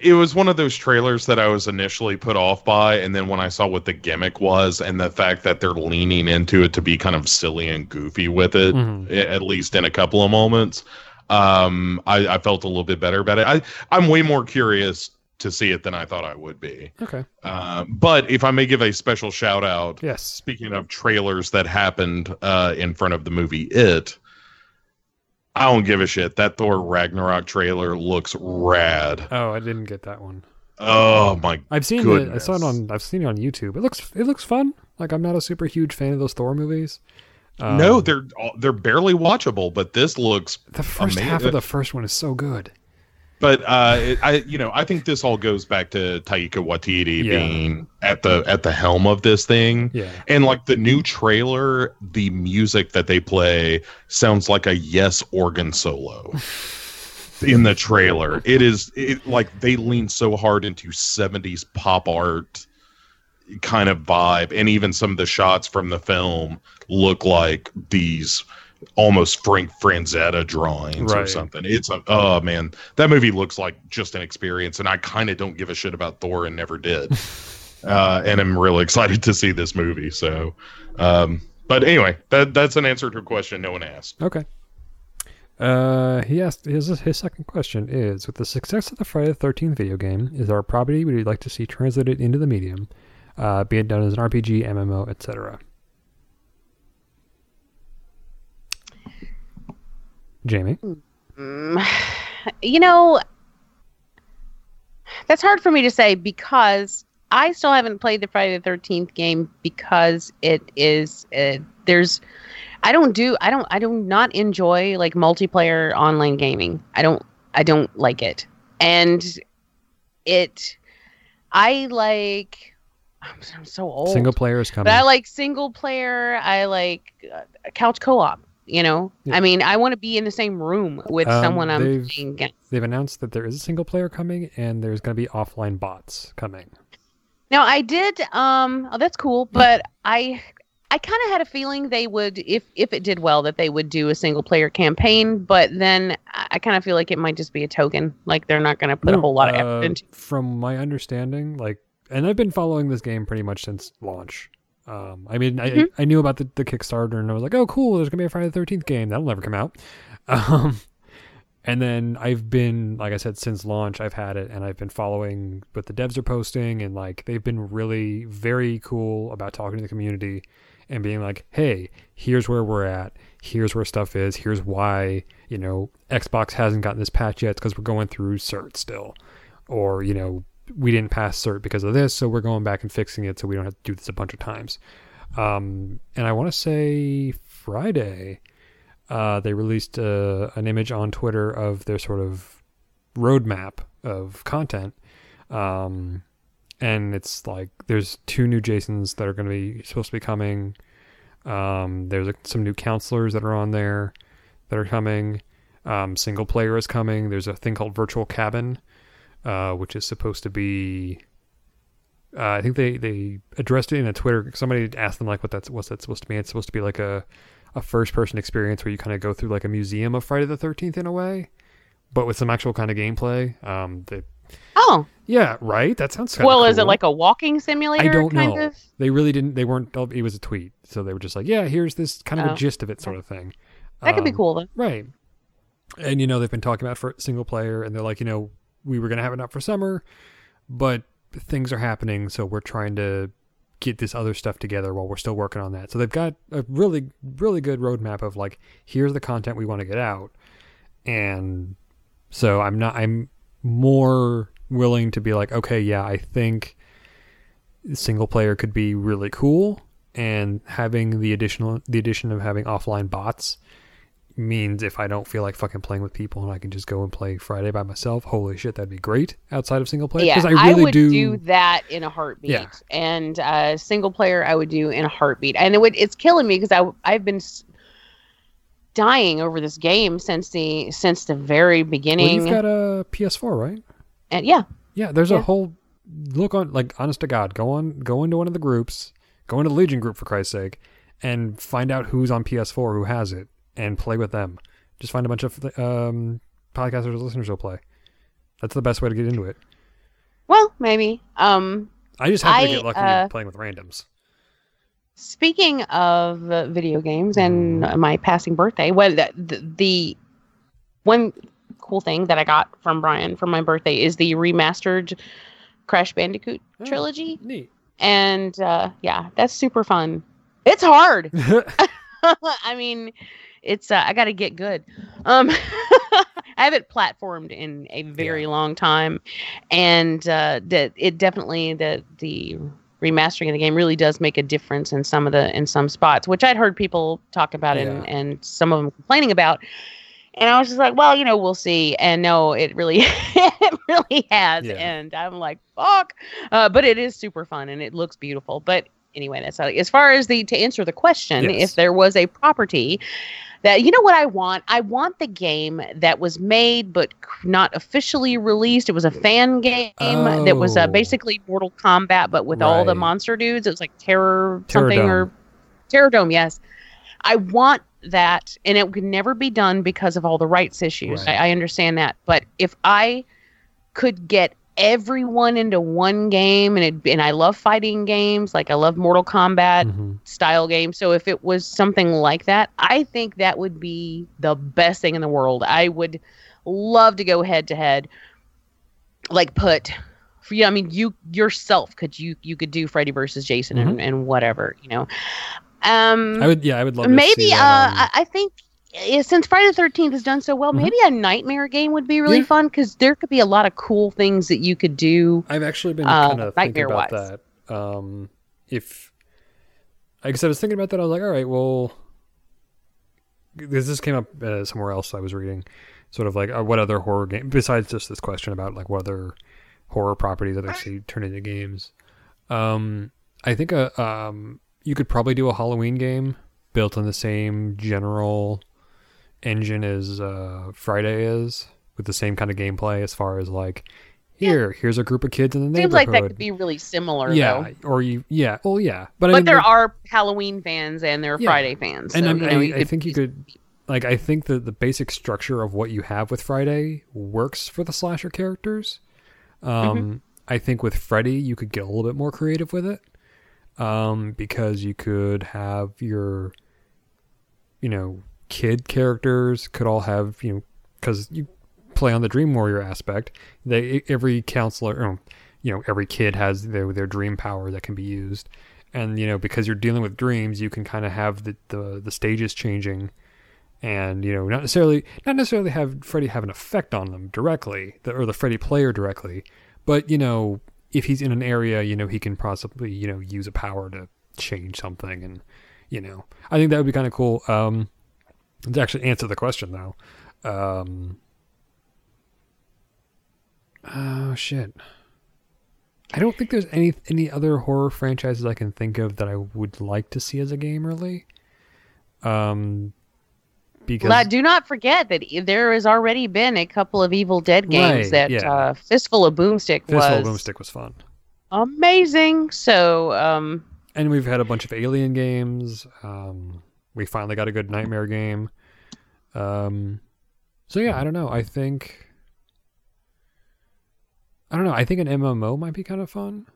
it was one of those trailers that I was initially put off by, and then when I saw what the gimmick was and the fact that they're leaning into it to be kind of silly and goofy with it,
Mhm.
at least in a couple of moments, um, I, I felt a little bit better about it. I, I'm way more curious to see it than I thought I would be.
Okay.
Um, but if I may give a special shout out,
yes.
Speaking of trailers that happened uh, in front of the movie It, I don't give a shit. That Thor Ragnarok trailer looks rad.
Oh, I didn't get that one.
Oh my!
I've seen it. I saw it on. I've seen it on YouTube. It looks. It looks fun. Like I'm not a super huge fan of those Thor movies. Um,
no, they're they're barely watchable, but this looks
the first half of the first one is so good.
But uh, it, I, you know, I think this all goes back to Taika Waititi
Yeah.
being at the at the helm of this thing.
Yeah.
And like the new trailer, the music that they play sounds like a Yes organ solo in the trailer. It is it, like they lean so hard into 70s pop art kind of vibe and even some of the shots from the film look like these almost Frank Frazetta drawings or something. It's a oh man, that movie looks like just an experience and I kind of don't give a shit about Thor and never did. uh, and I'm really excited to see this movie. So, um, but anyway, that that's an answer to a question no one asked.
Okay. Uh, he asked his his second question is: With the success of the Friday the Thirteenth video game, is there a property would you like to see translated into the medium, uh, be it done as an RPG, MMO, etc.? Jamie,
Mm, you know, that's hard for me to say because I still haven't played the Friday the Thirteenth game because it is uh, there's I don't do I don't I do not enjoy like multiplayer online gaming. I don't I don't like it, and it I like I'm, I'm so old.
single player is coming.
But I like single player. I like uh, couch co-op. You know,
Yeah.
I mean, I want to be in the same room with
Um,
someone I'm
they've-
playing against.
They've announced that there is a single player coming, and there's going to be offline bots coming.
Now, I did. Um, oh, that's cool. But I, I kind of had a feeling they would, if if it did well, that they would do a single player campaign. But then I, kind of feel like it might just be a token. Like they're not going to put a whole lot of
uh,
effort into.
From my understanding, like, and I've been following this game pretty much since launch. Um, I mean, I,
Mhm.
I knew about the, the Kickstarter, and I was like, oh, cool, there's gonna be a Friday the Thirteenth game that'll never come out. Um, and then I've been, like I said, since launch, I've had it, and I've been following what the devs are posting, and like they've been really very cool about talking to the community and being like, hey, here's where we're at, here's where stuff is, here's why you know Xbox hasn't gotten this patch yet because we're going through cert still, or you know we didn't pass cert because of this, so we're going back and fixing it so we don't have to do this a bunch of times. Um, and I want to say Friday, uh, they released uh, an image on Twitter of their sort of roadmap of content. Um, and it's like there's two new Jasons that are going to be supposed to be coming. Um, there's some new counselors that are on there that are coming. Um, single player is coming. There's a thing called Virtual Cabin, uh, which is supposed to be. Uh, I think they, they addressed it in a Twitter. Somebody asked them like, "What that's what's that supposed to be?" It's supposed to be like a a first person experience where you kind of go through like a museum of Friday the Thirteenth in a way, but with some actual kind of gameplay. Um, they,
Oh,
yeah, right. That sounds
well, is it like a walking simulator?
I don't
kind
know.
Of?
They really didn't. They weren't. It was a tweet, so they were just like, "Yeah, here's this kind of
Oh.
a gist of it, sort of thing."
That could be
Um,
cool though.
right? And you know, they've been talking about for single player, and they're like, you know, we were gonna have it up for summer, but things are happening, so we're trying to get this other stuff together while we're still working on that. So they've got a really, really good roadmap of like, here's the content we want to get out, and so I'm not. I'm more willing to be like, okay, yeah, I think single player could be really cool, and having the additional the addition of having offline bots means if I don't feel like fucking playing with people and I can just go and play Friday by myself, holy shit, that'd be great outside of single player.
Yeah,
I really
would
do.
that in a heartbeat.
Yeah.
And uh, single player, I would do in a heartbeat. And it would it's killing me because I I've been dying over this game since the since the very
Well,
beginning.
you've got a PS4, right?
and yeah,
Yeah, there's
Yeah.
a whole look on like honest to God, go on go into one of the groups, go into the Legion group for Christ's sake, and find out who's on PS4 who has it and play with them. Just find a bunch of um podcasters listeners will play. That's the best way to get into it.
well maybe. Um,
I just happen
I,
to get lucky
uh,
playing with randoms.
Speaking of uh, video games and
Mm-hmm.
my passing birthday, well, the, the, the one cool thing that I got from Brian for my birthday is the remastered Crash Bandicoot
Oh.
trilogy.
Neat.
And uh, yeah, that's super fun. It's hard. I mean, it's uh, I got to get good. Um, I haven't platformed in a very long time, and uh, that it definitely the the remastering of the game really does make a difference in some of the in some spots, which I'd heard people talk about and and some of them complaining about. And I was just like, well, you know, we'll see. And no, it really, it really has.
Yeah.
And I'm like, fuck. Uh, but it is super fun and it looks beautiful. But anyway, that's how, as far as the to answer the question,
Yes.
if there was a property that you know what I want, I want the game that was made but not officially released. It was a fan game that was uh,
Oh.
basically Mortal Kombat, but with all the monster dudes. It was like Terror
Terror
something
Dome.
or Terror Dome. Yes, I want that, and it could never be done because of all the rights issues.
Right.
I, I understand that, but if I could get everyone into one game, and it, and I love fighting games, like I love Mortal Kombat
Mhm.
style games. So if it was something like that, I think that would be the best thing in the world. I would love to go head to head, like put. For you, I mean, you yourself could you you could do Freddy versus Jason and, and whatever you know. Um,
I would yeah, I would love to
maybe uh,
on-
I, I think since Friday the Thirteenth has done so well,
Mhm.
maybe a nightmare game would be really
Yeah.
fun because there could be a lot of cool things that you could do.
I've actually been
uh,
kind of thinking about
nightmare-wise.
that. Um, if, I guess I was thinking about that, I was like, all right, well, this this came up uh, somewhere else I was reading, sort of like uh, what other horror game besides just this question about like what other horror properties that see turn into games. Um, I think a um you could probably do a Halloween game built on the same general engine as uh, Friday is, with the same kind of gameplay as far as like, here, here's a group of kids in the
Seems
neighborhood.
like that could be really similar.
yeah,
though.
or you, yeah, well, yeah, but,
but,
I mean,
there are Halloween fans and there are
Yeah.
Friday fans.
and
so,
I'm-
you know,
I,
you
I think you could, like, I think that the basic structure of what you have with Friday works for the slasher characters. Um,
Mm-hmm.
I think with Freddy, you could get a little bit more creative with it, um, because you could have your, you know, kid characters could all have you know, because you play on the Dream Warrior aspect. They every counselor, or, you know, every kid has their their dream power that can be used, and you know because you're dealing with dreams, you can kind of have the, the the stages changing, and you know not necessarily not necessarily have Freddy have an effect on them directly, the, or the Freddy player directly, but you know if he's in an area, you know he can possibly you know use a power to change something, and you know I think that would be kind of cool. Um, to actually answer the question though. Um, oh shit. I don't think there's any any other horror franchises I can think of that I would like to see as a game really. Um because
do not forget that there has already been a couple of Evil Dead games
Right,
that
yeah.
uh, Fistful of Boomstick
Fistful
was
of Boomstick was fun.
amazing. So, um,
And we've had a bunch of alien games. Um we finally got a good nightmare game. Um so yeah, I don't know. I think I don't know. I think an MMO might be kind of fun,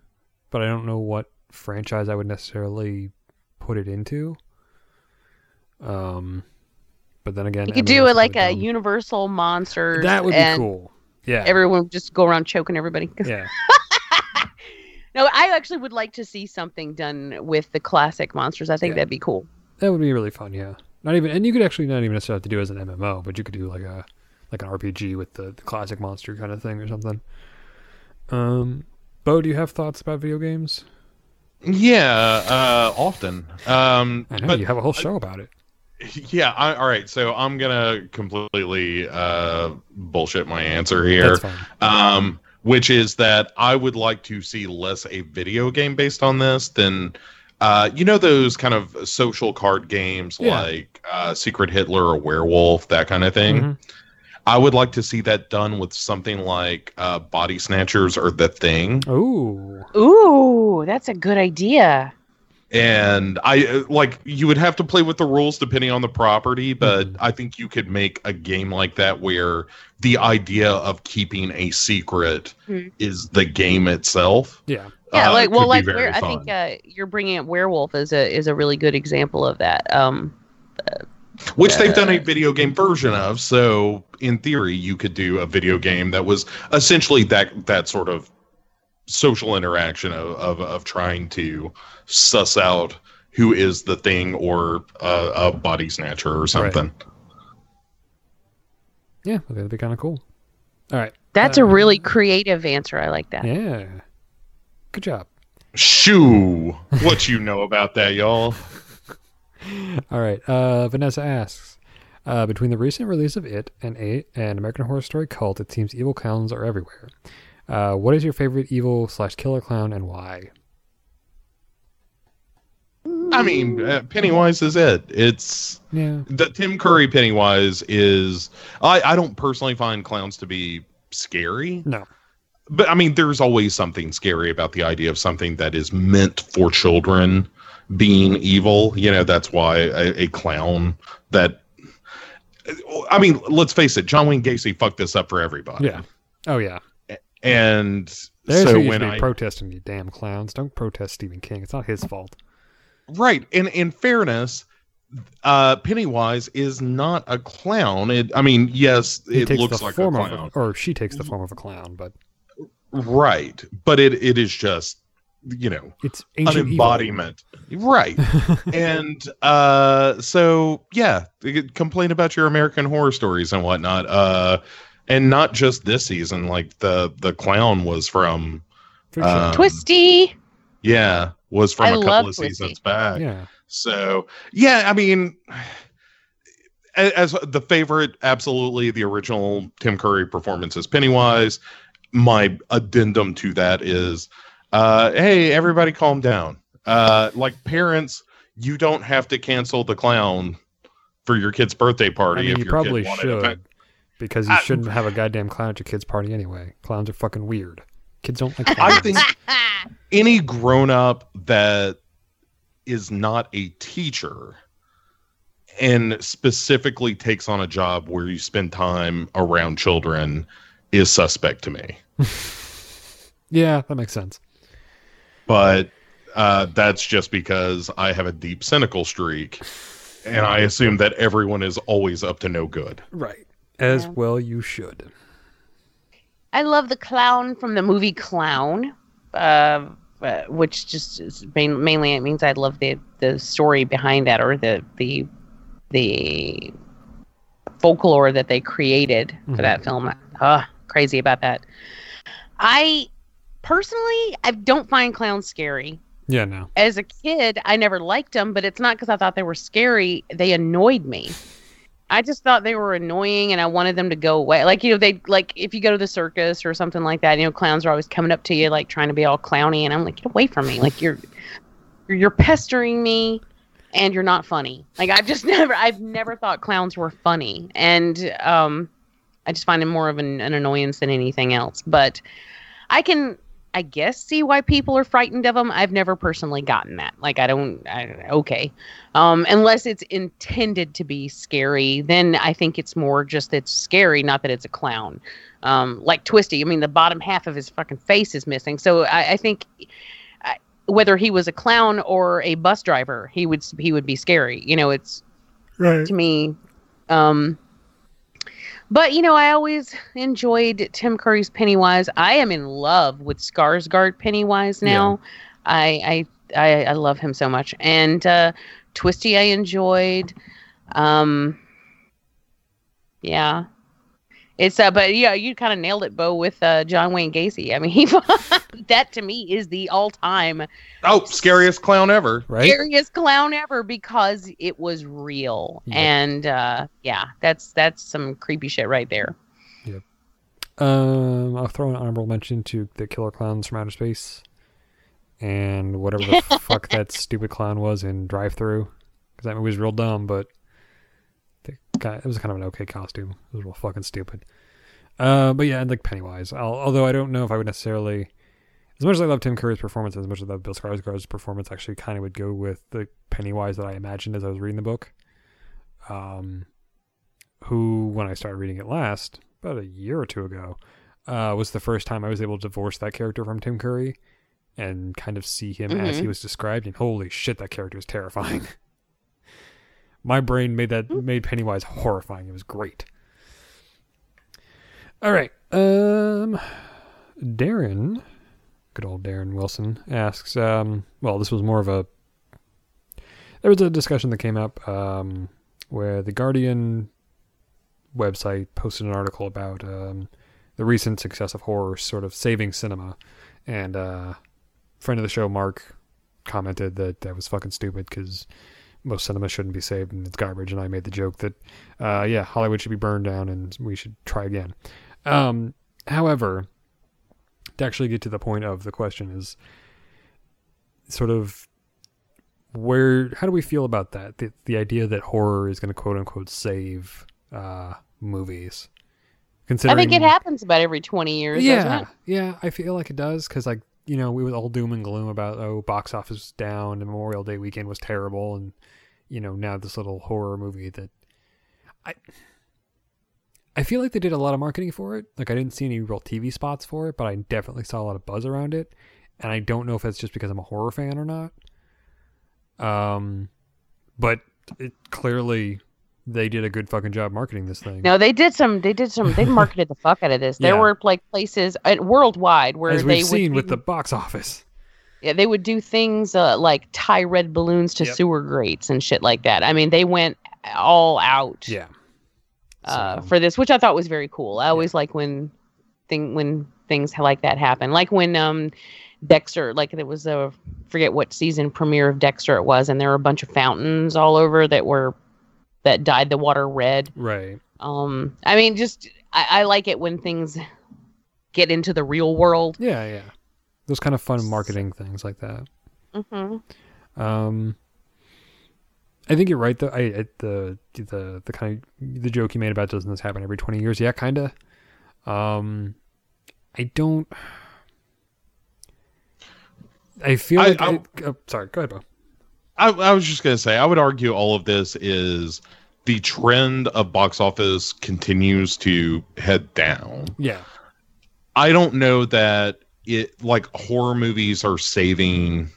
but I don't know what franchise I would necessarily put it into. Um, but then again,
you could
MMOs
do it like a
dumb.
Universal Monsters.
That would be cool. Yeah.
Everyone just go around choking everybody.
yeah.
No, I actually would like to see something done with the classic monsters. I think
Yeah.
that'd be cool.
That would be really fun. Yeah. Not even, and you could actually not even necessarily have to do it as an MMO, but you could do like a like an RPG with the, the classic monster kind of thing or something. Um, Bo, do you have thoughts about video games?
Yeah, uh, often. Um,
I know
but
you have a whole show about it.
Yeah, I, all right. So I'm gonna completely uh, bullshit my answer here, um, which is that I would like to see less a video game based on this than, uh, you know, those kind of social card games
Yeah.
like uh, Secret Hitler or Werewolf, that kind of thing.
Mhm.
I would like to see that done with something like uh, Body Snatchers or The Thing.
Ooh.
Ooh, that's a good idea.
and I uh, like you would have to play with the rules depending on the property, but
Mhm.
I think you could make a game like that where the idea of keeping a secret
Mhm.
is the game itself.
Yeah.
Yeah,
uh,
like well, like where, I think uh, you're bringing up werewolf is a is a really good example of that. Um,
which they've done a
uh,
video game version of. So in theory, you could do a video game that was essentially that that sort of social interaction of of, of trying to suss out who is the thing or uh, a body snatcher or something.
Yeah, that'd be kind of cool. All right.
that's
Uh,
a really creative answer. I like that.
Yeah. Good job.
Shoo! What you know about that, y'all?
All right. Uh, Vanessa asks, uh, between the recent release of It and A and American Horror Story Cult, it seems evil clowns are everywhere. Uh, what is your favorite evil slash killer clown and why?
I mean, uh, Pennywise is it. It's
Yeah.
the Tim Curry Pennywise is. I I don't personally find clowns to be scary,
No.
But I mean, there's always something scary about the idea of something that is meant for children being evil. You know, that's why a, a clown that. I mean, let's face it. John Wayne Gacy fucked this up for everybody.
Yeah. Oh yeah.
and
There's
so when I
protesting, you damn clowns. Don't protest Stephen King. It's not his fault.
Right. And in fairness, uh Pennywise is not a clown. It I mean, yes,
He
it looks like a clown.
a, or she takes the form of a clown, but
Right. But it it is just, you know,
it's
an
ancient evil.
embodiment. Right. and uh so yeah, complain about your American horror stories and whatnot. Uh and not just this season, like the the clown was from
sure.
um,
Twisty.
Yeah, was from
I
a couple of
Twisty.
seasons back.
yeah.
So yeah, I mean, a- as the favorite, absolutely the original Tim Curry performance as Pennywise. My addendum to that is, uh, hey, everybody, calm down. Uh, like parents, you don't have to cancel the clown for your kid's birthday
I
party
mean,
if
you probably should
to.
because you
I-
shouldn't have a goddamn clown at your kid's party anyway. Clowns are fucking weird. Kids don't like clowns.
I think any grown up that is not a teacher and specifically takes on a job where you spend time around children is suspect to me.
yeah, that makes sense.
But uh, that's just because I have a deep cynical streak and I assume that everyone is always up to no good.
Right. As
Yeah.
well, you should.
I love the clown from the movie Clown, uh, uh, which just is main, mainly it means I love the the story behind that or the the the folklore that they created for
Mhm.
that film. Uh, crazy about that. I personally I don't find clowns scary.
Yeah, no.
As a kid, I never liked them, but it's not because I thought they were scary. They annoyed me. I just thought they were annoying and I wanted them to go away. Like, you know, they like if you go to the circus or something like that, you know, clowns are always coming up to you like trying to be all clowny and I'm like, get away from me. Like you're you're, you're pestering me and you're not funny. Like I've just never I've never thought clowns were funny. And um I just find them more of an, an annoyance than anything else. But I can I guess see why people are frightened of them. I've never personally gotten that. Like I don't I, okay. Um unless it's intended to be scary, then I think it's more just that it's scary, not that it's a clown. Um like Twisty, I mean the bottom half of his fucking face is missing. So I, I think I, whether he was a clown or a bus driver, he would he would be scary. You know, it's
Right.
to me. Um, but you know, I always enjoyed Tim Curry's Pennywise. I am in love with Skarsgård Pennywise now. I, I I I love him so much. And uh, Twisty, I enjoyed. Um, yeah, It's uh, but yeah, you kind of nailed it, Bo, with uh, John Wayne Gacy. I mean, he, that to me is the all-time
Oh, scariest clown ever.
Right?
scariest clown ever because it was real,
Yep.
and uh, yeah, that's that's some creepy shit right there. Yep.
Um, I'll throw an honorable mention to the Killer Klowns from Outer Space, and whatever the fuck that stupid clown was in Drive-Thru, because that movie was real dumb, but the guy it was kind of an okay costume. It was real fucking stupid. Uh, but yeah, and like Pennywise. I'll, although I don't know if I would necessarily, as much as I love Tim Curry's performance, as much as I love Bill Skarsgård's performance, actually kind of would go with the Pennywise that I imagined as I was reading the book. Um, who, when I started reading it last, about a year or two ago, uh, was the first time I was able to divorce that character from Tim Curry and kind of see him as he
Mhm.
was described. And holy shit, that character is terrifying. My brain made that made Pennywise horrifying. It was great. All right, um, Darren, good old Darren Wilson asks. Um, well, this was more of a. There was a discussion that came up um, where the Guardian website posted an article about um, the recent success of horror sort of saving cinema, and uh, friend of the show Mark commented that that was fucking stupid because most cinema shouldn't be saved and it's garbage. And I made the joke that uh, yeah, Hollywood should be burned down and we should try again. Um, however, to actually get to the point of the question is sort of where how do we feel about that the, the idea that horror is going to quote unquote save uh movies considering I
think it happens about every twenty years. doesn't
yeah
it?
yeah i feel like it does because like you know we was all doom and gloom about oh box office down memorial day weekend was terrible and you know now this little horror movie that i i feel like they did a lot of marketing for it. Like i didn't see any real tv spots for it but i definitely saw a lot of buzz around it. And i don't know if that's just because i'm a horror fan or not. Um but it clearly they did a good fucking job marketing this thing
No, they did some. They did some. They marketed the fuck out of this. There
Yeah.
were like places uh, worldwide where
as
they
we've seen with the box office
Yeah, they would do things uh, like tie red balloons to
Yep.
sewer grates and shit like that. I mean, they went all out
yeah
uh, for this, which I thought was very cool. I always like when thing when things like that happen, like when um Dexter, like it was a forget what season premiere of Dexter it was, and there were a bunch of fountains all over that were that dyed the water red.
right
Um, I mean, just I, I like it when things get into the real world.
Yeah, yeah. Those kind of fun marketing things like that.
Mm-hmm.
Um, I think you're right though. I, I the the the kind of the joke you made about doesn't this happen every twenty years? Yeah, kind of. Um, I don't. I feel
I-
like.
I-
it- oh, sorry, go ahead, Bo.
I, I was just gonna say, I would argue all of this is the trend of box office continues to head down.
Yeah,
I don't know that it like horror movies are saving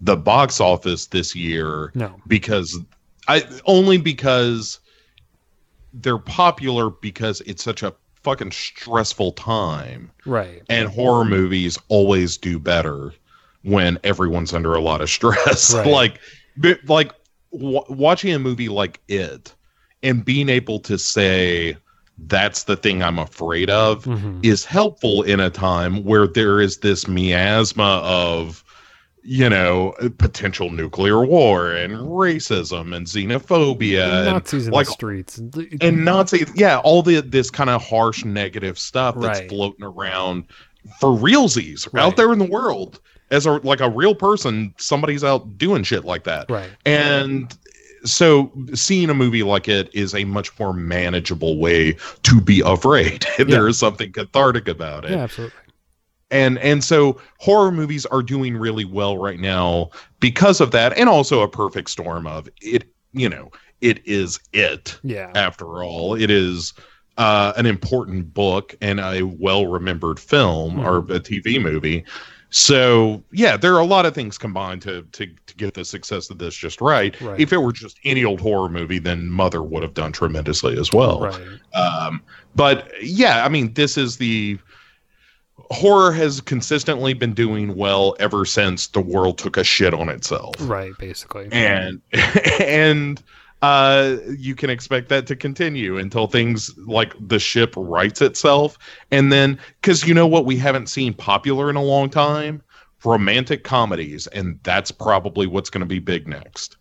the box office this year
no,
because I only because they're popular because it's such a fucking stressful time.
Right,
and horror movies always do better when everyone's under a lot of stress
Right.
like like w- watching a movie like it and being able to say that's the thing i'm afraid of
Mhm.
is helpful in a time where there is this miasma of you know potential nuclear war and racism and xenophobia and
Nazis in
like
the streets,
and Nazi, yeah, all the this kind of harsh negative stuff that's
Right.
floating around for realsies
Right.
out there in the world as a like a real person. Somebody's out doing shit like that,
right,
and so seeing a movie like it is a much more manageable way to be afraid. there is something cathartic about it.
Yeah, absolutely,
and and so horror movies are doing really well right now because of that and also a perfect storm of it you know it is it
yeah,
after all. It is uh, an important book and a well remembered film or a tv movie so yeah there are a lot of things combined to to, to get the success of this just right.
Right.
if it were just any old horror movie then mother would have done tremendously as well
right,
um, but yeah, I mean, this is the horror has consistently been doing well ever since the world took a shit on itself.
right, basically,
And and uh, you can expect that to continue until things like the ship rights itself. And then, because you know what, we haven't seen popular in a long time romantic comedies, and that's probably what's going to be big next.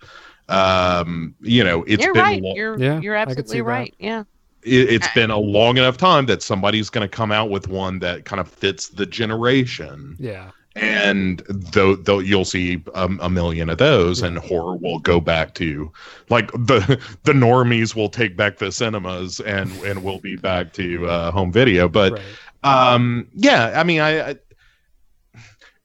Um, you know, it's
you're
been
right.
lo-
You're
Yeah,
you're absolutely
see that.
right. Yeah.
it, it's been a long enough time that somebody's going to come out with one that kind of fits the generation
Yeah.
And though though you'll see um, a million of those and horror will go back to like the the normies will take back the cinemas and and we'll be back to uh, home video but
Right.
um yeah i mean i, I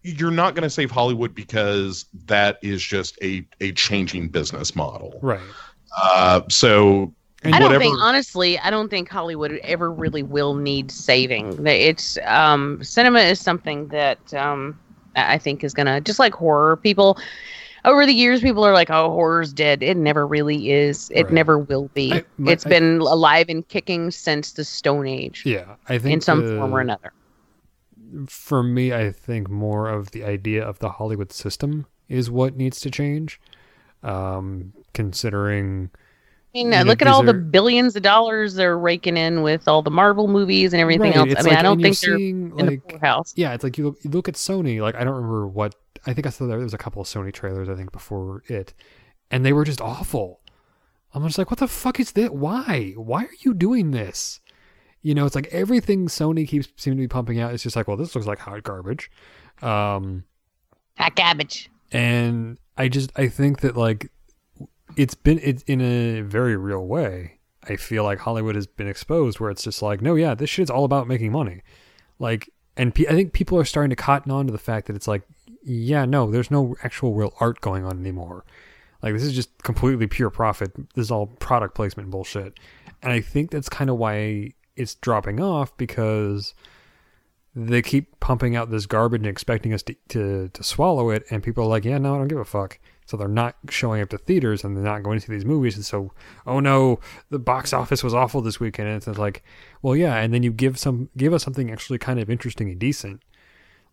you're not going to save hollywood because that is just a a changing business model
Right.
uh so
I don't
whatever
think honestly, I don't think Hollywood ever really will need saving. It's um cinema is something that um I I think is gonna just like horror people over the years people are like, Oh, horror's dead. It never really is. It
Right.
never will be.
I- my-
It's
I-
been alive and kicking since the Stone Age.
Yeah. I think
In some
the-
form or another.
for me, I think more of the idea of the Hollywood system is what needs to change. Um, considering,
I mean,
you know,
look at all the billions of dollars they're raking in with all the Marvel movies and everything
Right,
else. I mean,
like-
I don't think they're
seeing,
in the poorhouse.
yeah, it's like you look, you look at Sony. Like I don't remember what I think I saw there there was a couple of Sony trailers I think before it, and they were just awful. I'm just like, what the fuck is that? Why? Why are you doing this? You know, it's like everything Sony keeps seeming to be pumping out. It's just like, well, this looks like hot garbage. Um,
Hot cabbage.
and i just i think that like it's been it's in a very real way i feel like hollywood has been exposed where it's just like no yeah this shit's all about making money. Like and pe- i think people are starting to cotton on to the fact that it's like yeah no there's no actual real art going on anymore. Like this is just completely pure profit. This is all product placement bullshit. And i think that's kind of why it's dropping off because they keep pumping out this garbage and expecting us to, to, to swallow it, and people are like, yeah, no, I don't give a fuck. So they're not showing up to theaters and they're not going to see these movies. And so, oh no, the box office was awful this weekend. And it's like, well, yeah. And then you give some give us something actually kind of interesting and decent,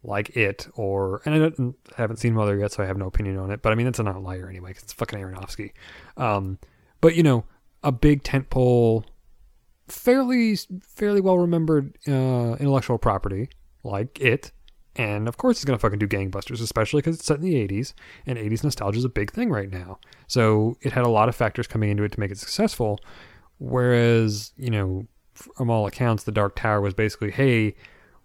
like it, or and I, don't, I haven't seen Mother yet, so I have no opinion on it. But I mean, it's an outlier anyway. 'cause it's fucking Aronofsky. Um, but you know, a big tentpole fairly fairly well remembered uh, intellectual property like it, and of course it's gonna fucking do gangbusters, especially because it's set in the '80s, and '80s nostalgia is a big thing right now. So it had a lot of factors coming into it to make it successful. Whereas you know, from all accounts, The Dark Tower was basically, hey,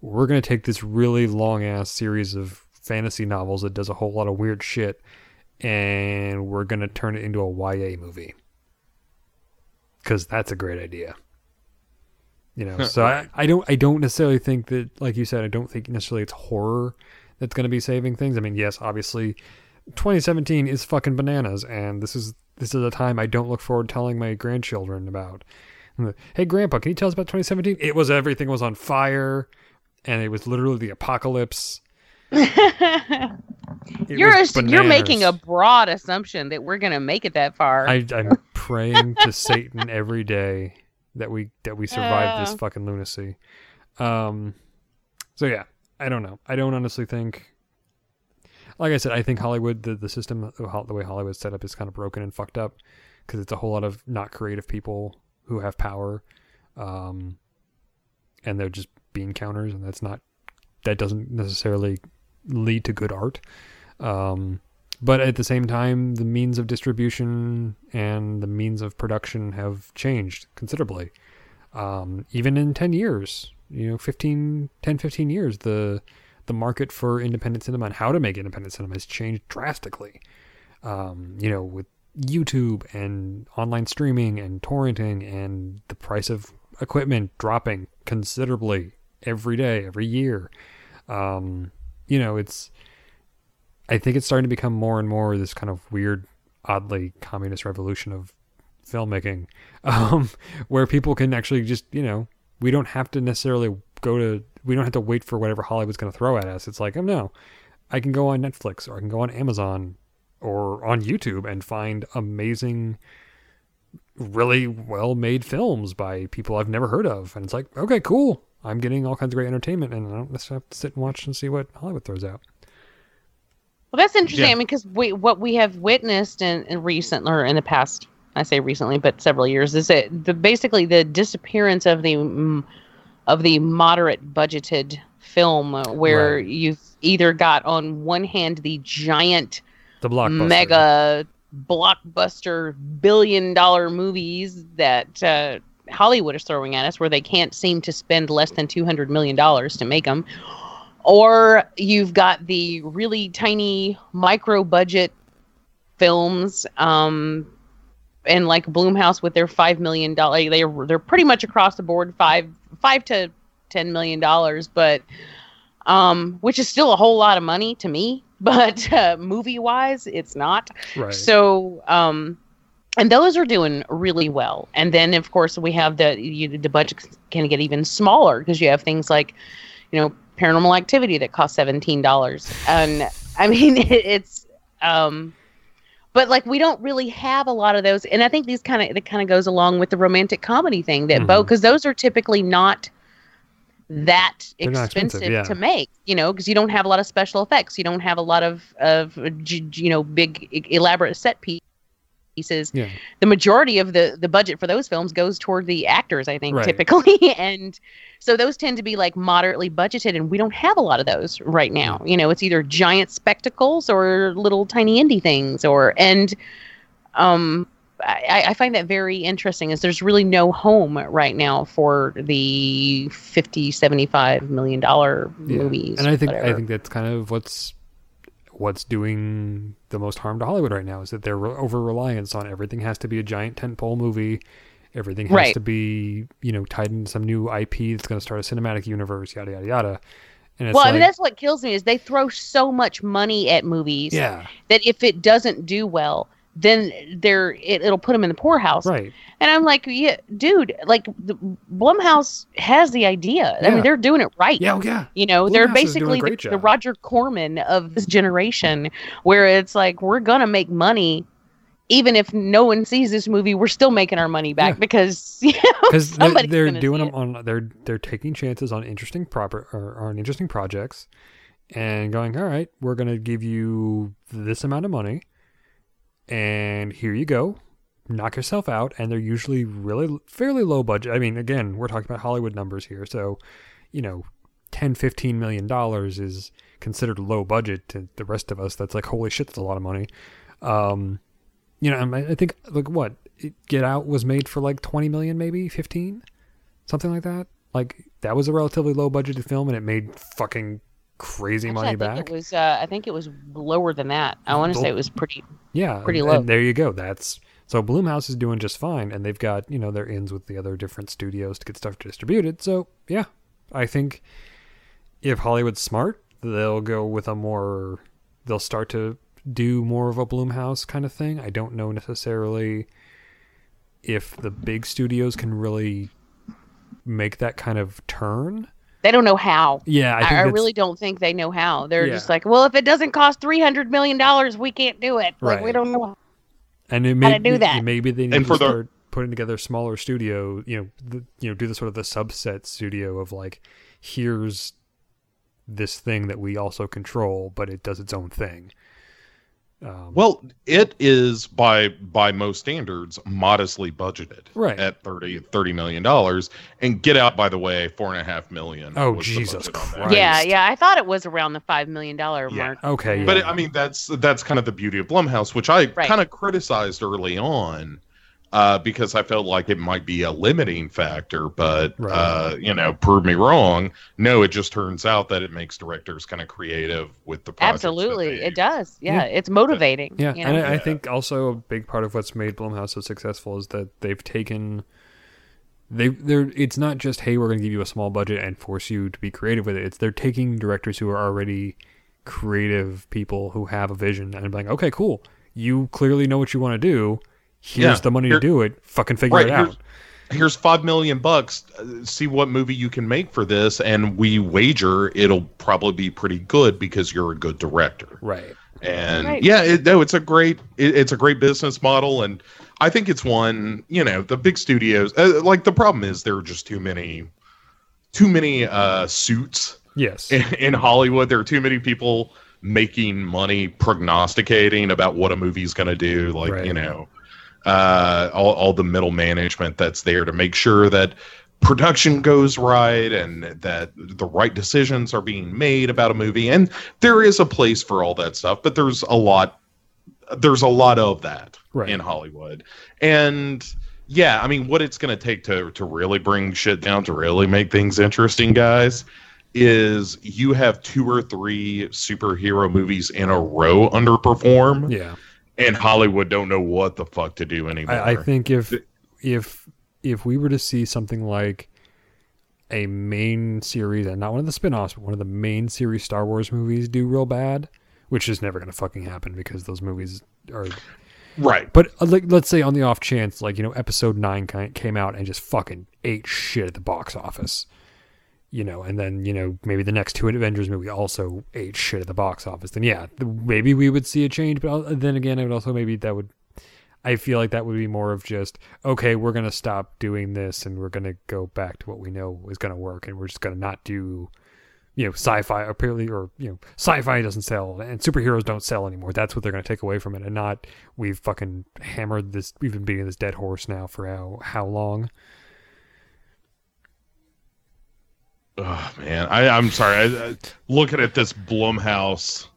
we're gonna take this really long ass series of fantasy novels that does a whole lot of weird shit, and we're gonna turn it into a YA movie because that's a great idea. You know, so I, I don't I don't necessarily think that like you said I don't think necessarily it's horror that's going to be saving things. I mean, yes, obviously 2017 is fucking bananas and this is this is a time I don't look forward to telling my grandchildren about. Hey grandpa, can you tell us about 2017? It was everything was on fire and it was literally the apocalypse.
You're
was
ass- you're making a broad assumption that we're gonna make it that far.
I, I'm praying to Satan every day that we that we survive this
Uh.
fucking lunacy. Um, so yeah, I don't know. I don't honestly think. Like I said, I think Hollywood, the the system, the way Hollywood's set up is kind of broken and fucked up because it's a whole lot of not creative people who have power, um, and they're just bean counters, and that's not that doesn't necessarily lead to good art. Um, but at the same time, the means of distribution and the means of production have changed considerably. Um, even in 10 years, you know, 15, 10, 15 years, the, the market for independent cinema and how to make independent cinema has changed drastically. Um, you know, with YouTube and online streaming and torrenting and the price of equipment dropping considerably every day, every year. Um, you know, it's, I think it's starting to become more and more this kind of weird, oddly communist revolution of filmmaking, um, where people can actually just, you know, we don't have to necessarily go to, we don't have to wait for whatever Hollywood's going to throw at us. It's like, oh no, I can go on Netflix or I can go on Amazon or on YouTube and find amazing, really well made films by people I've never heard of. And it's like, okay, cool. I'm getting all kinds of great entertainment and I don't have to sit and watch and see what Hollywood throws out.
Well, that's interesting.
Yeah.
I mean, because we what we have witnessed in, in recent or in the past I say recently, but several years, is that the basically the disappearance of the mm, of the moderate budgeted film, where
Right.
you've either got on one hand the giant
The blockbuster.
mega blockbuster billion dollar movies that uh, Hollywood is throwing at us, where they can't seem to spend less than two hundred million dollars to make them, or you've got the really tiny micro budget films, um, and like Blumhouse with their five million dollar, they're they're pretty much across the board five five to ten million dollars, but um, which is still a whole lot of money to me. But uh, movie wise, it's not.
Right.
So, um, and those are doing really well. And then, of course, we have the you, the budget can get even smaller because you have things like, you know, Paranormal Activity that costs seventeen dollars, and I mean it, it's. Um, but like we don't really have a lot of those, and I think these kind of it kind of goes along with the romantic comedy thing that Bo
Mhm.
because those are typically not that
not
expensive,
expensive, yeah.
to make you know because you don't have a lot of special effects you don't have a lot of of you know big elaborate set pie- pieces
Yeah.
the majority of the the budget for those films goes toward the actors i think
Right.
typically and so those tend to be like moderately budgeted and we don't have a lot of those right now you know it's either giant spectacles or little tiny indie things or and um I, I find that very interesting is there's really no home right now for the 50 75 million dollar
Yeah.
movies
And I think I think that's kind of what's what's doing the most harm to Hollywood right now is that their over reliance on everything has to be a giant tentpole movie. Everything has
Right.
to be, you know, tied into some new IP that's going to start a cinematic universe, yada yada yada. And it's
well,
like,
I mean, that's what kills me is they throw so much money at movies
yeah,
that if it doesn't do well, then they're it, it'll put them in the poorhouse.
right.
And I'm like, yeah, dude, like the, Blumhouse has the idea. I mean, they're doing it right.
Yeah, oh, yeah.
You know, they're
Blumhouse a
basically the, the. Roger Corman of this generation, where it's like we're gonna make money. Even if no one sees this movie, we're still making our money back
Yeah.
because you know
because they're, they're doing them on they're they're taking chances on interesting proper or on interesting projects and going all right we're going to give you this amount of money and here you go. Knock yourself out and they're usually really fairly low budget. I mean again we're talking about hollywood numbers here so you know 10 15 million dollars is considered low budget to the rest of us. That's like holy shit that's a lot of money. Um you know I I think like what Get Out was made for like 20 million maybe 15 something like that? Like that was a relatively low budgeted film and it made fucking crazy
Actually,
money
I think
back
It was. Uh, I think it was lower than that. I want to say it was pretty.
yeah
pretty low.
and there you go that's so Blumhouse is doing just fine and they've got you know their ins with the other different studios to get stuff distributed so yeah I think if Hollywood's smart they'll go with a more they'll start to do more of a Blumhouse kind of thing I don't know necessarily if the big studios can really make that kind of turn
They don't know how.
yeah I,
I, I really don't think they know how. They're
Yeah.
just like, well, if it doesn't cost three hundred million dollars, we can't do it. Like we don't know.
and it
how
may
to do that.
Maybe they need
And
to
for the-
start putting together smaller studio. You know, the, you know, do the sort of the subset studio of like, here's this thing that we also control, but it does its own thing. Um,
Well, it is by by most standards modestly budgeted,
Right.
At 30, 30 million dollars, and Get Out, by the way, four and a half million.
Oh, Jesus
budget on that.
Christ.
Yeah, yeah. I thought it was around the five million dollar
Yeah.
mark.
okay, yeah.
But I mean, that's that's kind of the beauty of Blumhouse, which I
Right.
kind of criticized early on, uh, because I felt like it might be a limiting factor. But
Right.
uh, you know, prove me wrong. No, it just turns out that it makes directors kind of creative with the projects
Absolutely, it does. Yeah,
Yeah.
it's motivating.
Yeah,
you
and? I, I think also a big part of what's made Blumhouse so successful is that they've taken they they're it's not just hey we're going to give you a small budget and force you to be creative with it. It's they're taking directors who are already creative people who have a vision and being like okay cool you clearly know what you want to do. Here's
Yeah,
the money
here-
to do it. Fucking figure
Right,
it out.
here's- Here's five million bucks. uh, See what movie you can make for this, and we wager it'll probably be pretty good because you're a good director.
Right.
And
Right.
yeah, it, no, it's a great it, it's a great business model, and I think it's one. You know, the big studios uh, like the problem is there are just too many, too many uh, suits
Yes.
in, in Hollywood. There are too many people making money prognosticating about what a movie's going to do. Like
Right.
you know, uh, all, all the middle management that's there to make sure that production goes right and that the right decisions are being made about a movie. And there is a place for all that stuff, but there's a lot there's a lot of that
Right.
in Hollywood. And yeah, I mean, what it's going to take to to really bring shit down to really make things interesting, guys, is you have two or three superhero movies in a row underperform,
Yeah.
And Hollywood don't know what the fuck to do anymore.
I, I think if if if we were to see something like a main series and not one of the spin-offs, but one of the main series Star Wars movies do real bad, which is never going to fucking happen because those movies are
right.
But uh, like, let's say on the off chance, like you know, Episode Nine came out and just fucking ate shit at the box office, you know, and then you know maybe the next two Avengers movie also ate shit at the box office. Then yeah, maybe we would see a change. But then again, it would also maybe that would. I feel like that would be more of just okay, we're gonna stop doing this and we're gonna go back to what we know is gonna work, and we're just gonna not do you know, sci-fi apparently, or you know, sci-fi doesn't sell and superheroes don't sell anymore. That's what they're to take away from it, and not we've fucking hammered this, we've been beating this dead horse now for how how long.
Oh man, I, I'm sorry. I, I, looking at this Blumhouse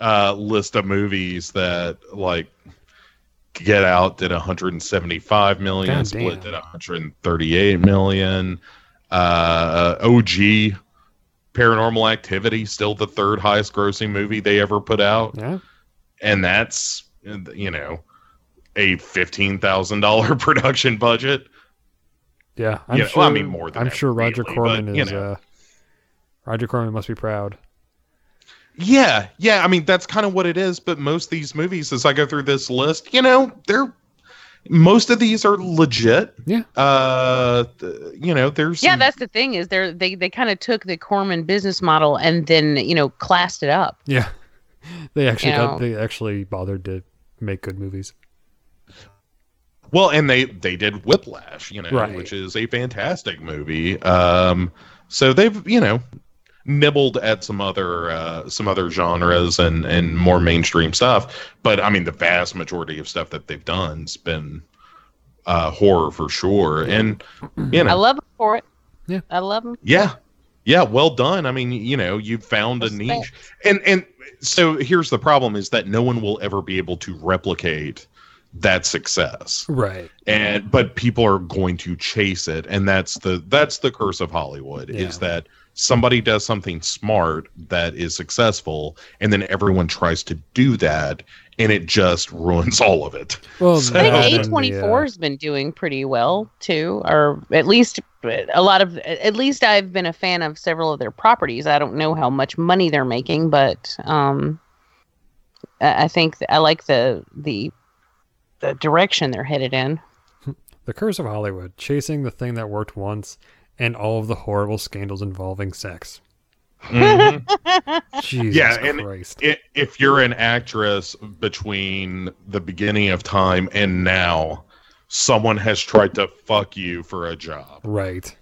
uh, list of movies that like Get Out did 175 million,
God
Split
damn.
did 138 million. Uh, OG Paranormal Activity still the third highest grossing movie they ever put out,
Yeah,
and that's you know a fifteen thousand dollar production budget.
Yeah. I'm
Yeah,
sure.
well, I mean, more than
I'm sure Roger
really,
Corman
but,
is.
know.
Uh, Roger Corman must be proud.
Yeah, yeah. I mean, that's kind of what it is. But most of these movies, as I go through this list, you know, they're most of these are legit.
Yeah.
Uh, th- you know, there's
Yeah,
some-
that's the thing is they're they they kind of took the Corman business model and then you know classed it up.
Yeah, they actually
You
got-
know.
they actually bothered to make good movies.
Well, and they they did Whiplash, you know,
Right.
which is a fantastic movie. Um, so they've you know nibbled at some other uh, some other genres and and more mainstream stuff. But I mean, the vast majority of stuff that they've done's been uh, horror for sure, and you know,
I love them for it.
Yeah.
I love them.
Yeah. Yeah, well done. I mean, you know, you've found a niche. And and so here's the problem is that no one will ever be able to replicate that success.
Right.
And but people are going to chase it and that's the that's the curse of Hollywood
Yeah.
is that somebody does something smart that is successful and then everyone tries to do that and it just ruins all of it.
Well,
So-
I think
and
A twenty
the,
four
uh,
has been doing pretty well too, or at least a lot of. At least I've been a fan of several of their properties. I don't know how much money they're making, but um, I I think I like the the the direction they're headed in.
The Curse of Hollywood, chasing the thing that worked once, and all of the horrible scandals involving sex. Jesus
Yeah, and
Christ.
i if you're an actress between the beginning of time and now, someone has tried to fuck you for a job.
Right.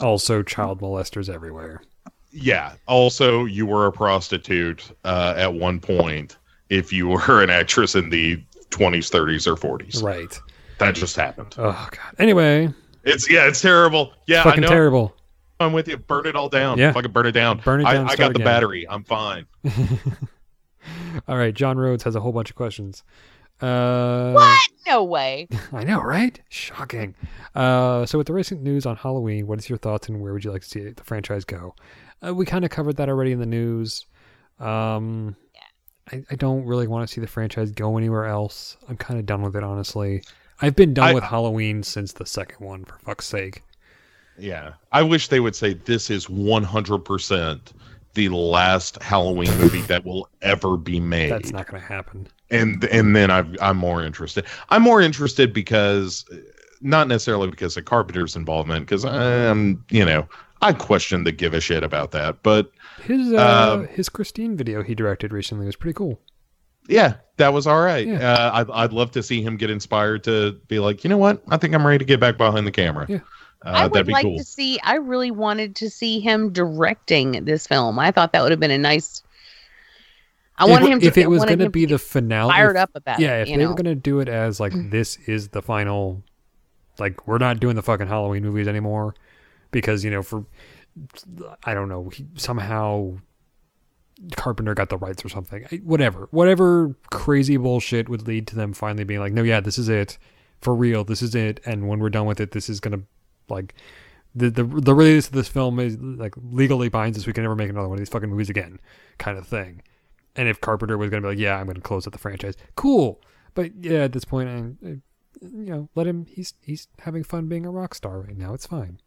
Also, child molesters everywhere.
Yeah. Also, you were a prostitute uh, at one point. If you were an actress in the 20s, 30s, or 40s,
Right.
that just happened.
Oh God. Anyway,
It's yeah, it's terrible. Yeah, I
fucking
know.
terrible.
I'm with you. Burn it all down.
Yeah.
fucking burn it down.
Burn it
I,
down,
I
start
got the
again.
battery. I'm fine.
All right, John Rhodes has a whole bunch of questions. Uh,
What? No way.
I know, right? Shocking. Uh, so, with the recent news on Halloween, what is your thoughts and where would you like to see the franchise go? Uh, we kind of covered that already in the news. Um, I, I don't really want to see the franchise go anywhere else. I'm kind of done with it, honestly. I've been done
I-
with Halloween since the second one, for fuck's sake.
Yeah. I wish they would say this is 100% the last Halloween movie that will ever be made.
That's not going to happen.
and and then I've, I'm more interested. I'm more interested because not necessarily because of Carpenter's involvement because I'm, um, you know, I question the give a shit about that, but
His uh,
Um,
his Christine video he directed recently was pretty cool.
yeah, that was all right.
Yeah.
Uh, I'd, I'd love to see him get inspired to be like, you know what? I think I'm ready to get back behind the camera.
Yeah.
Uh,
I
that'd
would
be
like
cool.
to see. I really wanted to see him directing this film. I thought that would have been a nice. I want
if,
him to.
If it was going to be the finale,
fired
if-
up about
yeah,
it,
if
you
they
know?
were going to do it as like this is the final, like we're not doing the fucking Halloween movies anymore, because you know for I don't know he, somehow Carpenter got the rights or something, I- whatever, whatever crazy bullshit would lead to them finally being like, no, yeah, this is it for real, this is it, and when we're done with it, this is gonna like. The, the the release of this film is like legally binds us. We can never make another one of these fucking movies again, kind of thing. And if Carpenter was going to be like, yeah, I'm going to close out the franchise, cool. But yeah, at this point, I, I, you know, let him. He's he's having fun being a rock star right now. It's fine.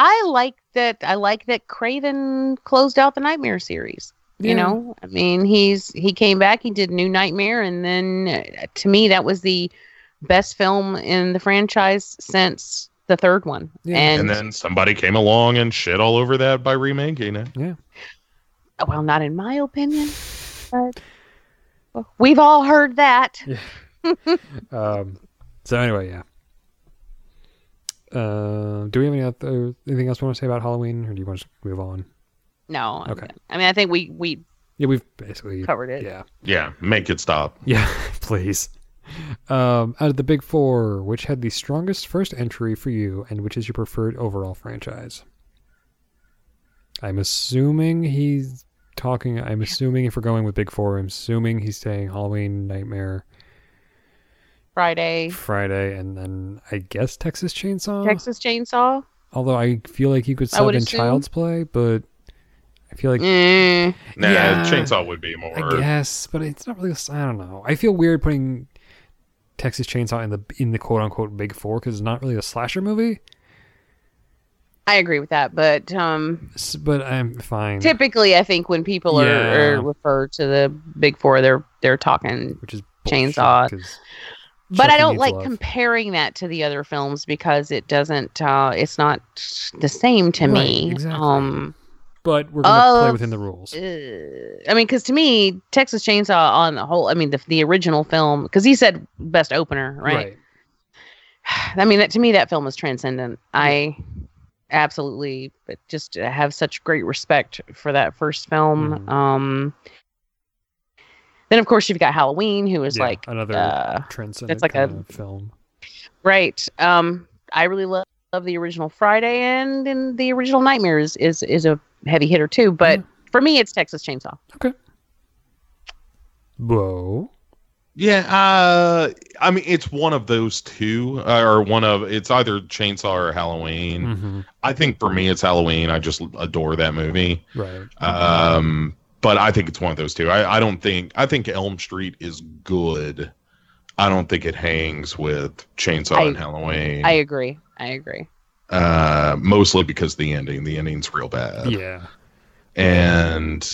I like that. I like that Craven closed out the Nightmare series.
Yeah.
You know, I mean, he's he came back. He did New Nightmare, and then uh, to me, that was the best film in the franchise since the third one. And,
And then somebody came along and shit all over that by remaking it.
Yeah.
well, not in my opinion, but we've all heard that.
Um. So anyway, yeah. Uh, do we have any other anything else we want to say about Halloween, or do you want to just move on?
No.
Okay.
good. I mean, I think we we
Yeah, we've basically
covered it.
Yeah.
Yeah, make it stop.
Yeah, please. Um, out of the big four, which had the strongest first entry for you, and which is your preferred overall franchise? I'm assuming he's talking. I'm assuming if we're going with big four, I'm assuming he's saying Halloween, Nightmare,
Friday,
Friday, and then I guess Texas Chainsaw.
Texas Chainsaw.
Although I feel like you could
I would
sub in
assume.
Child's Play, but I feel like
Mm,
Nah,
Yeah.
Chainsaw would be more.
I guess, but it's not really. I don't know. I feel weird putting Texas Chainsaw in the in the quote unquote big four because it's not really a slasher movie.
I agree with that, but um,
But I'm fine.
typically, I think when people are,
Yeah.
are refer to the big four, they're they're talking
which is
chainsaw. But I don't like
love.
comparing that to the other films because it doesn't. Uh, it's not the same to
Right,
me.
exactly.
Um,
But we're gonna play within the rules.
uh, I mean, because to me, Texas Chainsaw on the whole, I mean, the the original film, because he said best opener, right? I mean, that to me, that film is transcendent. I absolutely but just have such great respect for that first film.
Mhm.
Um, then of course you've got Halloween, who is
Yeah,
like
another
uh,
transcendent
like a-
of film.
right. Um, I really love, love the original Friday, and and the original Nightmare is is, is a heavy hitter too. But for me, it's Texas Chainsaw. Okay.
Whoa.
Yeah, uh, I mean, it's one of those two, uh, or one of it's either Chainsaw or Halloween.
Mhm.
I think for me, it's Halloween. I just adore that movie.
Right.
Um, but I think it's one of those two. I, I don't think I think Elm Street is good. I don't think it hangs with Chainsaw
I-
and Halloween.
I agree. I agree.
uh, mostly because the ending. The ending's real bad.
Yeah.
And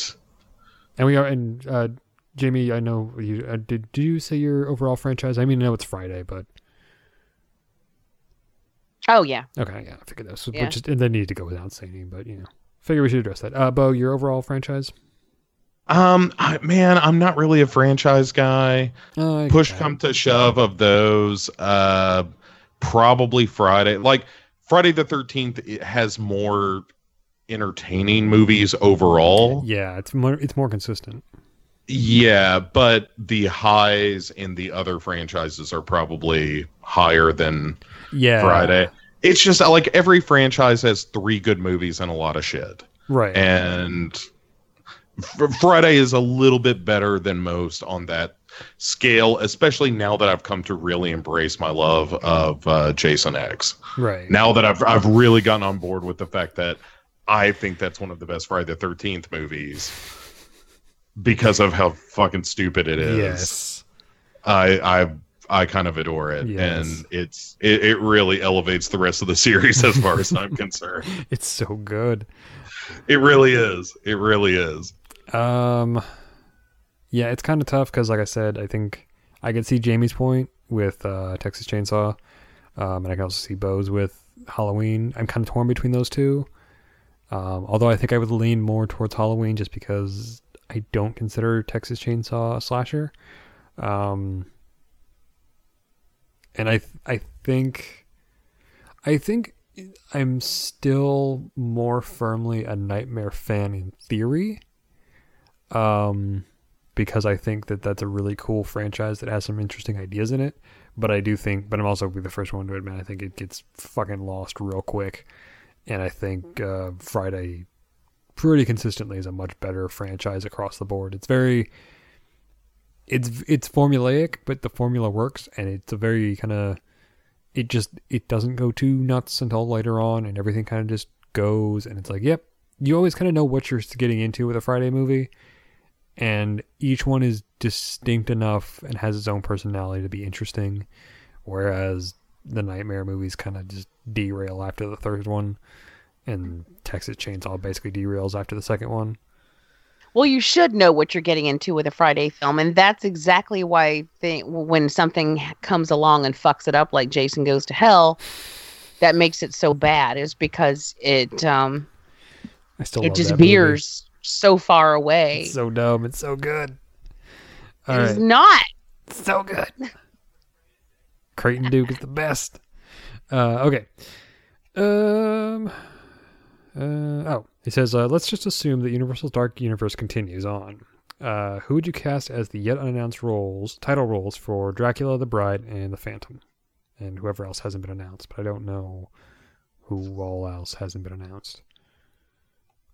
And we are and uh, Jamie. I know you uh, did. Did you say your overall franchise? I mean, I know it's Friday, but
Oh yeah.
okay, yeah, I figured that. So,
Yeah.
but just and they need to go without saying, but you know, figure we should address that. Uh, Bo, your overall franchise?
Um, I, man, I'm not really a franchise guy.
Get
push
that.
come to shove of those uh probably friday like friday the 13th it has more entertaining movies overall
Yeah, it's more it's more consistent.
yeah but the highs in the other franchises are probably higher than
Yeah.
friday it's just like every franchise has three good movies and a lot of shit
Right.
and Friday is a little bit better than most on that scale, especially now that I've come to really embrace my love of uh, Jason X.
right.
Now that I've I've really gotten on board with the fact that I think that's one of the best Friday the Thirteenth movies because of how fucking stupid it is.
Yes.
I I I kind of adore it,
Yes.
and it's it, it really elevates the rest of the series as far as I'm concerned.
It's so good.
It really is. It really is.
Um, yeah, it's kind of tough because, like I said, I think I can see Jamie's point with uh, Texas Chainsaw, um, and I can also see Bo's with Halloween. I'm kind of torn between those two. Um, although I think I would lean more towards Halloween just because I don't consider Texas Chainsaw a slasher. Um, and I I think I think I'm still more firmly a Nightmare fan in theory. Um, because I think that that's a really cool franchise that has some interesting ideas in it. But I do think, but I'm also be the first one to admit, I think it gets fucking lost real quick. And I think uh, Friday pretty consistently is a much better franchise across the board. It's very, it's it's formulaic, but the formula works, and it's a very kind of, it just it doesn't go too nuts until later on, and everything kind of just goes, and it's like, yep, you always kind of know what you're getting into with a Friday movie, and each one is distinct enough and has its own personality to be interesting, whereas the Nightmare movies kind of just derail after the third one, and Texas Chainsaw basically derails after the second one.
Well, you should know what you're getting into with a Friday film, and that's exactly why when something comes along and fucks it up, like Jason Goes to Hell, that makes it so bad is because it um
I still
it just veers so far away.
It's so dumb. It's so good. All
It's
right.
not.
So good. Creighton Duke is the best. Uh, okay. Um. Uh, oh, he says, uh, let's just assume that Universal's Dark Universe continues on. Uh, who would you cast as the yet unannounced roles, title roles for Dracula, the Bride, and the Phantom, and whoever else hasn't been announced? But I don't know who all else hasn't been announced,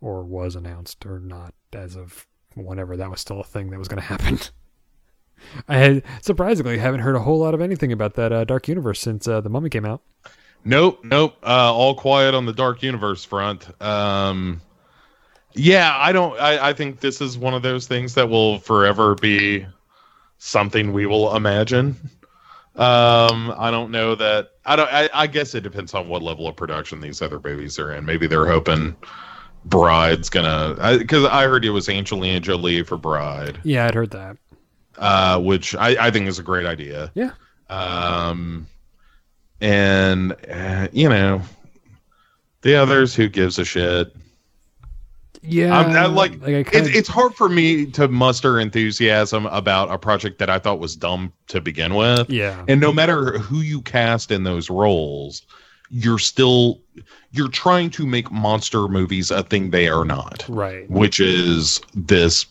or was announced, or not as of whenever that was still a thing that was going to happen. I had surprisingly haven't heard a whole lot of anything about that uh, Dark Universe since uh, the Mummy came out.
Nope, nope. Uh, all quiet on the Dark Universe front. Um, yeah, I don't. I, I think this is one of those things that will forever be something we will imagine. Um, I don't know that. I don't. I, I guess it depends on what level of production these other movies are in. Maybe they're hoping Bride's gonna. Because I, heard it was Angelina Jolie for Bride,
Yeah, I'd heard that.
uh, which I, I think is a great idea.
Yeah.
Um, and uh, you know, the others, who gives a shit?
Yeah,
I'm, I, like,
I
it's,
kinda-
it's hard for me to muster enthusiasm about a project that I thought was dumb to begin with.
Yeah.
And no matter who you cast in those roles, you're still you're trying to make monster movies a thing they are not.
Right.
Which is this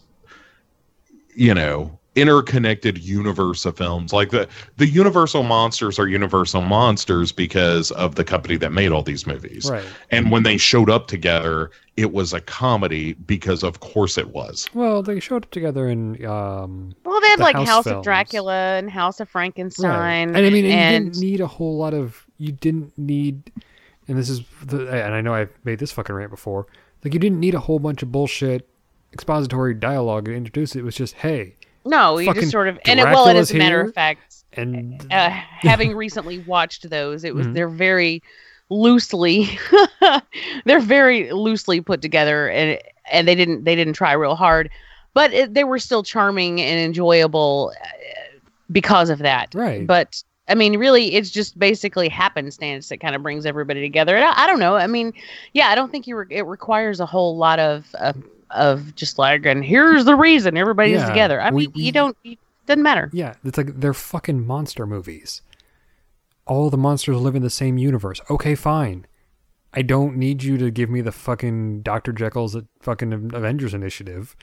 you know, interconnected universe of films. Like the the Universal monsters are Universal monsters because of the company that made all these movies.
Right.
And when they showed up together, it was a comedy because of course it was.
Well, they showed up together in um,
Well, they had
the
like House,
films.
of Dracula and House of Frankenstein.
And I mean, and
and
you didn't need a whole lot of. You didn't need, and this is, the, and I know I've made this fucking rant before. Like you didn't need a whole bunch of bullshit expository dialogue to introduce it. It was just, hey,
no, you just sort of and it, well, it
Dracula's
as a matter of fact,
and
uh, having recently watched those, it was
Mhm.
they're very loosely they're very loosely put together and and they didn't they didn't try real hard, but it, they were still charming and enjoyable uh, because of that.
Right.
But I mean, really, it's just basically happenstance that kind of brings everybody together. And I, I don't know. I mean, yeah, I don't think you re- it requires a whole lot of of, of just like, and here's the reason everybody's
Yeah,
together. I
we-
mean, you don't. It doesn't matter.
yeah, it's like they're fucking monster movies. All the monsters live in the same universe. Okay, fine. I don't need you to give me the fucking Dr. Jekyll's fucking Avengers Initiative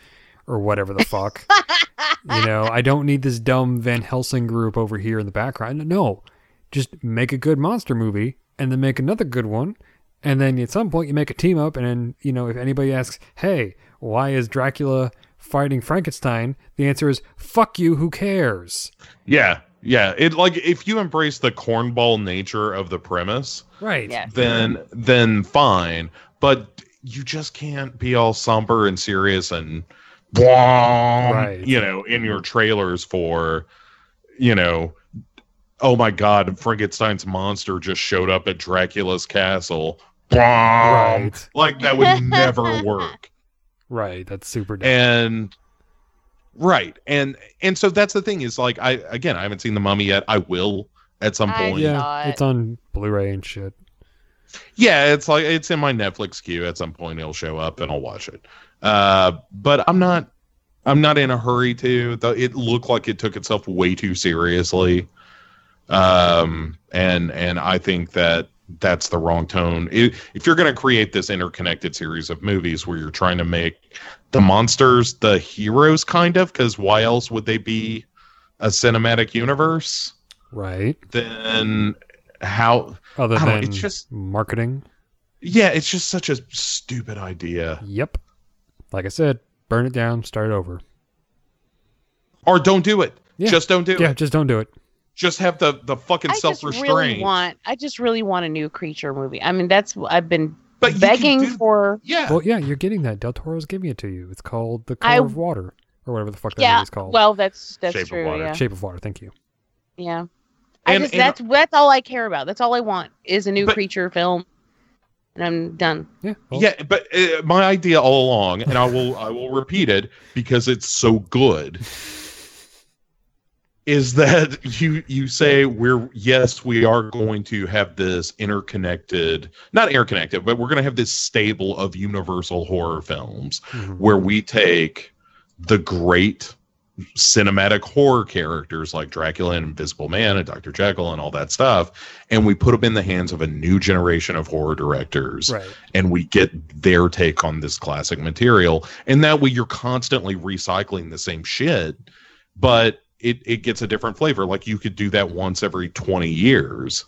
or whatever the fuck. you know, I don't need this dumb Van Helsing group over here in the background. No. Just make a good monster movie and then make another good one. And then at some point you make a team up and then, you know, if anybody asks, "Hey, why is Dracula fighting Frankenstein?" The answer is, "Fuck you, who cares?"
Yeah. Yeah. It like if you embrace the cornball nature of the premise,
Right.
Yeah.
then then fine. But you just can't be all somber and serious and blah,
Right.
you know, in your trailers for, you know, oh my god, Frankenstein's monster just showed up at Dracula's castle. Blah.
Right.
Like that would never work.
Right. That's super dumb.
and right and and so that's the thing is like i again i haven't seen the mummy yet i will at some
I
point
yeah,
it.
it's on Blu-ray and shit.
yeah it's like it's in my netflix queue at some point it'll show up and i'll watch it uh but i'm not i'm not in a hurry to the, it looked like it took itself way too seriously um and and i think that that's the wrong tone. If you're going to create this interconnected series of movies where you're trying to make the monsters the heroes, kind of, because why else would they be a cinematic universe?
Right.
Then how?
Other
I don't know,
than
it's just
marketing.
yeah, it's just such a stupid idea.
Yep. Like I said, burn it down, start over.
Or don't do it.
Yeah.
Just don't do
Yeah,
it.
Yeah, just don't do it.
Just have the the fucking
I
self
just really
restraint.
want. I just really want a new creature movie. I mean, that's I've been
But
begging
do-
for.
yeah.
Well, yeah, you're getting that. Del Toro's giving it to you. It's called The
I-
of Water, or whatever the fuck that
Yeah.
movie's called.
Well, that's that's
Shape of. Water.
Yeah.
Shape of Water. Thank you.
Yeah. I
And-
just
and-
that's that's all I care about. That's all I want is a new
But-
creature film, and I'm done.
Yeah. well,
yeah, but uh, my idea all along, and I will I will repeat it because it's so good, is that you you say we're yes we are going to have this interconnected not interconnected but we're going to have this stable of universal horror films
mhm.
where we take the great cinematic horror characters like Dracula and Invisible Man and Dr. Jekyll and all that stuff and we put them in the hands of a new generation of horror directors
Right.
and we get their take on this classic material and that way you're constantly recycling the same shit but it, it gets a different flavor like you could do that once every 20 years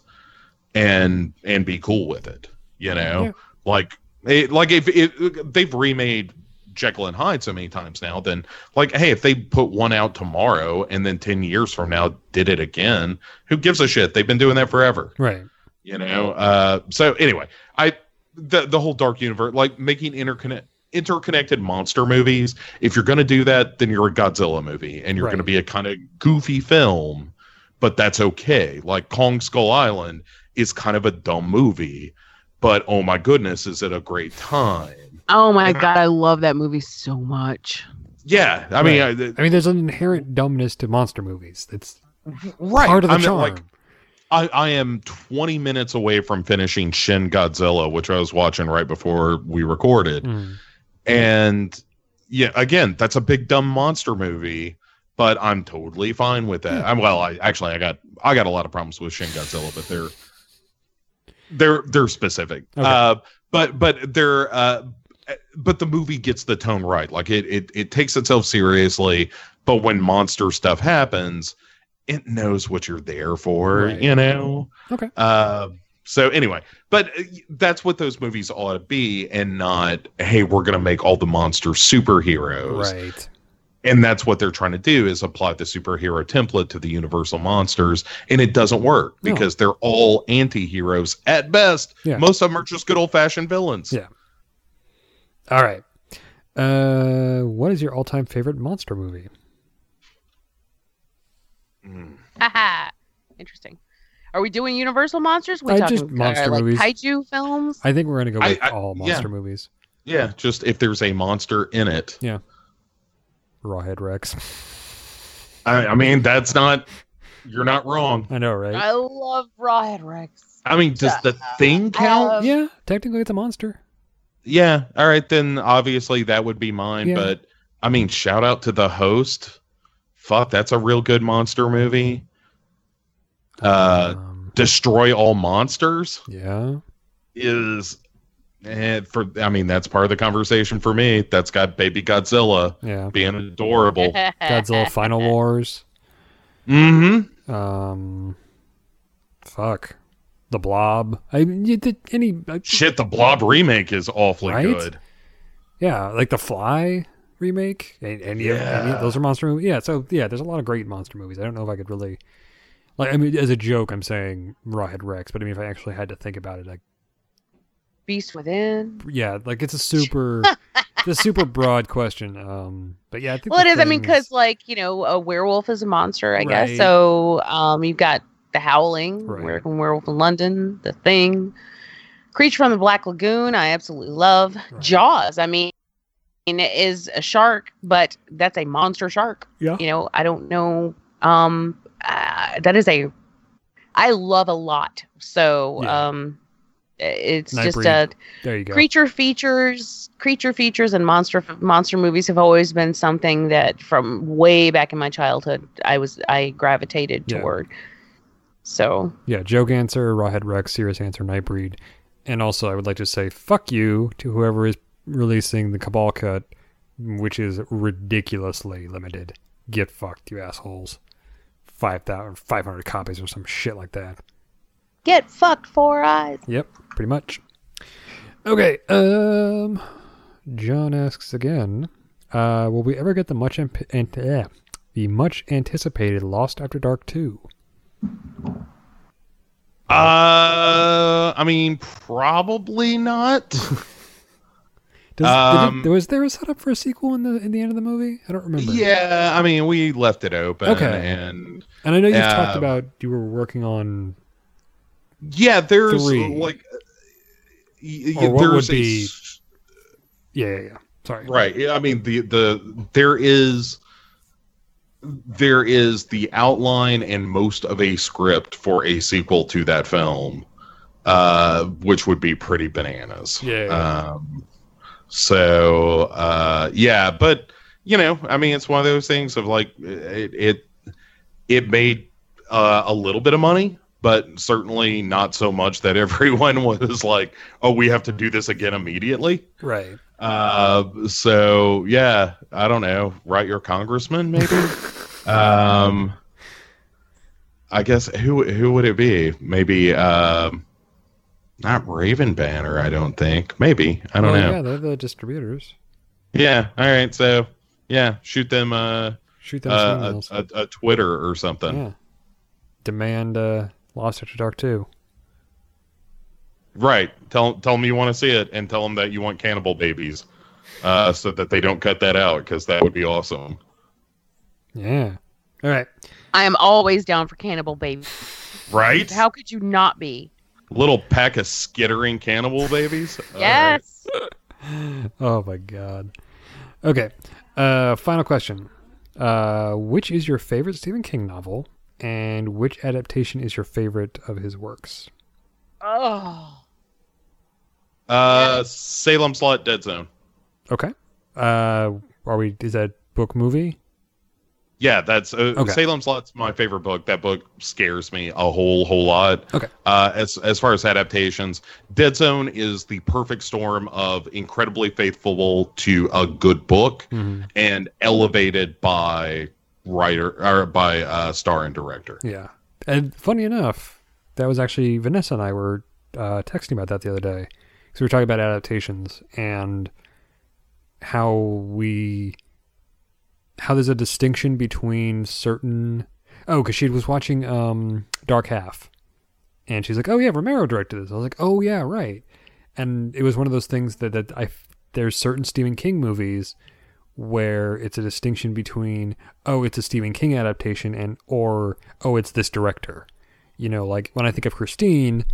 and and be cool with it you know
Yeah.
like it, like if it, they've remade Jekyll and Hyde so many times now then like hey if they put one out tomorrow and then 10 years from now did it again who gives a shit they've been doing that forever
Right.
you know uh so anyway i the the whole dark universe like making interconnect interconnected monster movies if you're going to do that then you're a godzilla movie and you're
Right.
going to be a kind of goofy film but that's okay like kong skull island is kind of a dumb movie but oh my goodness is it a great time
Oh my god, I love that movie so much.
yeah i mean
Right.
I,
I mean, there's an inherent dumbness to monster movies. That's
right
part of the
I mean,
charm.
like, I, I am 20 minutes away from finishing Shin Godzilla, which I was watching right before we recorded.
Mm.
And yeah, again, that's a big dumb monster movie, but I'm totally fine with that. I'm well, I actually I got I got a lot of problems with Shin Godzilla, but they're they're they're specific.
Okay.
Uh but but they're uh but the movie gets the tone right. Like it it it takes itself seriously, but when monster stuff happens, it knows what you're there for,
Right.
you know?
Okay.
Uh, so anyway, but uh, that's what those movies ought to be, and not hey, we're gonna make all the monsters superheroes,
Right.
and that's what they're trying to do is apply the superhero template to the Universal monsters, and it doesn't work
No.
because they're all anti-heroes at best.
Yeah.
Most of them are just good old-fashioned villains.
Yeah. All right. Uh, what is your all-time favorite monster movie?
Haha. Interesting. Are we doing Universal monsters? We
I
talking
just monster
uh, like
movies.
kaiju films?
I think we're gonna go with
I-
all
yeah.
monster movies.
Yeah, just if there's a monster in it.
Yeah. Rawhead Rex.
I, I mean, that's not. You're not wrong.
I know, right?
I love Rawhead Rex.
I mean, does the thing count?
Um,
yeah, technically it's a monster.
Yeah. All right, then obviously that would be mine.
Yeah.
But I mean, shout out to the host. Fuck, that's a real good monster movie. Uh,
Um,
Destroy All Monsters
yeah.
is, eh, for I mean, that's part of the conversation for me. That's got Baby Godzilla
Yeah.
being adorable.
Godzilla Final Wars.
mm-hmm.
Um, fuck. The Blob. I mean, you did any? uh,
Shit, the Blob remake is awfully
Right?
good.
Yeah, like the Fly remake. Any, any, of, any
Yeah.
those are monster movies. Yeah, so yeah, there's a lot of great monster movies. I don't know if I could really, like, I mean, as a joke, I'm saying Rawhead Rex, but I mean, if I actually had to think about it, like,
Beast Within.
yeah, like it's a super, it's a super broad question. Um, but yeah, I think
Well, it is.
the
is. I mean, because like you know, a werewolf is a monster, I
Right.
guess. So um, you've got the Howling,
Right.
American Werewolf in London, The Thing, Creature from the Black Lagoon. I absolutely love
Right.
Jaws. I mean, it is a shark, but that's a monster shark.
yeah,
You know, I don't know. Um, uh, that is a. I love a lot. So
Yeah.
um, it's
Nightbreed.
just a
there you go.
creature features creature features and monster monster movies have always been something that from way back in my childhood i was i gravitated
Yeah.
toward So
Yeah, Joe Ganser, Rawhead Rex, Serious Answer, Nightbreed. And also, I would like to say fuck you to whoever is releasing the Cabal cut, which is ridiculously limited. Get fucked, you assholes. 5,000, 500 copies or some shit like that.
get fucked, four eyes.
Yep, pretty much. Okay, um, John asks again, uh, will we ever get the much amp- ant- eh, the much anticipated Lost After Dark 2?
Uh, I mean, probably not.
Does,
Um,
it, was there a setup for a sequel in the in the end of the movie? I don't remember.
yeah, I mean, we left it open.
Okay.
And
And I know you've
uh,
talked about you were working on
yeah, there's
Three.
like y- y-
or what would
there's a
be yeah yeah yeah. Sorry.
right. yeah, I mean, the the there is there is the outline and most of a script for a sequel to that film, uh, which would be pretty bananas.
Yeah.
Um, so uh, yeah, but you know, I mean, it's one of those things of like it it, it made uh, a little bit of money, but certainly not so much that everyone was like, "Oh, we have to do this again immediately."
Right.
Uh, so yeah, I don't know. Write your congressman, maybe. um, I guess who who would it be? Maybe um, not Raven Banner. I don't think. Maybe I don't
Well,
know.
Yeah, they're the distributors.
Yeah. All right. So yeah, shoot them. Uh,
Shoot them
uh, a, a, a Twitter or something.
Yeah. Demand uh, Lost After Dark 2.
Right. Tell tell them you want to see it, and tell them that you want cannibal babies, uh, so that they don't cut that out because that would be awesome.
Yeah. All right.
I am always down for Cannibal babies.
Right.
How could you not be?
Little pack of skittering cannibal babies. All right.
Yes.
Oh my god. Okay. Uh final question. Uh which is your favorite Stephen King novel and which adaptation is your favorite of his works?
Oh.
Uh, Salem's Lot Dead Zone.
Okay. Uh are we is that book movie?
Yeah, that's uh,
Okay.
Salem's Lot's my favorite book. That book scares me a whole whole lot.
Okay.
Uh, as as far as adaptations, Dead Zone is the perfect storm of incredibly faithful to a good book
Mm-hmm.
and elevated by writer or by uh, star and director.
Yeah. And funny enough, that was actually Vanessa and I were uh, texting about that the other day. So we were talking about adaptations and how we how there's a distinction between certain oh because she was watching um Dark Half and she's like oh yeah Romero directed this I was like oh yeah right and it was one of those things that that I there's certain Stephen King movies where it's a distinction between oh it's a Stephen King adaptation and or oh it's this director. You know, like when I think of Christine,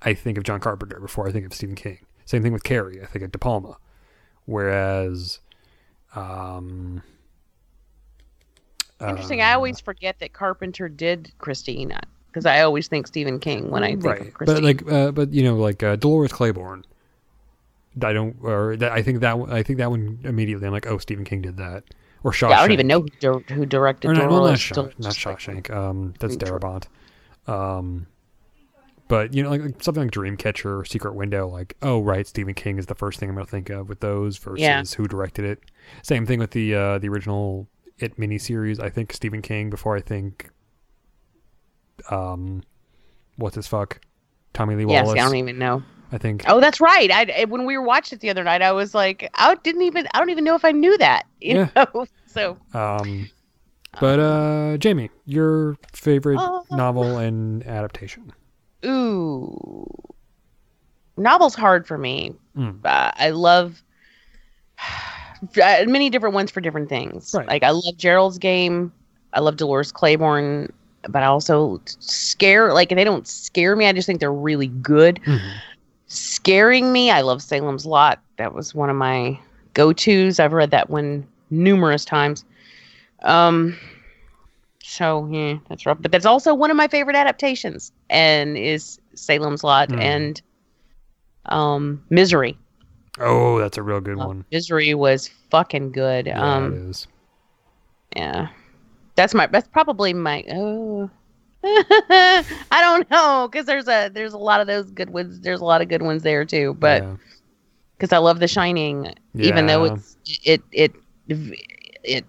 I think of John Carpenter before I think of Stephen King. Same thing with Carrie, I think of De Palma. Whereas um
Interesting.
uh,
I always forget that Carpenter did Christina because I always think Stephen King when I think
right.
of Christine.
But like uh, but you know like uh, Dolores Claiborne I don't or that I think that one- I think that one immediately I'm like oh Stephen King did that. Or Shawshank.
yeah, I don't even know who, dir- who directed
Or not, well, not,
Dolores.
Shaw, not Shawshank. Um, that's. Darabont. Um, but you know, like, like something like Dreamcatcher or Secret Window, like oh right, Stephen King is the first thing I'm gonna think of with those versus
Yeah.
who directed it. Same thing with the uh, the original It miniseries. I think Stephen King before I think, um, what's his fuck, Tommy Lee Wallace.
Yes, I don't even know.
I think.
Oh, that's right. I when we were watching it the other night, I was like, I didn't even. I don't even know if I knew that. You
Yeah.
know. So
Um, but uh, Jamie, your favorite
Uh,
novel and adaptation?
ooh, novel's hard for me.
Mm.
Uh, I love many different ones for different things.
Right.
Like I love Gerald's game. I love Dolores Claiborne, but I also scare like they don't scare me. I just think they're really good.
Mhm.
Scaring me, I love Salem's Lot. That was one of my go-tos. I've read that one numerous times. Um so yeah, that's rough. But that's also one of my favorite adaptations and is Salem's Lot
Mm.
and um Misery.
Oh, that's a real good
Uh,
one.
Misery was fucking good.
Yeah,
um
it is.
yeah. That's my that's probably my oh I don't know because there's a there's a lot of those good ones. There's a lot of good ones there too. But
Yeah.
because I love The Shining, even though
Yeah.
it's it it it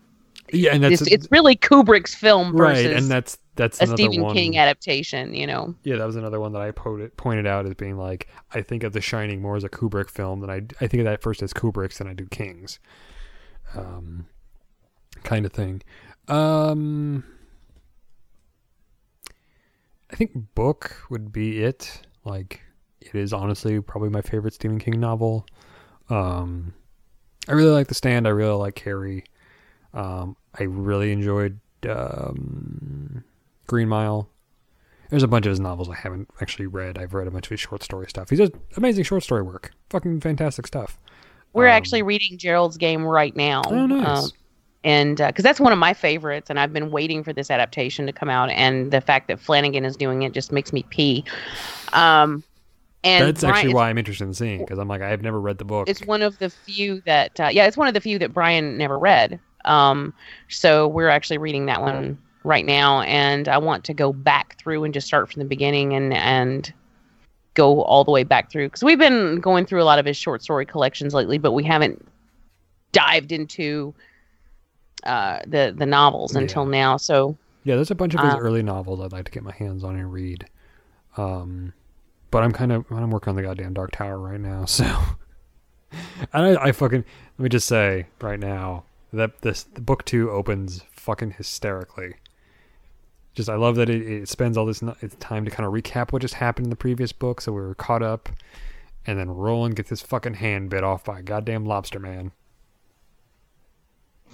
Yeah, and that's
it's, it's really Kubrick's film versus
right, and that's that's
a Stephen
one.
King adaptation. You know.
Yeah, that was another one that I po- pointed out as being like I think of The Shining more as a Kubrick film than I I think of that first as Kubrick's than I do King's, um, kind of thing. Um, I think book would be it. Like it is honestly probably my favorite Stephen King novel. Um, I really like The Stand. I really like Carrie. Um, I really enjoyed um, Green Mile. There's a bunch of his novels I haven't actually read. I've read a bunch of his short story stuff. He does amazing short story work. Fucking fantastic stuff.
We're actually reading Gerald's Game right now.
Um, Oh, nice.
Um, and because that's one of my favorites, and I've been waiting for this adaptation to come out, and the fact that Flanagan is doing it just makes me pee. Um, and
That's
Brian-
actually why I'm interested in seeing because I'm like I've never read the book.
it's one of the few that uh, yeah it's one of the few that brian never read um so we're actually reading that one right now and i want to go back through and just start from the beginning and and go all the way back through because we've been going through a lot of his short story collections lately but we haven't dived into uh the the novels until now so
Yeah, there's a bunch of his
Um,
early novels I'd like to get my hands on and read. Um, but I'm kind of I'm working on the goddamn Dark Tower right now, so. and I, I fucking let me just say right now that this the book two opens fucking hysterically. Just I love that it, it spends all this time to kind of recap what just happened in the previous book, so we were caught up, and then Roland gets his fucking hand bit off by a goddamn lobster man.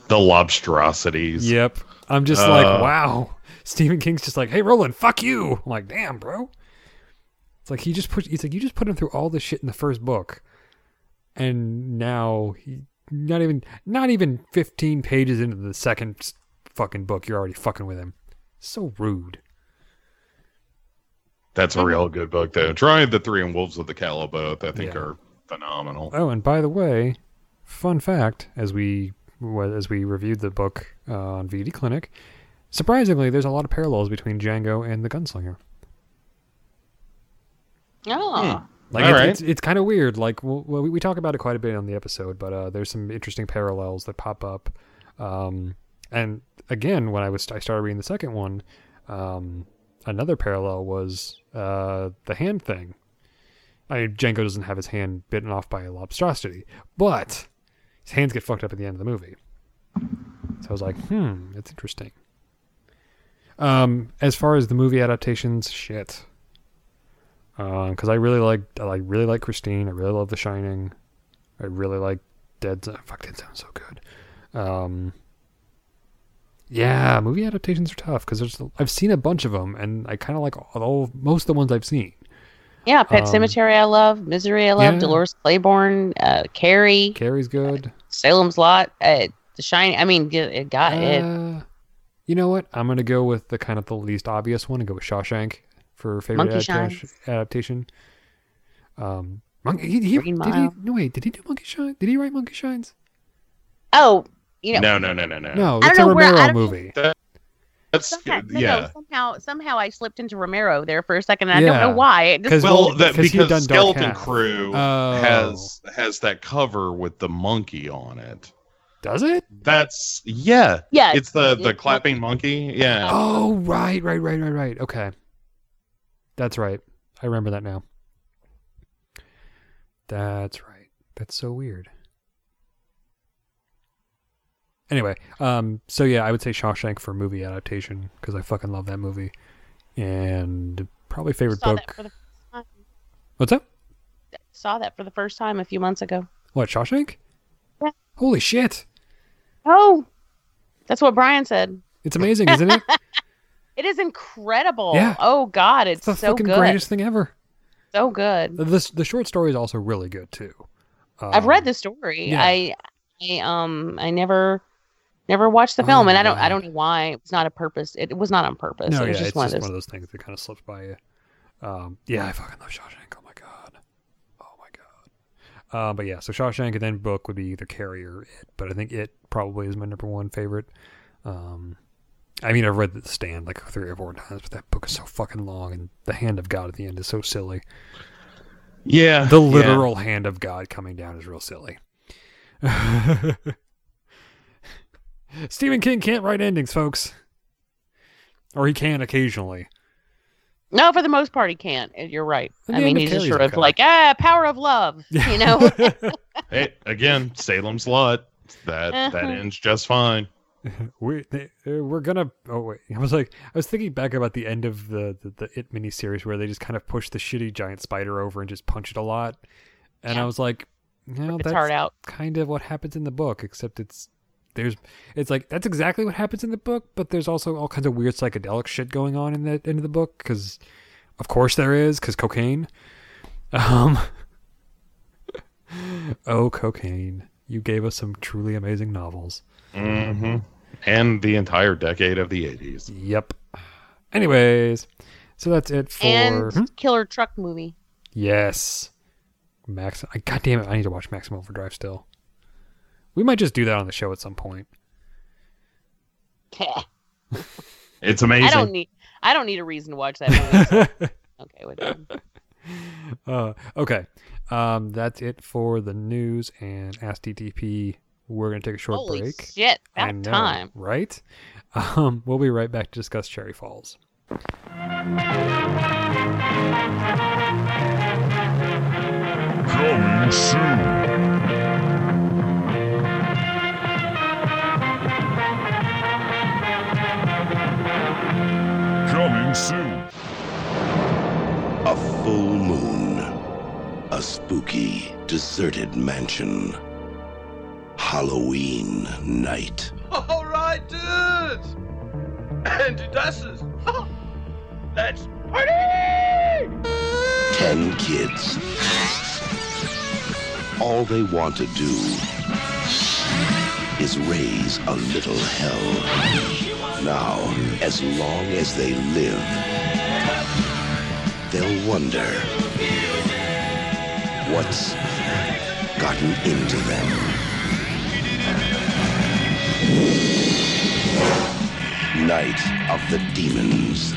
The lobstrosities.
Yep. I'm just
Uh,
like, wow. Stephen King's just like, hey, Roland, fuck you. I'm like, damn, bro. It's like he just put. He's like, you just put him through all this shit in the first book, and now he not even not even 15 pages into the second fucking book, you're already fucking with him. So rude.
That's a real good book, though. Try the Three and Wolves of the Calla both. I think
Yeah.
are phenomenal.
Oh, and by the way, fun fact: as we as we reviewed the book uh, on VD Clinic, surprisingly, there's a lot of parallels between Django and the Gunslinger.
oh
Like
All
it's,
right.
it's, it's kind of weird. Like well, we, we talk about it quite a bit on the episode, but uh, there's some interesting parallels that pop up. Um, and again, when I was I started reading the second one, um, another parallel was uh, the hand thing. I mean, Django doesn't have his hand bitten off by a lobstrosity, but his hands get fucked up at the end of the movie. So I was like, hmm, that's interesting. Um, as far as the movie adaptations, shit because I really like I really like Christine. I really love The Shining. I really like Dead Zone. Fuck, Dead Zone's so good. Um, yeah, movie adaptations are tough because there's I've seen a bunch of them, and I kind of like all, all most of the ones I've seen.
yeah pet
Um,
cemetery i love misery i love
yeah.
dolores claiborne uh carrie
Carrie's good.
salem's lot uh the shining i mean it it got it
Uh, you know what? I'm gonna go with the kind of the least obvious one and go with Shawshank for favorite adaptation. Adaptation. Um, Monkey. He, he, did he? No wait. Did he do Monkey Shine? Did he write Monkey Shines?
oh you know
No, no, no, no, no.
No,
I
it's
don't
a
know where- I
Romero
don't
movie.
That's
Somehow, no, no,
yeah.
somehow, somehow I slipped into Romero there for a second, and I don't know why. It just,
'Cause-
Well,
Well,
that
'cause
because
done
Skeleton
Half.
Crew
Oh.
has has that cover with the monkey on it.
Does it?
That's yeah.
Yeah,
It's the
it's-
the
it's
clapping monkey. Yeah.
Oh, right, right, right, right, right. Okay. That's right. I remember that now. That's right. That's so weird. Anyway, um, so yeah, I would say Shawshank for movie adaptation because I fucking love that movie, and probably favorite
saw
book.
that for the first time.
What's up?
Saw that for the first time a few months ago.
What Shawshank?
Yeah.
Holy shit!
Oh, that's what Brian said.
It's amazing, isn't it?
It is incredible.
Yeah.
Oh God, it's,
It's the
so
fucking
good.
greatest thing ever.
So good.
The, the short story is also really good too.
I've
Um,
read the story.
yeah.
I, I um, I never, never watched the film,
Oh,
and I don't,
yeah.
I don't know why. It was not a purpose. It, was not on purpose.
No,
it was
yeah,
just
it's
one
just
of those.
one of those things that kind of slipped by you. Um, yeah, I fucking love Shawshank. Oh my god. Oh my god. Uh, but yeah, so Shawshank and then book would be either Carrie or It, but I think It probably is my number one favorite. Um, I mean, I've read The Stand like three or four times, but that book is so fucking long, and the hand of God at the end is so silly.
Yeah,
The
yeah.
literal hand of God coming down is real silly. Stephen King can't write endings, folks. Or he can occasionally.
No, for the most part, he can't. You're right. I mean,
end of
he's just sort of
okay.
like, ah, power of love. You know?
Hey, again, Salem's Lot. That that
Uh-huh.
ends just fine.
we they, uh, we're gonna. Oh wait, I was like, I was thinking back about the end of the the, the It miniseries where they just kind of push the shitty giant spider over and just punch it a lot, and I was like, you know,
its
that's
out.
kind of what happens in the book, except it's there's it's like that's exactly what happens in the book, but there's also all kinds of weird psychedelic shit going on in the end of the book because, of course, there is because cocaine. Um. oh, cocaine! You gave us some truly amazing novels.
Mm-hmm. And the entire decade of the 80s.
Yep. Anyways, so that's it for
and
Hmm?
killer truck movie.
yes, Max. I, God damn it! I need to watch Maximum Overdrive still. We might just do that on the show at some point.
It's amazing.
I don't need. I don't need a reason to watch that movie. so- okay, whatever.
Uh, okay, um, that's it for the news and Ask DTP. We're gonna take a short
Holy
break.
shit!
I know,
time.
right? Um, we'll be right back to discuss Cherry Falls.
Coming soon. Coming soon.
A full moon. A spooky, deserted mansion. Halloween night.
All right, dudes. And dusters. Let's party!
Ten kids. All they want to do is raise a little hell. Now, as long as they live, they'll wonder what's gotten into them. Night of the Demons.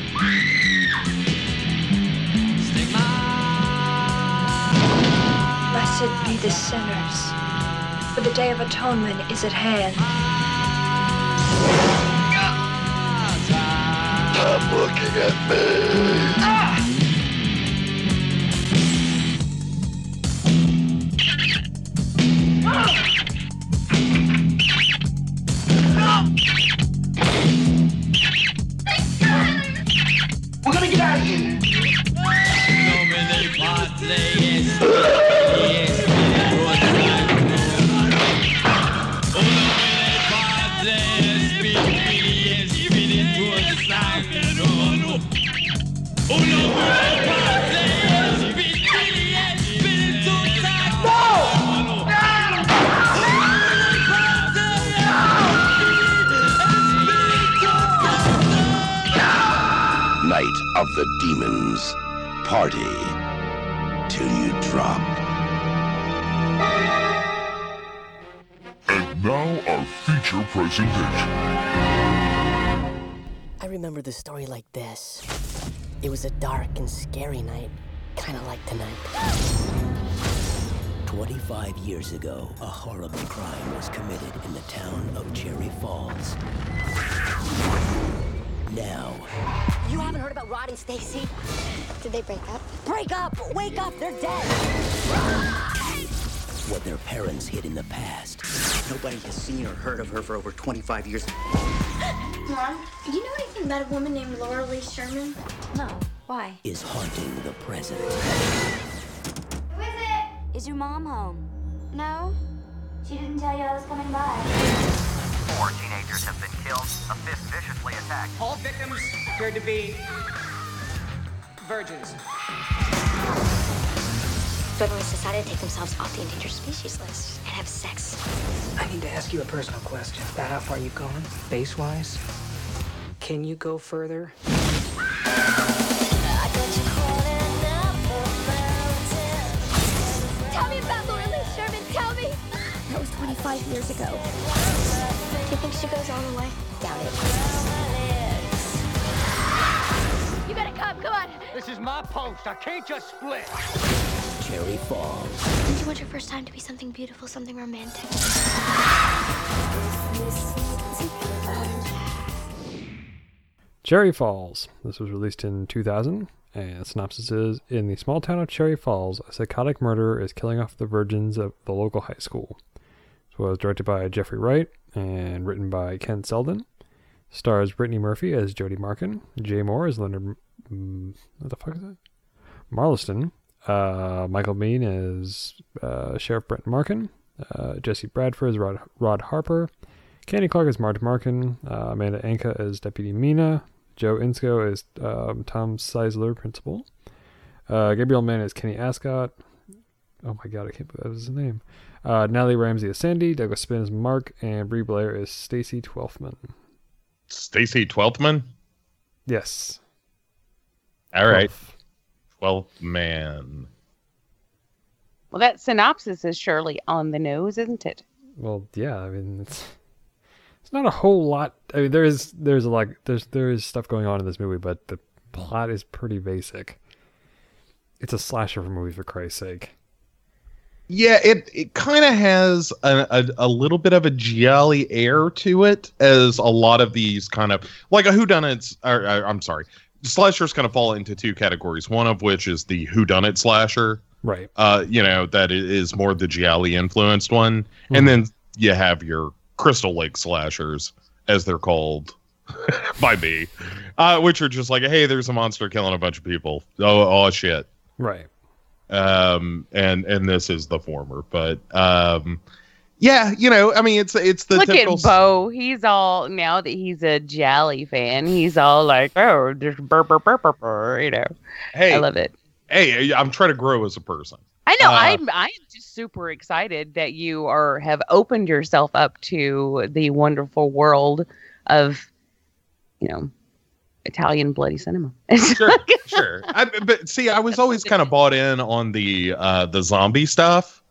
Blessed be the sinners, for the day of atonement is at hand.
Stop looking at me.
We're gonna get out of here.
Night Party till you drop.
And now our feature presentation.
I remember the story like this. It was a dark and scary night, kind of like tonight.
25 years ago, a horrible crime was committed in the town of Cherry Falls. Now,
You haven't heard about Rod and Stacy? Did they break up? Break up! Wake up! They're dead!
what their parents hid in the past
Nobody has seen or heard of her for over 25 years.
Mom, do you know anything about a woman named Laura Lee Sherman? No. Why?
is haunting the present.
Who is it? Is your mom home? No. She didn't tell you I was coming by.
Four teenagers have been killed, a fifth viciously attacked.
All victims appeared to be virgins.
Federalists decided to take themselves off the endangered species list and have sex.
I need to ask you a personal question. About how far you've gone, base-wise? Can you go further?
Tell me about Laura Lee Sherman. Tell me. That was 25 years ago. You think she goes all the way? Doubt it. You better come, come on.
This is my post. I can't just split.
Cherry Falls.
Didn't you want your first time to be something beautiful, something romantic?
Cherry Falls. This was released in 2000. And the synopsis is In the small town of Cherry Falls, a psychotic murderer is killing off the virgins of the local high school. It was directed by Geoffrey Wright and written by Ken Selden. Stars Brittany Murphy as Jody Marken, Jay Mohr as Leonard. Mm, what the fuck is that? Marliston. Uh, Michael Biehn as uh, Sheriff Brent Marken. Uh, Jesse Bradford as Rod, Rod Harper. Candy Clark as Marta Marken. Uh, Amanda Anka as Deputy Mina. Joe Inscoe as um, Tom Seisler, Principal. Uh, Gabriel Mann as Kenny Ascot. Oh my god, I can't believe that was his name. Uh, Natalie Ramsey is Sandy. Douglas Spin as Mark. And Bre Blair is Stacy Twelfthman.
Stacy Twelfthman.
Yes.
All right. Twelfth man.
Well, that synopsis is surely on the nose, isn't it?
Well, yeah. I mean, it's it's not a whole lot. I mean, there is there's a like there's there is stuff going on in this movie, but the plot is pretty basic. It's a slasher movie for Christ's sake.
Yeah, it it kind of has a, a a little bit of a giallo air to it, as a lot of these kind of like a whodunits. Or, or I'm sorry, slashers kind of fall into two categories. One of which is the whodunit slasher,
Right.
uh, you know, that is more the gialli influenced one,
Mhm.
and then you have your Crystal Lake slashers, as they're called by me, uh, which are just like, hey, there's a monster killing a bunch of people. Oh, oh shit.
Right.
Um, and and this is the former, but um, yeah, you know, I mean, it's it's the
Look
typical.
at Bo. He's all now that he's a giallo fan. He's all like, "Oh, just burr burr burr burr burr," you know.
Hey,
I love it.
Hey, I'm trying to grow as a person.
I know.
Uh,
I'm. I'm just super excited that you are have opened yourself up to the wonderful world of, you know, Italian bloody cinema.
sure, sure. I, but see, I was always kind of bought in on the uh, the zombie stuff,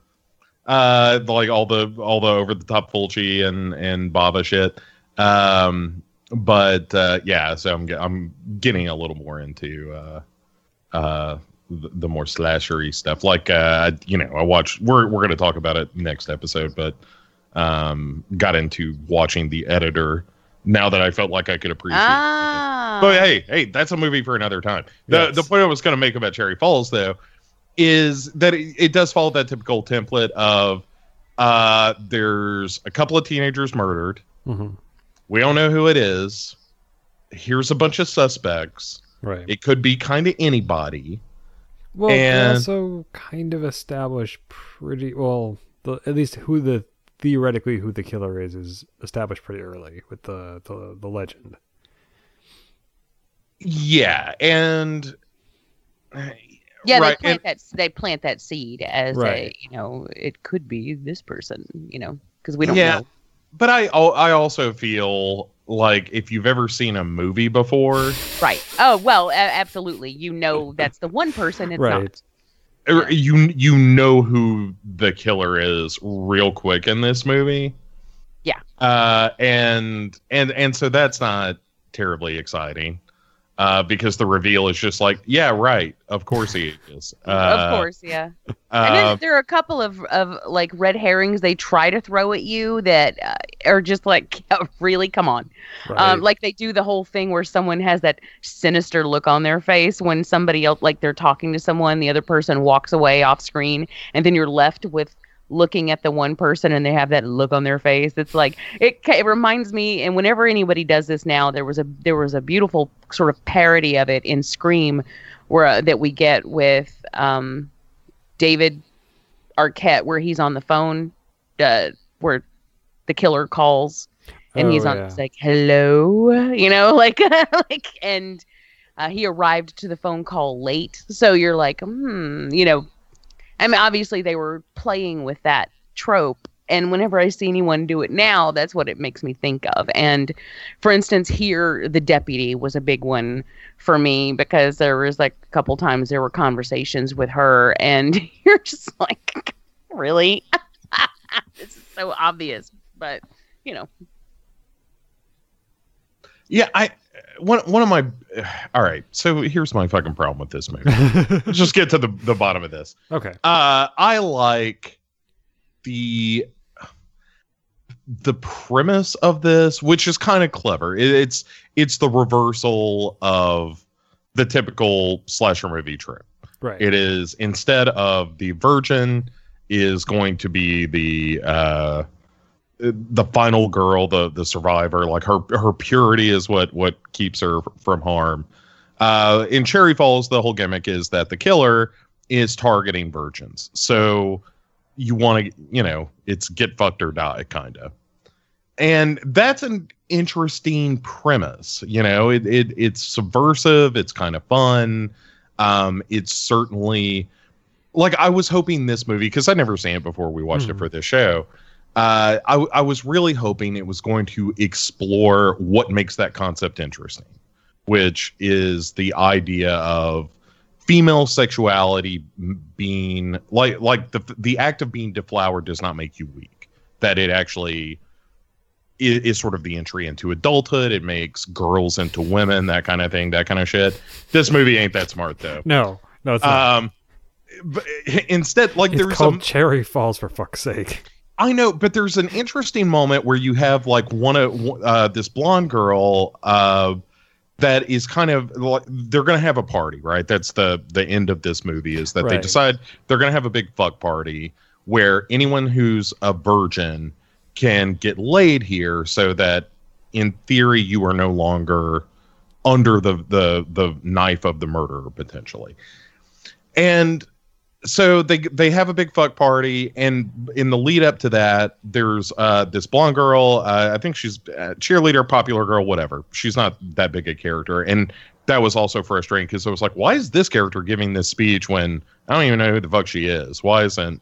uh, like all the all the over the top Fulci and and Bava shit. Um, but uh, yeah, so I'm I'm getting a little more into uh, uh, the, the more slashery stuff. Like uh, you know, I watched. We're we're gonna talk about it next episode, but um, got into watching the editor. Now that I felt like I could appreciate
ah.
but hey, hey, that's a movie for another time. The
Yes.
the point I was going to make about Cherry Falls though is that it, it does follow that typical template of uh there's a couple of teenagers murdered.
hmm
We don't know who it is. Here's a bunch of suspects.
Right.
It could be kind of anybody.
Well, they
and
also kind of establish pretty well, the, at least who the theoretically who the killer is is established pretty early with the the, the legend.
yeah, and
Yeah,
right,
they plant that. They plant that seed as a, you know, it could be this person, you know, because we don't
yeah,
know.
but I I also feel like if you've ever seen a movie before,
Right. Oh well, absolutely. You know, that's the one person. It's not.
Right. or you you know who the killer is real quick in this movie
Yeah.
uh and and and so that's not terribly exciting uh because the reveal is just like yeah right of course he is uh,
of course, yeah. and
uh,
then there are a couple of of like red herrings they try to throw at you that uh, are just like really come on
Right.
um, like they do the whole thing where someone has that sinister look on their face when somebody else like they're talking to someone the other person walks away off screen and then you're left with looking at the one person and they have that look on their face it's like it, it reminds me and whenever anybody does this now there was a there was a beautiful sort of parody of it in scream where uh, that we get with um david arquette where he's on the phone uh where the killer calls and
Oh,
he's on
yeah.
like hello you know like like and uh, he arrived to the phone call late so you're like hmm you know i mean obviously they were playing with that trope and whenever i see anyone do it now that's what it makes me think of. And for instance here the deputy was a big one for me because there was like a couple times there were conversations with her and you're just like really? This is so obvious but you know
Yeah, I one one of my all right. So here's my fucking problem with this movie. Let's just get to the the bottom of this.
Okay.
Uh, I like the the premise of this, which is kind of clever. It, it's it's the reversal of the typical slasher movie trope.
Right.
It is instead of the virgin is going to be the uh the final girl, the the survivor. Like her her purity is what what keeps her from harm. Uh, in Cherry Falls, the whole gimmick is that the killer is targeting virgins. So you want to, you know, it's get fucked or die kind of. And that's an interesting premise. You know, it, it it's subversive. It's kind of fun. Um, it's certainly like I was hoping this movie because I'd never seen it before we watched it
Mhm.
for this show. Uh, I, I was really hoping it was going to explore what makes that concept interesting, which is the idea of female sexuality being like like the the act of being deflowered does not make you weak. That it actually is, is sort of the entry into adulthood. It makes girls into women, that kind of thing, that kind of shit. This movie ain't that smart though.
No, no, it's not.
Um, but instead, like
it's
there's
called
a
Cherry Falls for fuck's sake.
I know, but there's an interesting moment where you have like one of uh, this blonde girl uh, that is kind of like they're gonna have a party, right? That's the the end of this movie is that they decide they're gonna have a big fuck party where anyone who's a virgin can get laid here, so that in theory you are no longer under the the the knife of the murderer potentially, and so they they have a big fuck party and in the lead up to that there's uh this blonde girl uh, i think she's a cheerleader popular girl whatever. She's not that big a character and that was also frustrating because i was like why is this character giving this speech when i don't even know who the fuck she is? Why isn't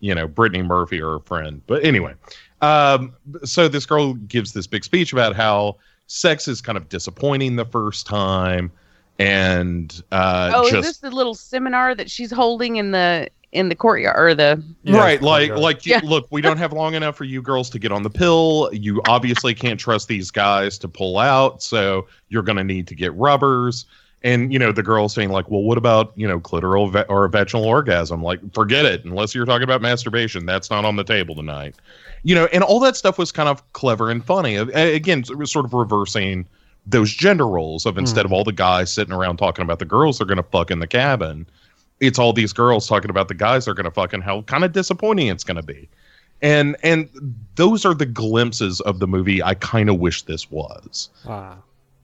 you know brittany murphy or her friend? But anyway um so this girl gives this big speech about how sex is kind of disappointing the first time and uh
oh,
just
is this the little seminar that she's holding in the in the courtyard or the?
Right like
courtyard.
like you,
Yeah.
look we don't have long enough for you girls to get on the pill. You obviously can't trust these guys to pull out so you're going to need to get rubbers. And you know the girl saying like well what about you know clitoral ve- or vaginal orgasm? Like forget it unless you're talking about masturbation. That's not on the table tonight. You know and all that stuff was kind of clever and funny. Again sort of reversing those gender roles of instead of all the guys sitting around talking about the girls they're going to fuck in the cabin it's all these girls talking about the guys they're going to fuck and how kind of disappointing it's going to be. And and those are the glimpses of the movie i kind of wish this was.
Ah.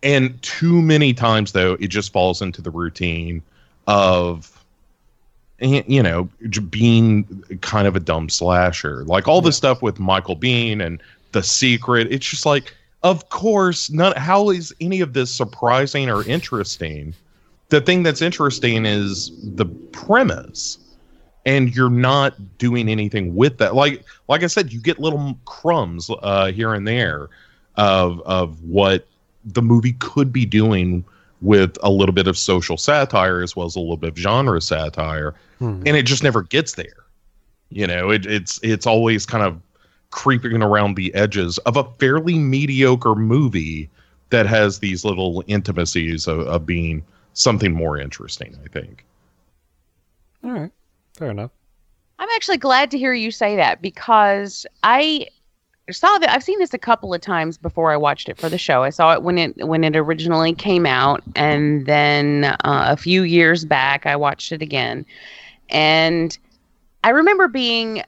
and too many times though it just falls into the routine of y- you know being kind of a dumb slasher. Like all the stuff with Michael Biehn and the secret it's just like of course not how is any of this surprising or interesting? The thing that's interesting is the premise and you're not doing anything with that. Like like i said you get little crumbs uh here and there of of what the movie could be doing with a little bit of social satire as well as a little bit of genre satire.
Hmm.
and it just never gets there. You know it, it's it's always kind of creeping around the edges of a fairly mediocre movie that has these little intimacies of, of being something more interesting i think
All right. Fair enough.
I'm actually glad to hear you say that because I saw that I've seen this a couple of times before I watched it for the show. I saw it when it when it originally came out, and then uh, a few years back I watched it again, and I remember being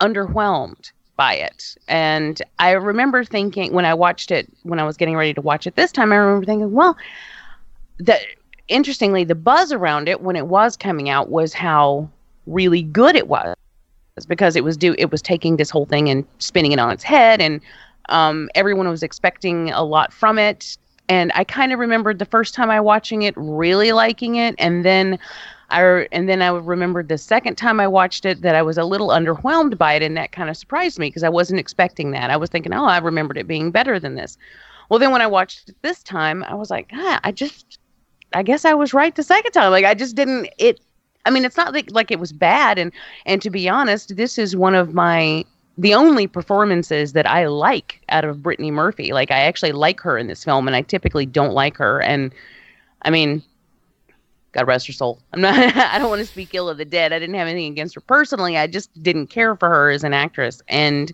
underwhelmed by it. And I remember thinking when I watched it when I was getting ready to watch it this time, I remember thinking, well, the interestingly the buzz around it when it was coming out was how really good it was. Because it was do it was taking this whole thing and spinning it on its head and um, everyone was expecting a lot from it. And i kind of remembered the first time i watching it really liking it. And then i and then i remembered the second time i watched it that i was a little underwhelmed by it and that kind of surprised me because i wasn't expecting that i was thinking oh i remembered it being better than this well then when i watched it this time i was like ah, i just i guess i was right the second time like i just didn't it I mean, it's not like, like it was bad, and and to be honest, this is one of my the only performances that I like out of Brittany Murphy. Like I actually like her in this film, and I typically don't like her. And I mean, God rest her soul. I'm not. I don't want to speak ill of the dead. I didn't have anything against her personally. I just didn't care for her as an actress, and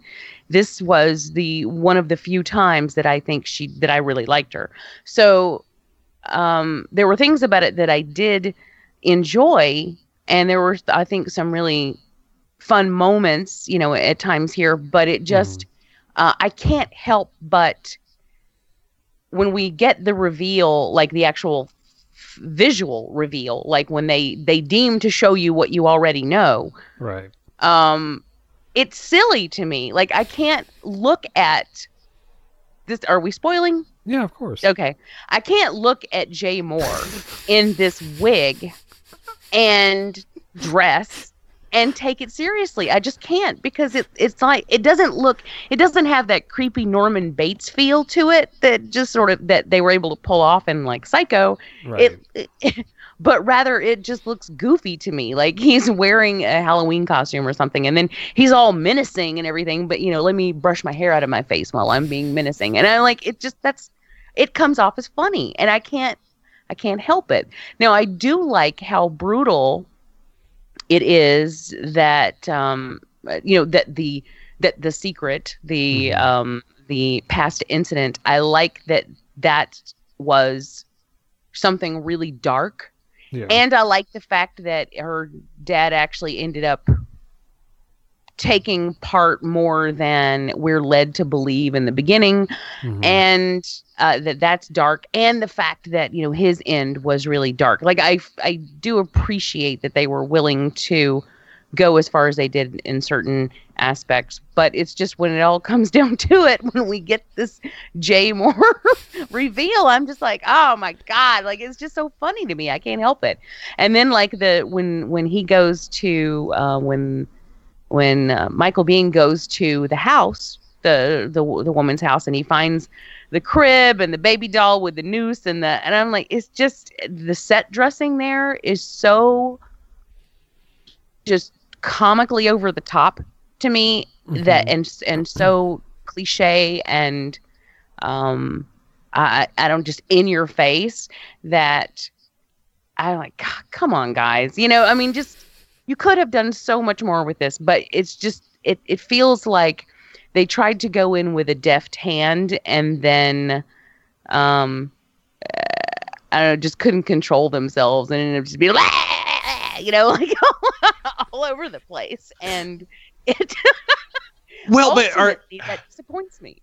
this was the one of the few times that I think she that I really liked her. So um, there were things about it that I did enjoy, and there were I think some really fun moments, you know, at times here. But it just uh, I can't help but when we get the reveal, like the actual visual reveal, like when they they deem to show you what you already know
Right.
um it's silly to me like i can't look at this are we spoiling
Yeah, of course.
okay i can't look at Jay Mohr in this wig and dress and take it seriously. I just can't because it, it's like it doesn't look it doesn't have that creepy norman bates feel to it that just sort of that they were able to pull off in like psycho.
Right.
it, it but rather it just looks goofy to me. Like he's wearing a halloween costume or something and then he's all menacing and everything but you know let me brush my hair out of my face while i'm being menacing. And I'm like it just that's it comes off as funny and i can't i can't help it. Now i do like how brutal it is that um you know that the that the secret the um the past incident i like that that was something really dark
Yeah.
and I like the fact that her dad actually ended up taking part more than we're led to believe in the beginning. And uh, that that's dark. And the fact that, you know, his end was really dark. Like, I, I do appreciate that they were willing to go as far as they did in certain aspects. But it's just when it all comes down to it, when we get this Jay Mohr reveal, I'm just like, oh my god, like it's just so funny to me. I can't help it. And then like the when when he goes to uh, when when uh, Michael Biehn goes to the house, the the the woman's house, and he finds the crib and the baby doll with the noose and the and I'm like, it's just the set dressing there is so just comically over the top to me that and and so cliche and um I I don't just in your face that I'm like come on guys. You know I mean just you could have done so much more with this but it's just it it feels like they tried to go in with a deft hand and then um I don't know just couldn't control themselves and ended up just being like you know like all over the place. And it
Well, but are-
that disappoints me.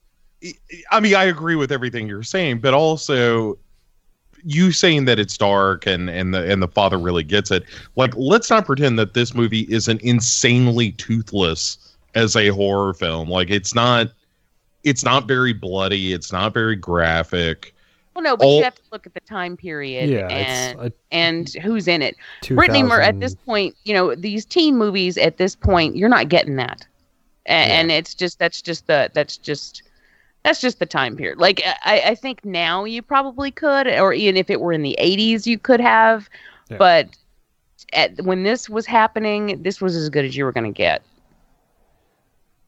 I mean, I agree with everything you're saying, but also you saying that it's dark and and the and the father really gets it. Like, let's not pretend that this movie isn't insanely toothless as a horror film. Like, it's not. It's not very bloody. It's not very graphic.
Well, no, but
All-
you have to look at the time period
Yeah,
and
a-
and who's in it. Brittany Murphy at this point, you know, these teen movies at this point, you're not getting that, A- and, it's just that's just the that's just that's just the time period. Like I, I think now you probably could, or even if it were in the 80s, you could have,
Yeah.
but at, when this was happening, this was as good as you were going to get.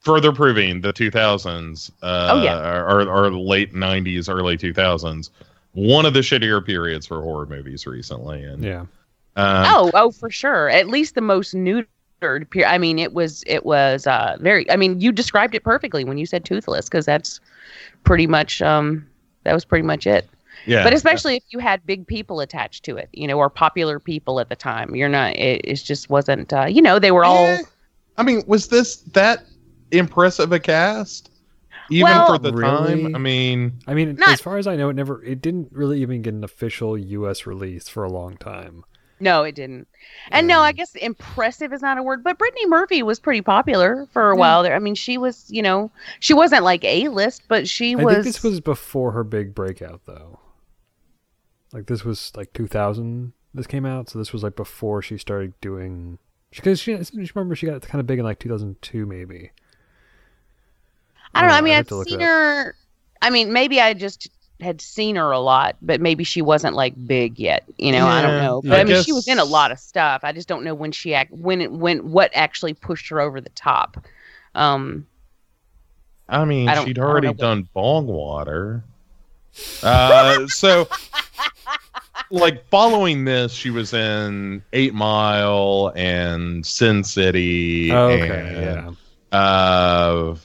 Further proving the 2000s, uh,
Oh, yeah.
or, or late 90s, early 2000s, one of the shittier periods for horror movies recently. And
yeah,
um,
oh, oh, for sure. At least the most neutered. Pe- I mean, it was it was uh, very. I mean, you described it perfectly when you said toothless, because that's pretty much um that was pretty much it.
Yeah.
But especially if you had big people attached to it, you know, or popular people at the time, you're not. It, it just wasn't. Uh, you know, they were all.
I mean, was this that impressive a cast? Even
Well-
for the
Really?
time? I mean,
I mean,
Not-
as far as I know, it never, it didn't really even get an official U.S. release for a long time.
No, it didn't. And no, I guess impressive is not a word, but Brittany Murphy was pretty popular for a while there. I mean, she was, you know, she wasn't like A list, but she was
I
was.
think this was before her big breakout, though. Like this was like 2000. This came out, so this was like before she started doing. Because she, I remember she got kind of big in like 2002, maybe.
I don't know. I
uh,
mean, I've
to look it
seen her. I mean, maybe I just had seen her a lot, but maybe she wasn't like big yet. You know, I don't know. But
I
I, mean, she was in a lot of stuff. I just don't know when she act when it when what actually pushed her over the top. Um,
I mean,
I
she'd already
know what-
done bong water. Uh, so, like, following this, she was in Eight Mile and Sin City.
Oh, okay,
and, Uh,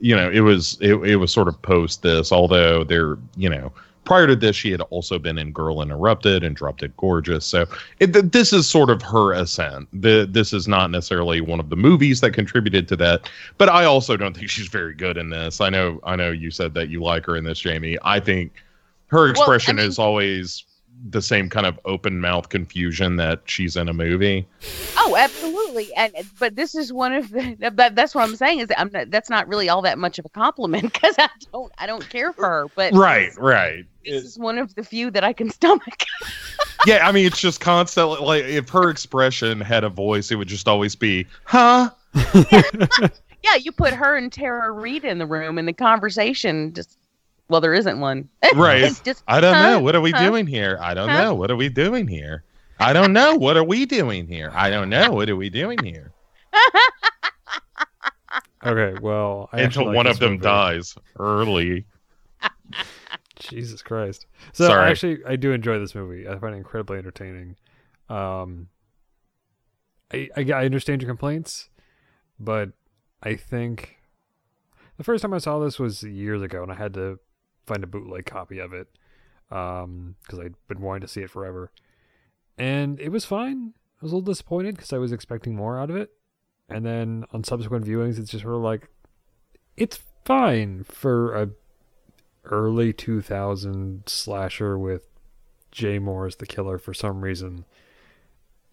you know, it was it, it was sort of post this, although there, you know, prior to this, she had also been in Girl Interrupted and Dropped Dead Gorgeous. So it, th- this is sort of her ascent. The, this is not necessarily one of the movies that contributed to that, but I also don't think she's very good in this. I know, I know you said that you like her in this, Jamie. I think her expression
mean-
is always the same kind of open mouth confusion that she's in a movie.
Oh, absolutely. And but this is one of the that, that's what I'm saying is that I'm not, that's not really all that much of a compliment because I don't I don't care for her. But
Right, right.
this is one of the few that I can stomach.
yeah, I mean, it's just constantly like if her expression had a voice, it would just always be, huh?
yeah, you put her and Tara Reid in the room, and the conversation just well, there isn't one.
Right.
it's just
I don't
huh?
know. What are we
Huh?
doing here? I don't
Huh?
know. What are we doing here? I don't know. What are we doing here? I don't know. What are we doing here?
Okay, well, I
Until
like
one of them
movie.
dies early.
Jesus Christ. So
Sorry.
actually, I do enjoy this movie. I find it incredibly entertaining. Um, I, I I understand your complaints, but I think the first time I saw this was years ago, and I had to find a bootleg copy of it um because I'd been wanting to see it forever, and it was fine. I was a little disappointed because I was expecting more out of it, and then on subsequent viewings, it's just sort of like it's fine for a early 2000 slasher with Jay Mohr as the killer for some reason.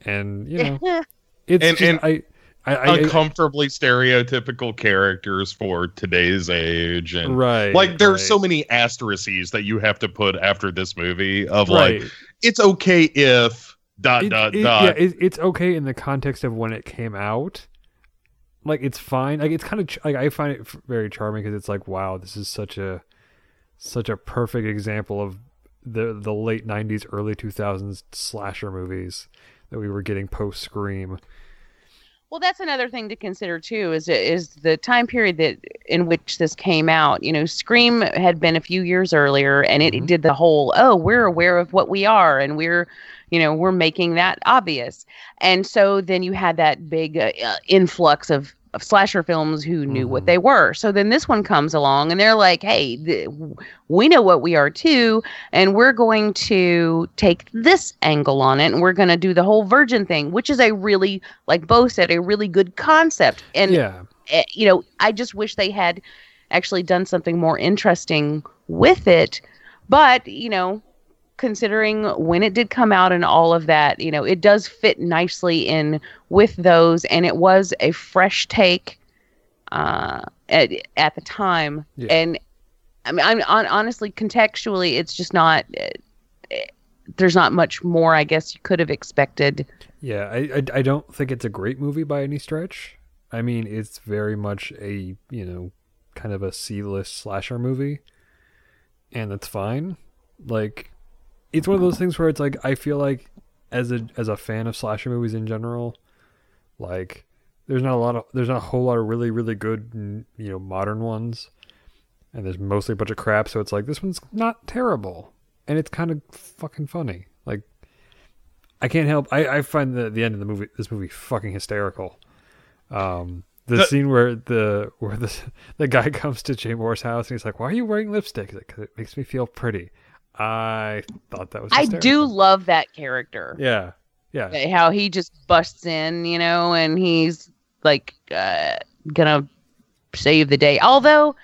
And, you know, it's
And-
just,
and
I, I, I,
Uncomfortably stereotypical characters for today's age, and
Right,
like there's
right.
so many asterisks that you have to put after this movie of
Right.
like it's okay if dot
it-
dot
it-
dot.
yeah, it, it's okay in the context of when it came out. Like it's fine. Like it's kind of like I find it very charming because it's like, wow, this is such a such a perfect example of the the late '90s, early 2000s slasher movies that we were getting post Scream.
Well, that's another thing to consider too. Is is the time period that in which this came out? You know, Scream had been a few years earlier, and it did the whole oh, we're aware of what we are, and we're, you know, we're making that obvious. And so then you had that big uh, uh, influx of slasher films who knew what they were. So then this one comes along, and they're like, hey, th- we know what we are too, and we're going to take this angle on it, and we're going to do the whole virgin thing, which is a really, like Bo said, a really good concept. And
Yeah.
eh, you know, I just wish they had actually done something more interesting with it. But you know, considering when it did come out and all of that, you know, it does fit nicely in with those, and it was a fresh take uh, at at the time.
Yeah.
And I mean, I'm on, honestly contextually, it's just not. eh, eh, There's not much more, I guess, you could have expected.
Yeah, I, I I don't think it's a great movie by any stretch. I mean, it's very much a you know kind of a C-list slasher movie, and that's fine. Like, it's one of those things where it's like I feel like as a as a fan of slasher movies in general, like there's not a lot of there's not a whole lot of really really good you know modern ones, and there's mostly a bunch of crap. So it's like this one's not terrible, and it's kind of fucking funny. Like I can't help. I, I find the the end of the movie this movie fucking hysterical. Um, the,
The-
scene where the where the the guy comes to Jay Mohr's house and he's like, "Why are you wearing lipstick?" He's like, "'Cause it makes me feel pretty." I thought that was.
I do love that character.
Yeah, yeah.
How he just busts in, you know, and he's like uh, gonna save the day. Although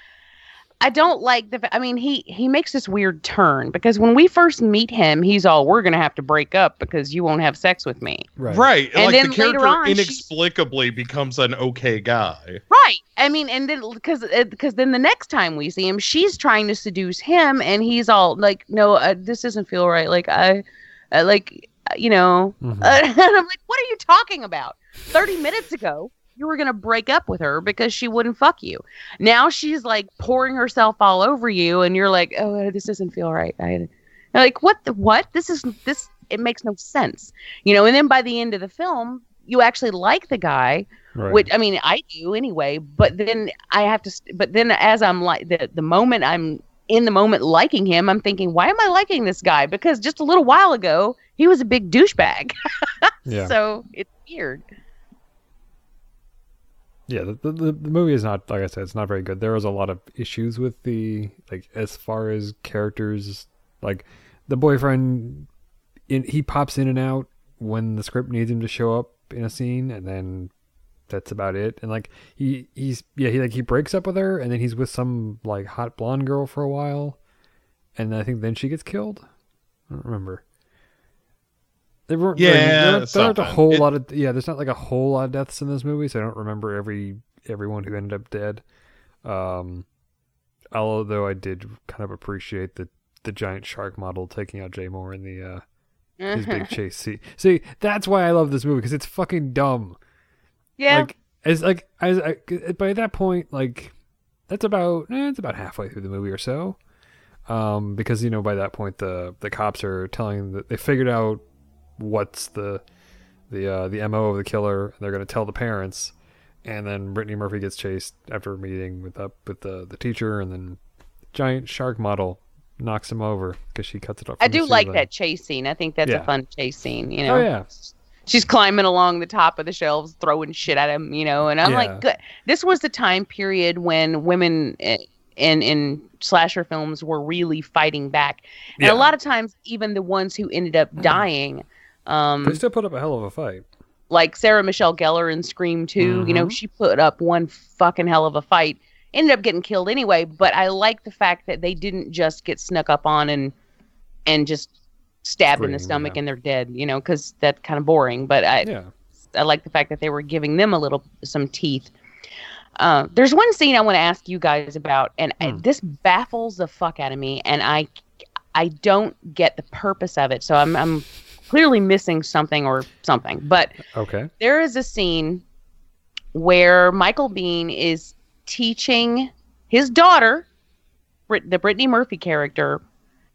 I don't like the. I mean, he he makes this weird turn because when we first meet him, he's all, "We're gonna have to break up because you won't have sex with me."
Right.
And
like
then
the character
later on, she's-
inexplicably becomes an okay guy.
Right. I mean, and then because because then the next time we see him, she's trying to seduce him, and he's all like, "No, uh, this doesn't feel right." Like I, uh, like uh, you know,
Mm-hmm.
uh, and I'm like, "What are you talking about?" Thirty minutes ago, you were gonna break up with her because she wouldn't fuck you. Now she's like pouring herself all over you, and you're like, "Oh, uh, this doesn't feel right." I, like, what? The, what? This is this. It makes no sense, you know. And then by the end of the film, you actually like the guy
Right.
which I mean I do anyway. But then I have to. But then as I'm like the the moment I'm in the moment liking him, I'm thinking, why am I liking this guy? Because just a little while ago he was a big douchebag.
Yeah.
so it's weird.
Yeah, the, the the movie is not like I said, it's not very good. There was a lot of issues with the like as far as characters, like the boyfriend, in he pops in and out when the script needs him to show up in a scene, and then that's about it. And like he he's yeah he like he breaks up with her, and then he's with some like hot blonde girl for a while, and I think then she gets killed. I don't remember. There weren't
Yeah,
there, aren't- there aren't a whole
It-
lot of yeah. There's not like a whole lot of deaths in this movie, so I don't remember every everyone who ended up dead. Um, although I did kind of appreciate the the giant shark model taking out Jay Mohr in the uh his big chase see See, that's why I love this movie because it's fucking dumb.
Yeah.
Like as like as I, by that point, like that's about eh, it's about halfway through the movie or so. Um, because you know by that point the the cops are telling that they figured out what's the the uh, the mo of the killer. And they're going to tell the parents, and then Brittany Murphy gets chased after a meeting with up with the the teacher, and then giant shark model knocks him over because she cuts it off.
I do like that chase scene. I think that's
Yeah.
a fun chase scene. You know.
Oh yeah,
she's climbing along the top of the shelves, throwing shit at him, you know. And I'm
Yeah.
like, good. This was the time period when women eh, in in slasher films were really fighting back, and
Yeah.
a lot of times, even the ones who ended up dying, um,
they still put up a hell of a fight.
like Sarah Michelle Gellar in Scream 2, you know,
Mhm.
she put up one fucking hell of a fight. Ended up getting killed anyway, but I like the fact that they didn't just get snuck up on and and just stabbed in the stomach
yeah.
and they're dead, you know, because that's kind of boring. But I
Yeah.
I like the fact that they were giving them a little some teeth. Uh, there's one scene I want to ask you guys about, and I,
Hmm.
this baffles the fuck out of me, and I I don't get the purpose of it. So I'm I'm clearly missing something or something. But
Okay.
there is a scene where Michael Biehn is teaching his daughter, Brit- the Brittany Murphy character,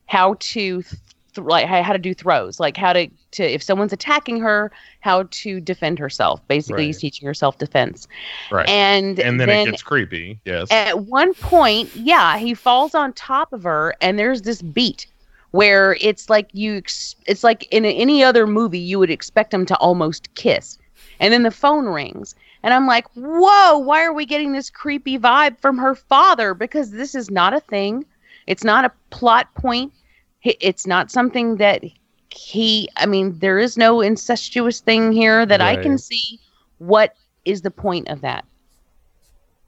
how to th- like how to do throws, like how to to if someone's attacking her, how to defend herself. Basically, he's teaching her self defense.
Right.
And
and then,
then
it gets creepy. Yes.
at one point, yeah, he falls on top of her, and there's this beat where it's like you, ex- it's like in any other movie you would expect them to almost kiss, and then the phone rings, and I'm like, whoa, why are we getting this creepy vibe from her father? Because this is not a thing, it's not a plot point, it's not something that he. I mean, there is no incestuous thing here that I can see. What is the point of that?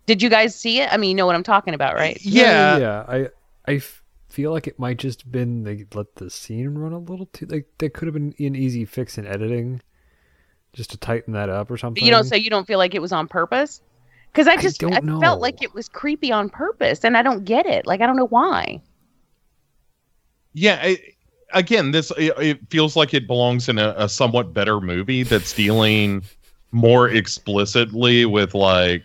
Did you guys see it? I mean, you know what I'm talking about, right?
yeah, yeah. I I f- feel like it might just been they let the scene run a little too. Like that could have been an easy fix in editing, just to tighten that up or something.
You don't say you don't feel like it was on purpose? Because I just I,
don't know.
felt like it was creepy on purpose, and I don't get it. Like I don't know why.
Yeah. I, again, this it, it feels like it belongs in a, a somewhat better movie that's dealing more explicitly with like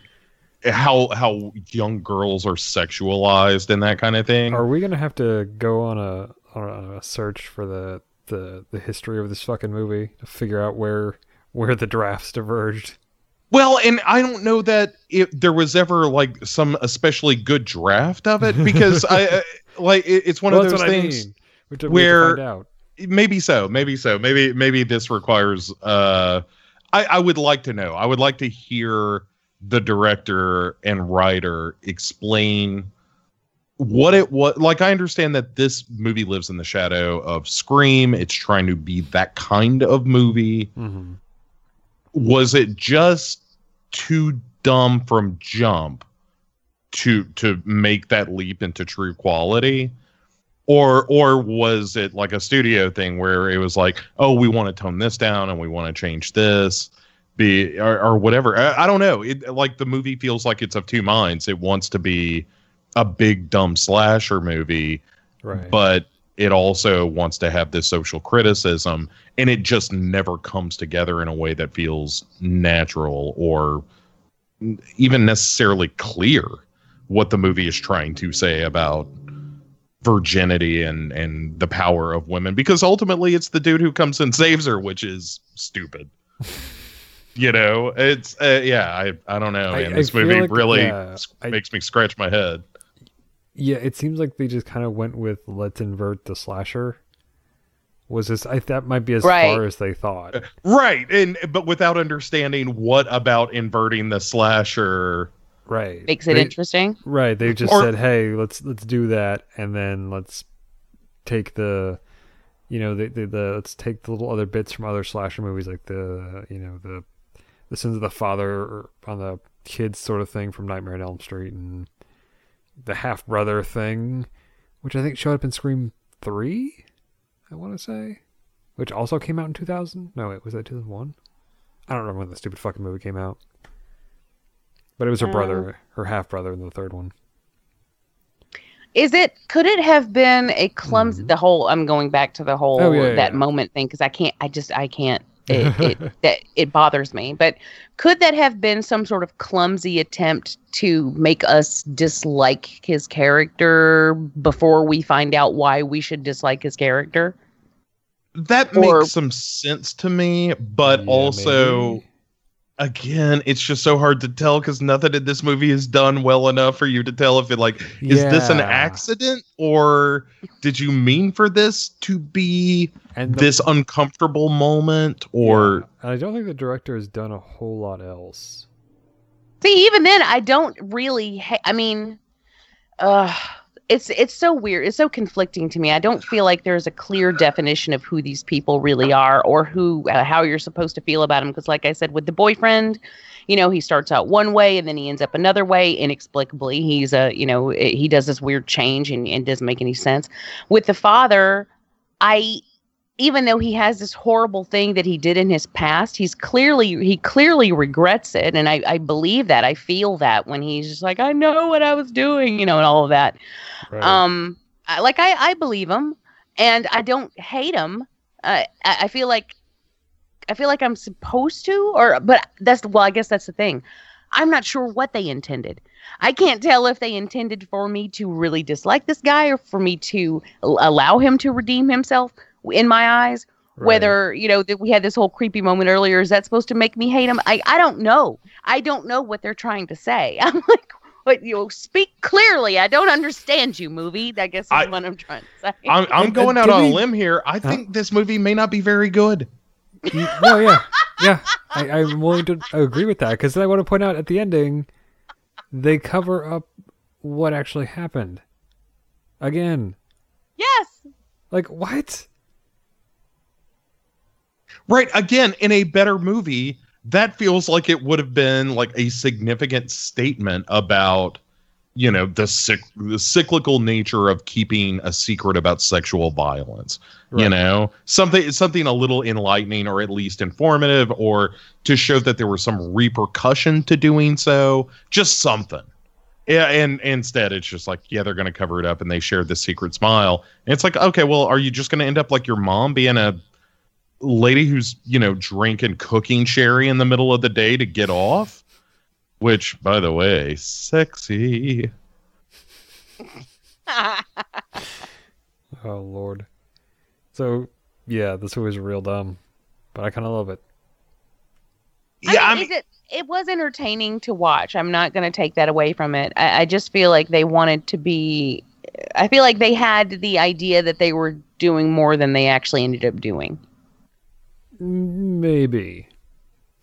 how how young girls are sexualized and that kind of thing.
Are we gonna have to go on a on a search for the the the history of this fucking movie to figure out where where the drafts diverged?
Well, and I don't know that if there was ever like some especially good draft of it because I, I like it, it's one
Well,
of those
what I
things
mean. We to- we have to
where maybe so, maybe so, maybe maybe this requires. uh I I would like to know. I would like to hear the director and writer explain what it was like i understand that this movie lives in the shadow of scream. It's trying to be that kind of movie.
Mm-hmm.
was it just too dumb from jump to to make that leap into true quality? Or or was it like a studio thing where it was like oh we want to tone this down and we want to change this be or, or whatever. I, I don't know. It like the movie feels like it's of two minds. It wants to be a big dumb slasher movie
Right.
but it also wants to have this social criticism and it just never comes together in a way that feels natural or even necessarily clear what the movie is trying to say about virginity and and the power of women because ultimately it's the dude who comes and saves her which is stupid You know, it's uh, yeah. I I don't know,
I-
man. This
feel
movie
like-
really
yeah,
s-
I-
makes me scratch my head.
Yeah, it seems like they just kind of went with let's invert the slasher. Was this? I that might be as
Right.
far as they thought.
Right, and but without understanding what about inverting the slasher.
Right.
Makes it
They-
interesting.
Right. They just
Or-
said, "Hey, let's let's do that, and then let's take the, you know, the, the the let's take the little other bits from other slasher movies, like the you know the the sins of the father on the kids sort of thing from Nightmare on Elm Street, and the half brother thing, which I think showed up in Scream three. I want to say, which also came out in two thousand. No, wait, was that two thousand one? I don't remember when the stupid fucking movie came out. But it was her
Uh,
brother, her half brother in the third one.
Is it? Could it have been a clumsy? The whole. I'm going back to the whole
Mm-hmm. Oh, yeah,
that
yeah.
moment thing because I can't. I just. I can't. It, it that it bothers me. But could that have been some sort of clumsy attempt to make us dislike his character before we find out why we should dislike his character?
That
Or-
makes some sense to me, but also,
maybe.
Again, it's just so hard to tell because nothing in this movie is done well enough for you to tell if it like is this an accident or did you mean for this to be
And the-
this uncomfortable moment or
And I don't think the director has done a whole lot else.
See, even then, I don't really. Ha- I mean, uh, it's it's so weird. It's so conflicting to me. I don't feel like there's a clear definition of who these people really are or who uh, how you're supposed to feel about them. Because, like I said, with the boyfriend, you know, he starts out one way and then he ends up another way inexplicably. He's a you know he does this weird change and, and doesn't make any sense. With the father, I even though he has this horrible thing that he did in his past, he's clearly he clearly regrets it, and I, I believe that. I feel that when he's just like, I know what I was doing, you know, and all of that.
Right.
Um, I, like I I believe him, and I don't hate him. I, I feel like I feel like I'm supposed to, or but that's well, I guess that's the thing. I'm not sure what they intended. I can't tell if they intended for me to really dislike this guy or for me to allow him to redeem himself in my eyes. Whether you know that we had this whole creepy moment earlier, is that supposed to make me hate him? I I don't know. I don't know what they're trying to say. I'm like, but you know, speak clearly. I don't understand you, movie. I guess is
I-
what I'm trying to say.
I'm, I'm going out on a limb here. I think this movie may not be very good.
Mm, y- no, yeah, yeah. I, I'm willing to agree with that because I want to point out at the ending, they cover up what actually happened. Again,
yes.
like what?
Right. Again, in a better movie, that feels like it would have been like a significant statement about, you know, the cyc- the cyclical nature of keeping a secret about sexual violence. You know, something something a little enlightening or at least informative, or to show that there was some repercussion to doing so. Just something. Yeah, and instead it's just like, yeah, they're gonna cover it up, and they shared the secret smile. And it's like, okay, well, are you just gonna end up like your mom being a lady who's you know drinking cooking sherry in the middle of the day to get off which by the way sexy
Oh lord. So yeah, this movie's real dumb, but I kind of love it.
yeah
I mean, is it it was entertaining to watch. I'm not going to take that away from it. I, I just feel like they wanted to be. I feel like they had the idea that they were doing more than they actually ended up doing.
Maybe.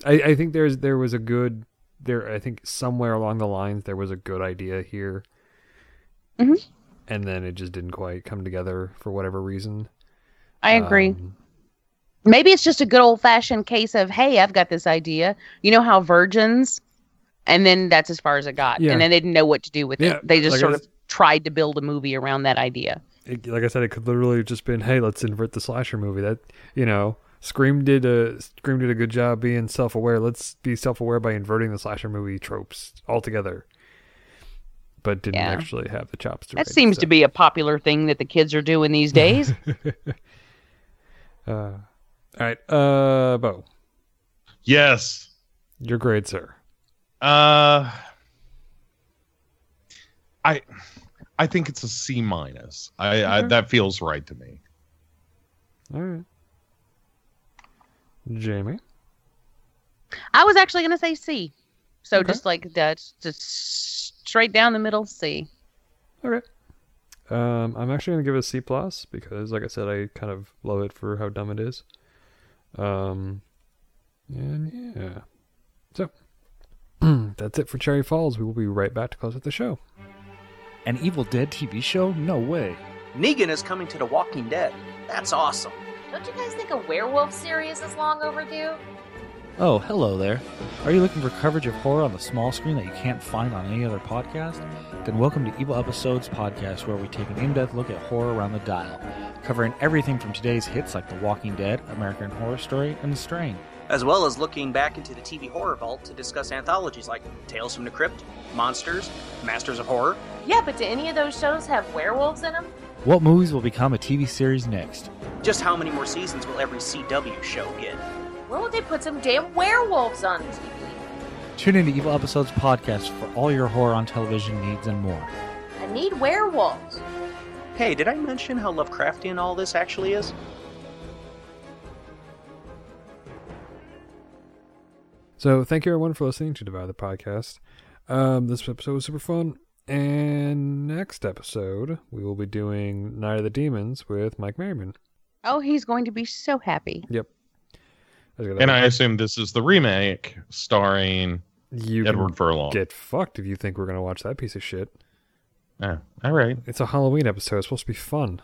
I, I think there's there was a good there. I think somewhere along the lines there was a good idea here,
Mhm.
and then it just didn't quite come together for whatever reason.
I agree.
Um,
Maybe it's just a good old fashioned case of, hey, I've got this idea. You know how virgins, and then that's as far as it got,
Yeah.
and then they didn't know what to do with
Yeah,
it. They just
like
sort of tried to build a movie around that idea.
it, like I said, it could literally have just been, hey, let's invert the slasher movie. That you know, Scream did a Scream did a good job being self aware. Let's be self aware by inverting the slasher movie tropes altogether. But didn't
Yeah.
actually have the chops to.
That
write it,
seems
so-
to be a popular thing that the kids are doing these days.
Uh, all right, uh, Bo,
yes
your grade, sir.
uh i i think it's a c minus i, I that feels right to me
All right, Jamie.
I was actually going to say C. So
Okay.
just like that, just straight down the middle C.
Um, I'm actually gonna give it a C plus because, like I said, I kind of love it for how dumb it is. Um, and yeah, so that's it for Cherry Falls. We will be right back to close out the show.
An Evil Dead TV show? No way.
Negan is coming to The Walking Dead. That's awesome.
Don't you guys think a werewolf series is long overdue?
Oh, hello there. Are you looking for coverage of horror on the small screen that you can't find on any other podcast? Then welcome to Evil Episodes Podcast, where we take an in depth look at horror around the dial, covering everything from today's hits like The Walking Dead, American Horror Story, and The Strain.
As well as looking back into the TV horror vault to discuss anthologies like Tales from the Crypt, Monsters, Masters of Horror.
Yeah, but do any of those shows have werewolves in them?
What movies will become a TV series next?
Just how many more seasons will every CW show get?
When would they put some damn werewolves on TV?
Tune in to Evil Episodes Podcast for all your horror on television needs and more.
I need werewolves.
Hey, did I mention how Lovecraftian all this actually is?
So thank you everyone for listening to Divide the Podcast. Um, this episode was super fun. And next episode, we will be doing Night of the Demons with Mike Merriman.
Oh, he's going to be so happy.
Yep.
And I assume this is the remake starring
you
Edward Furlong.
Get fucked if you think we're gonna watch that piece of shit.
Oh, all right.
It's a Halloween episode. It's supposed to be fun.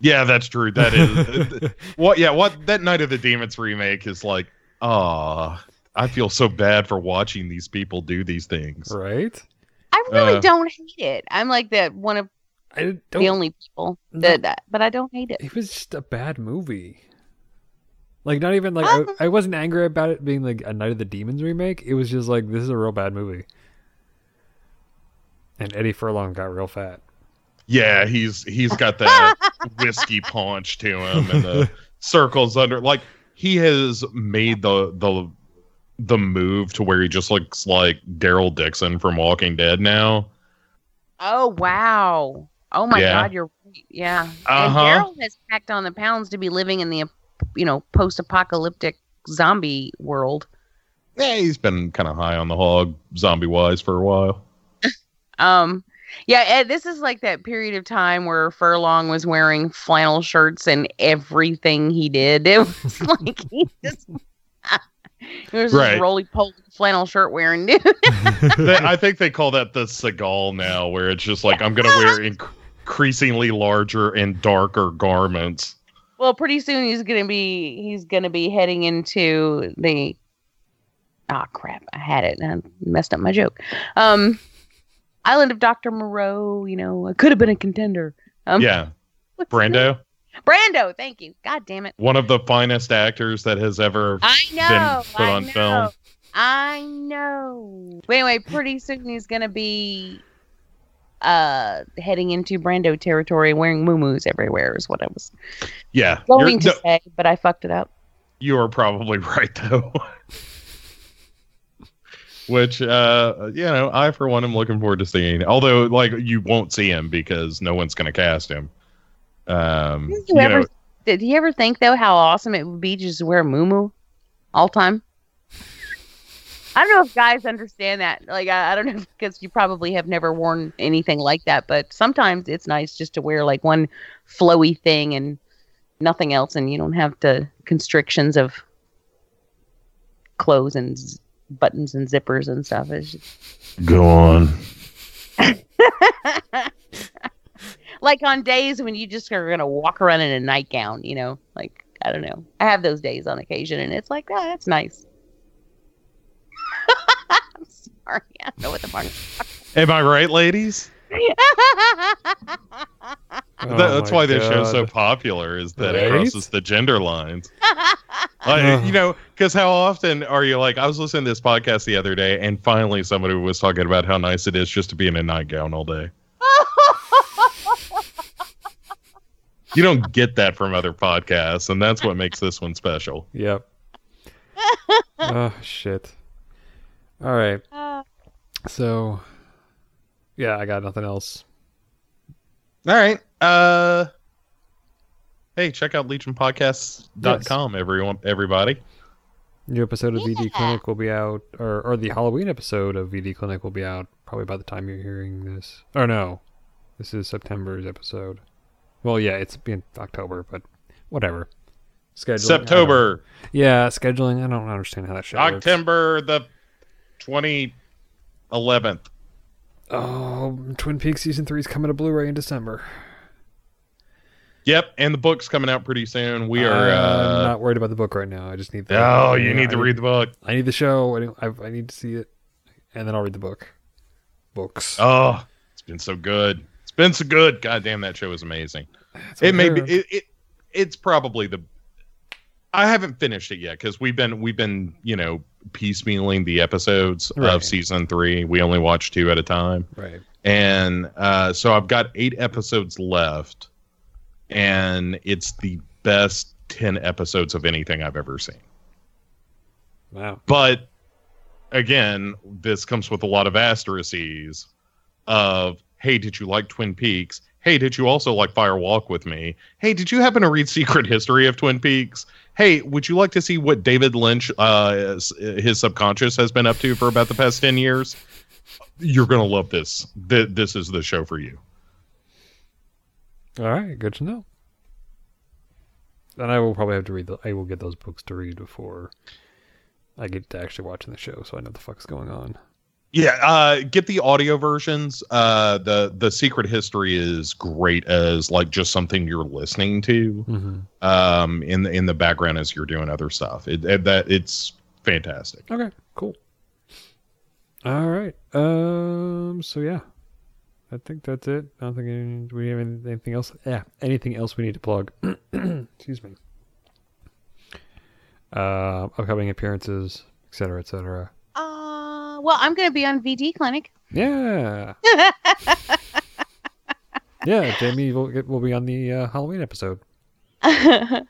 Yeah, that's true. That is what. Yeah, what that Night of the Demons remake is like. Ah, I feel so bad for watching these people do these things.
Right.
I really
Uh,
don't hate it. I'm like that one of
I
the only people that, that, but I don't hate it.
It was just a bad movie. Like not even like I, I wasn't angry about it being like a Night of the Demons remake. It was just like this is a real bad movie. And Eddie Furlong got real fat.
Yeah, he's he's got that whiskey paunch to him and the circles under like he has made the the the move to where he just looks like Daryl Dixon from Walking Dead now.
Oh wow! Oh my
Yeah.
God, you're right. Yeah.
Uh-huh.
And Daryl has packed on the pounds to be living in the, you know, post-apocalyptic zombie world.
Yeah, he's been kind of high on the hog zombie wise for a while.
Um, yeah, Ed, this is like that period of time where Furlong was wearing flannel shirts and everything he did. It was like he just. It was
Right.
just roly poly flannel shirt wearing dude.
I think they call that the Seagal now, where it's just like I'm gonna wear inc- increasingly larger and darker garments.
Well, pretty soon he's gonna be he's gonna be heading into the ah crap, I had it and I messed up my joke. Um Island of Dr. Moreau, you know, I could have been a contender. Um
yeah, Brando,
Brando, thank you. God damn it.
one of the finest actors that has ever
I know.
been put
I
on
know.
film.
I know. But anyway, pretty soon he's gonna be uh heading into Brando territory wearing moo everywhere is what I was
Yeah,
going to
no,
say, but I fucked it up.
you are probably right though. Which, uh, you know, I for one am looking forward to seeing. Although, like, you won't see him because no one's going to cast him. Um,
Did
you
you ever
know,
did you ever think though how awesome it would be just to just wear moo all time? I don't know if guys understand that. Like I, I don't know because you probably have never worn anything like that, but sometimes it's nice just to wear like one flowy thing and nothing else, and you don't have the constrictions of clothes and z- buttons and zippers and stuff. It's just,
Go on.
like on days when you just are gonna walk around in a nightgown, you know, like I don't know. I have those days on occasion, and it's like, oh, that's nice. I'm sorry, I don't know what the fuck.
am I right, ladies?
Oh
That- that's
my
why this show's so popular is that it crosses the gender lines. Like, you know, because how often are you like? I was listening to this podcast the other day, and finally somebody was talking about how nice it is just to be in a nightgown all day. You don't get that from other podcasts, and that's what makes this one special.
Yep. oh shit. All right. So, yeah, I got nothing else.
All right. Uh Hey, check out legionpodcasts.com everyone everybody.
New episode of VD
Yeah.
Clinic will be out, or or the Halloween episode of VD Clinic will be out probably by the time you're hearing this. Or no, this is September's episode. Well, yeah, it's been October, but whatever. Scheduling.
September.
Yeah, scheduling. I don't understand how that shit works.
October the twenty eleventh.
Oh, Twin Peaks season three is coming to Blu-ray in December.
Yep, and the book's coming out pretty soon. We are.
I'm
Uh,
not worried about the book right now. I just need. The,
Oh, you need to
I
read the book.
I need the show. I, need- I, I need to see it, and then I'll read the book. Books.
oh, it's been so good. So good. God damn, that show is amazing. it may be. It, it. It's probably the. I haven't finished it yet because we've been we've been you know piecemealing the episodes
Right.
of season three. We only watch two at a time.
Right.
and uh, so I've got eight episodes left, and it's the best ten episodes of anything I've ever seen.
Wow.
But again, this comes with a lot of asterisks of, hey, did you like Twin Peaks? Hey, did you also like Fire Walk with Me? Hey, did you happen to read Secret History of Twin Peaks? Hey, would you like to see what David Lynch, uh, his subconscious, has been up to for about the past 10 years? You're going to love this. Th- this is the show for you.
All right, good to know. And I will probably have to read the. I will get those books to read before I get to actually watching the show, so I know the fuck's going on.
Yeah, uh, get the audio versions. Uh, the the Secret History is great as like just something you're listening to
Mhm.
um, in the in the background as you're doing other stuff. It, it that it's fantastic.
Okay, cool. All right. Um. So yeah, I think that's it. I don't think any, do we have anything else. Yeah, anything else we need to plug? Excuse me. Uh, upcoming appearances, etc., etc.
Well, I'm going to be on VD Clinic.
Yeah. Yeah, Jamie will get, will be on the uh, Halloween episode.
Yay!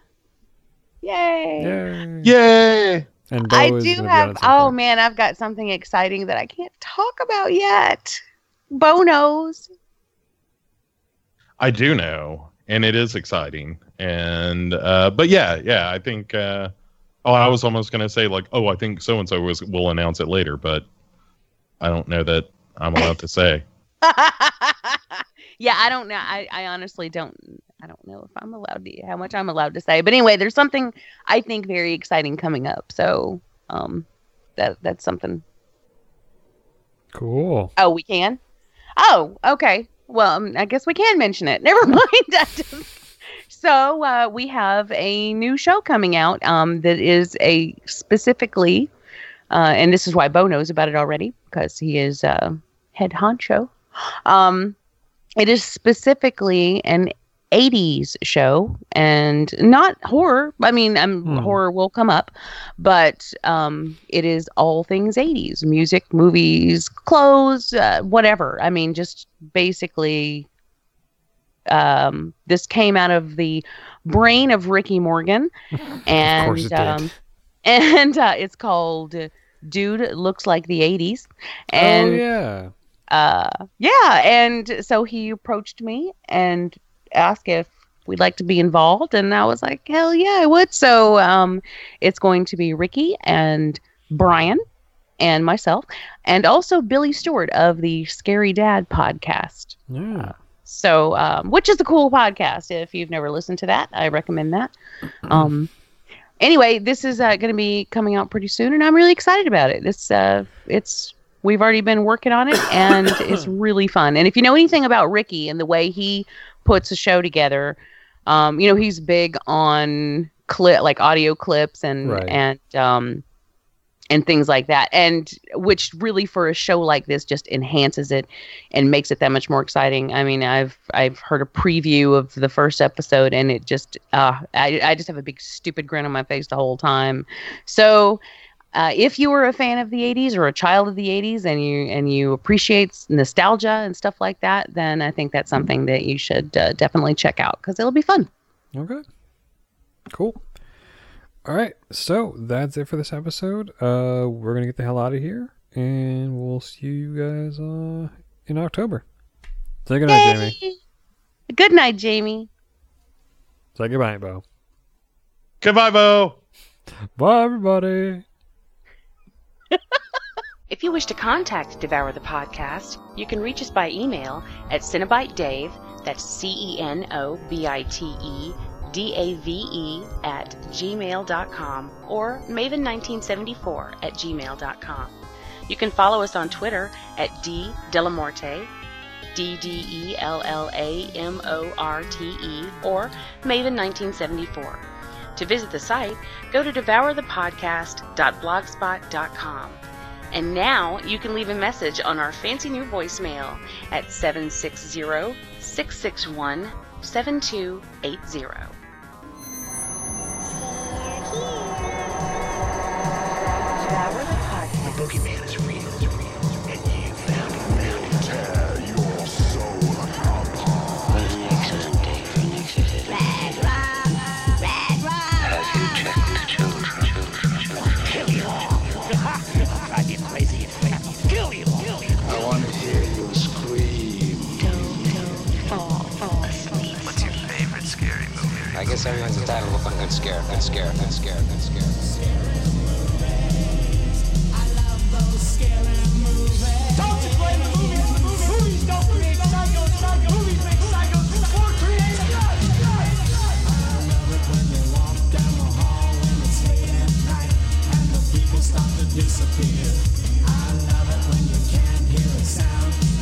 Yay!
Yay!
And Bo
I do
gonna be on
have. Oh
point.
man, I've got something exciting that I can't talk about yet. Bo knows.
I do know, and it is exciting. And uh, but yeah, yeah, I think. Uh, oh, I was almost gonna say like, oh, I think so and so was will announce it later, but I don't know that I'm allowed to say.
yeah, I don't know. I, I honestly don't. I don't know if I'm allowed to how much I'm allowed to say. But anyway, there's something I think very exciting coming up. So um, that that's something.
Cool.
Oh, we can. Oh, okay. Well, um, I guess we can mention it. Never mind. So uh, we have a new show coming out um, that is a specifically, uh, and this is why Bo knows about it already because he is uh, head honcho. Um, it is specifically an 80s show and not horror. I mean, um,
Hmm.
horror will come up, but um, it is all things 80s music, movies, clothes, uh, whatever. I mean, just basically, um, this came out of the brain of Ricky Morgan. And,
course it did.
And uh, it's called Dude Looks Like the 80s. And
oh yeah.
uh yeah and so he approached me and asked if we'd like to be involved and i was like hell yeah i would so um it's going to be ricky and brian and myself and also billy stewart of the scary dad podcast
Yeah.
so um which is a cool podcast if you've never listened to that i recommend that um anyway this is uh, going to be coming out pretty soon and i'm really excited about it it's uh it's we've already been working on it and it's really fun and if you know anything about ricky and the way he puts a show together um you know he's big on clip like audio clips and
Right.
and um and things like that and which really for a show like this just enhances it and makes it that much more exciting i mean i've i've heard a preview of the first episode and it just uh i, I just have a big stupid grin on my face the whole time so uh, if you were a fan of the 80s or a child of the 80s and you and you appreciate nostalgia and stuff like that then i think that's something that you should uh, definitely check out because it'll be fun
Okay. Cool. All right. So that's it for this episode. Uh, we're gonna get the hell out of here, and we'll see you guys uh in October. Say goodnight, Jamie.
good night jamie
Say goodbye, Bo.
Goodbye, Bo.
Bye, everybody.
If you wish to contact Devour the Podcast, you can reach us by email at CenobiteDave, that's C E N O B I T E D A V E at gmail.com or Maven1974 at gmail.com. You can follow us on Twitter at D Dellamorte, D D E L L A M O R T E, or Maven1974. To visit the site, go to devourthepodcast.blogspot.com. And now you can leave a message on our fancy new voicemail at 760 661 7280.
Guess everyone's entitled to one good scare, good scare, good scare, good scare.
Don't you blame the movies, the movies. Movies don't create psychos, psychos. Movies make psychos or create
Be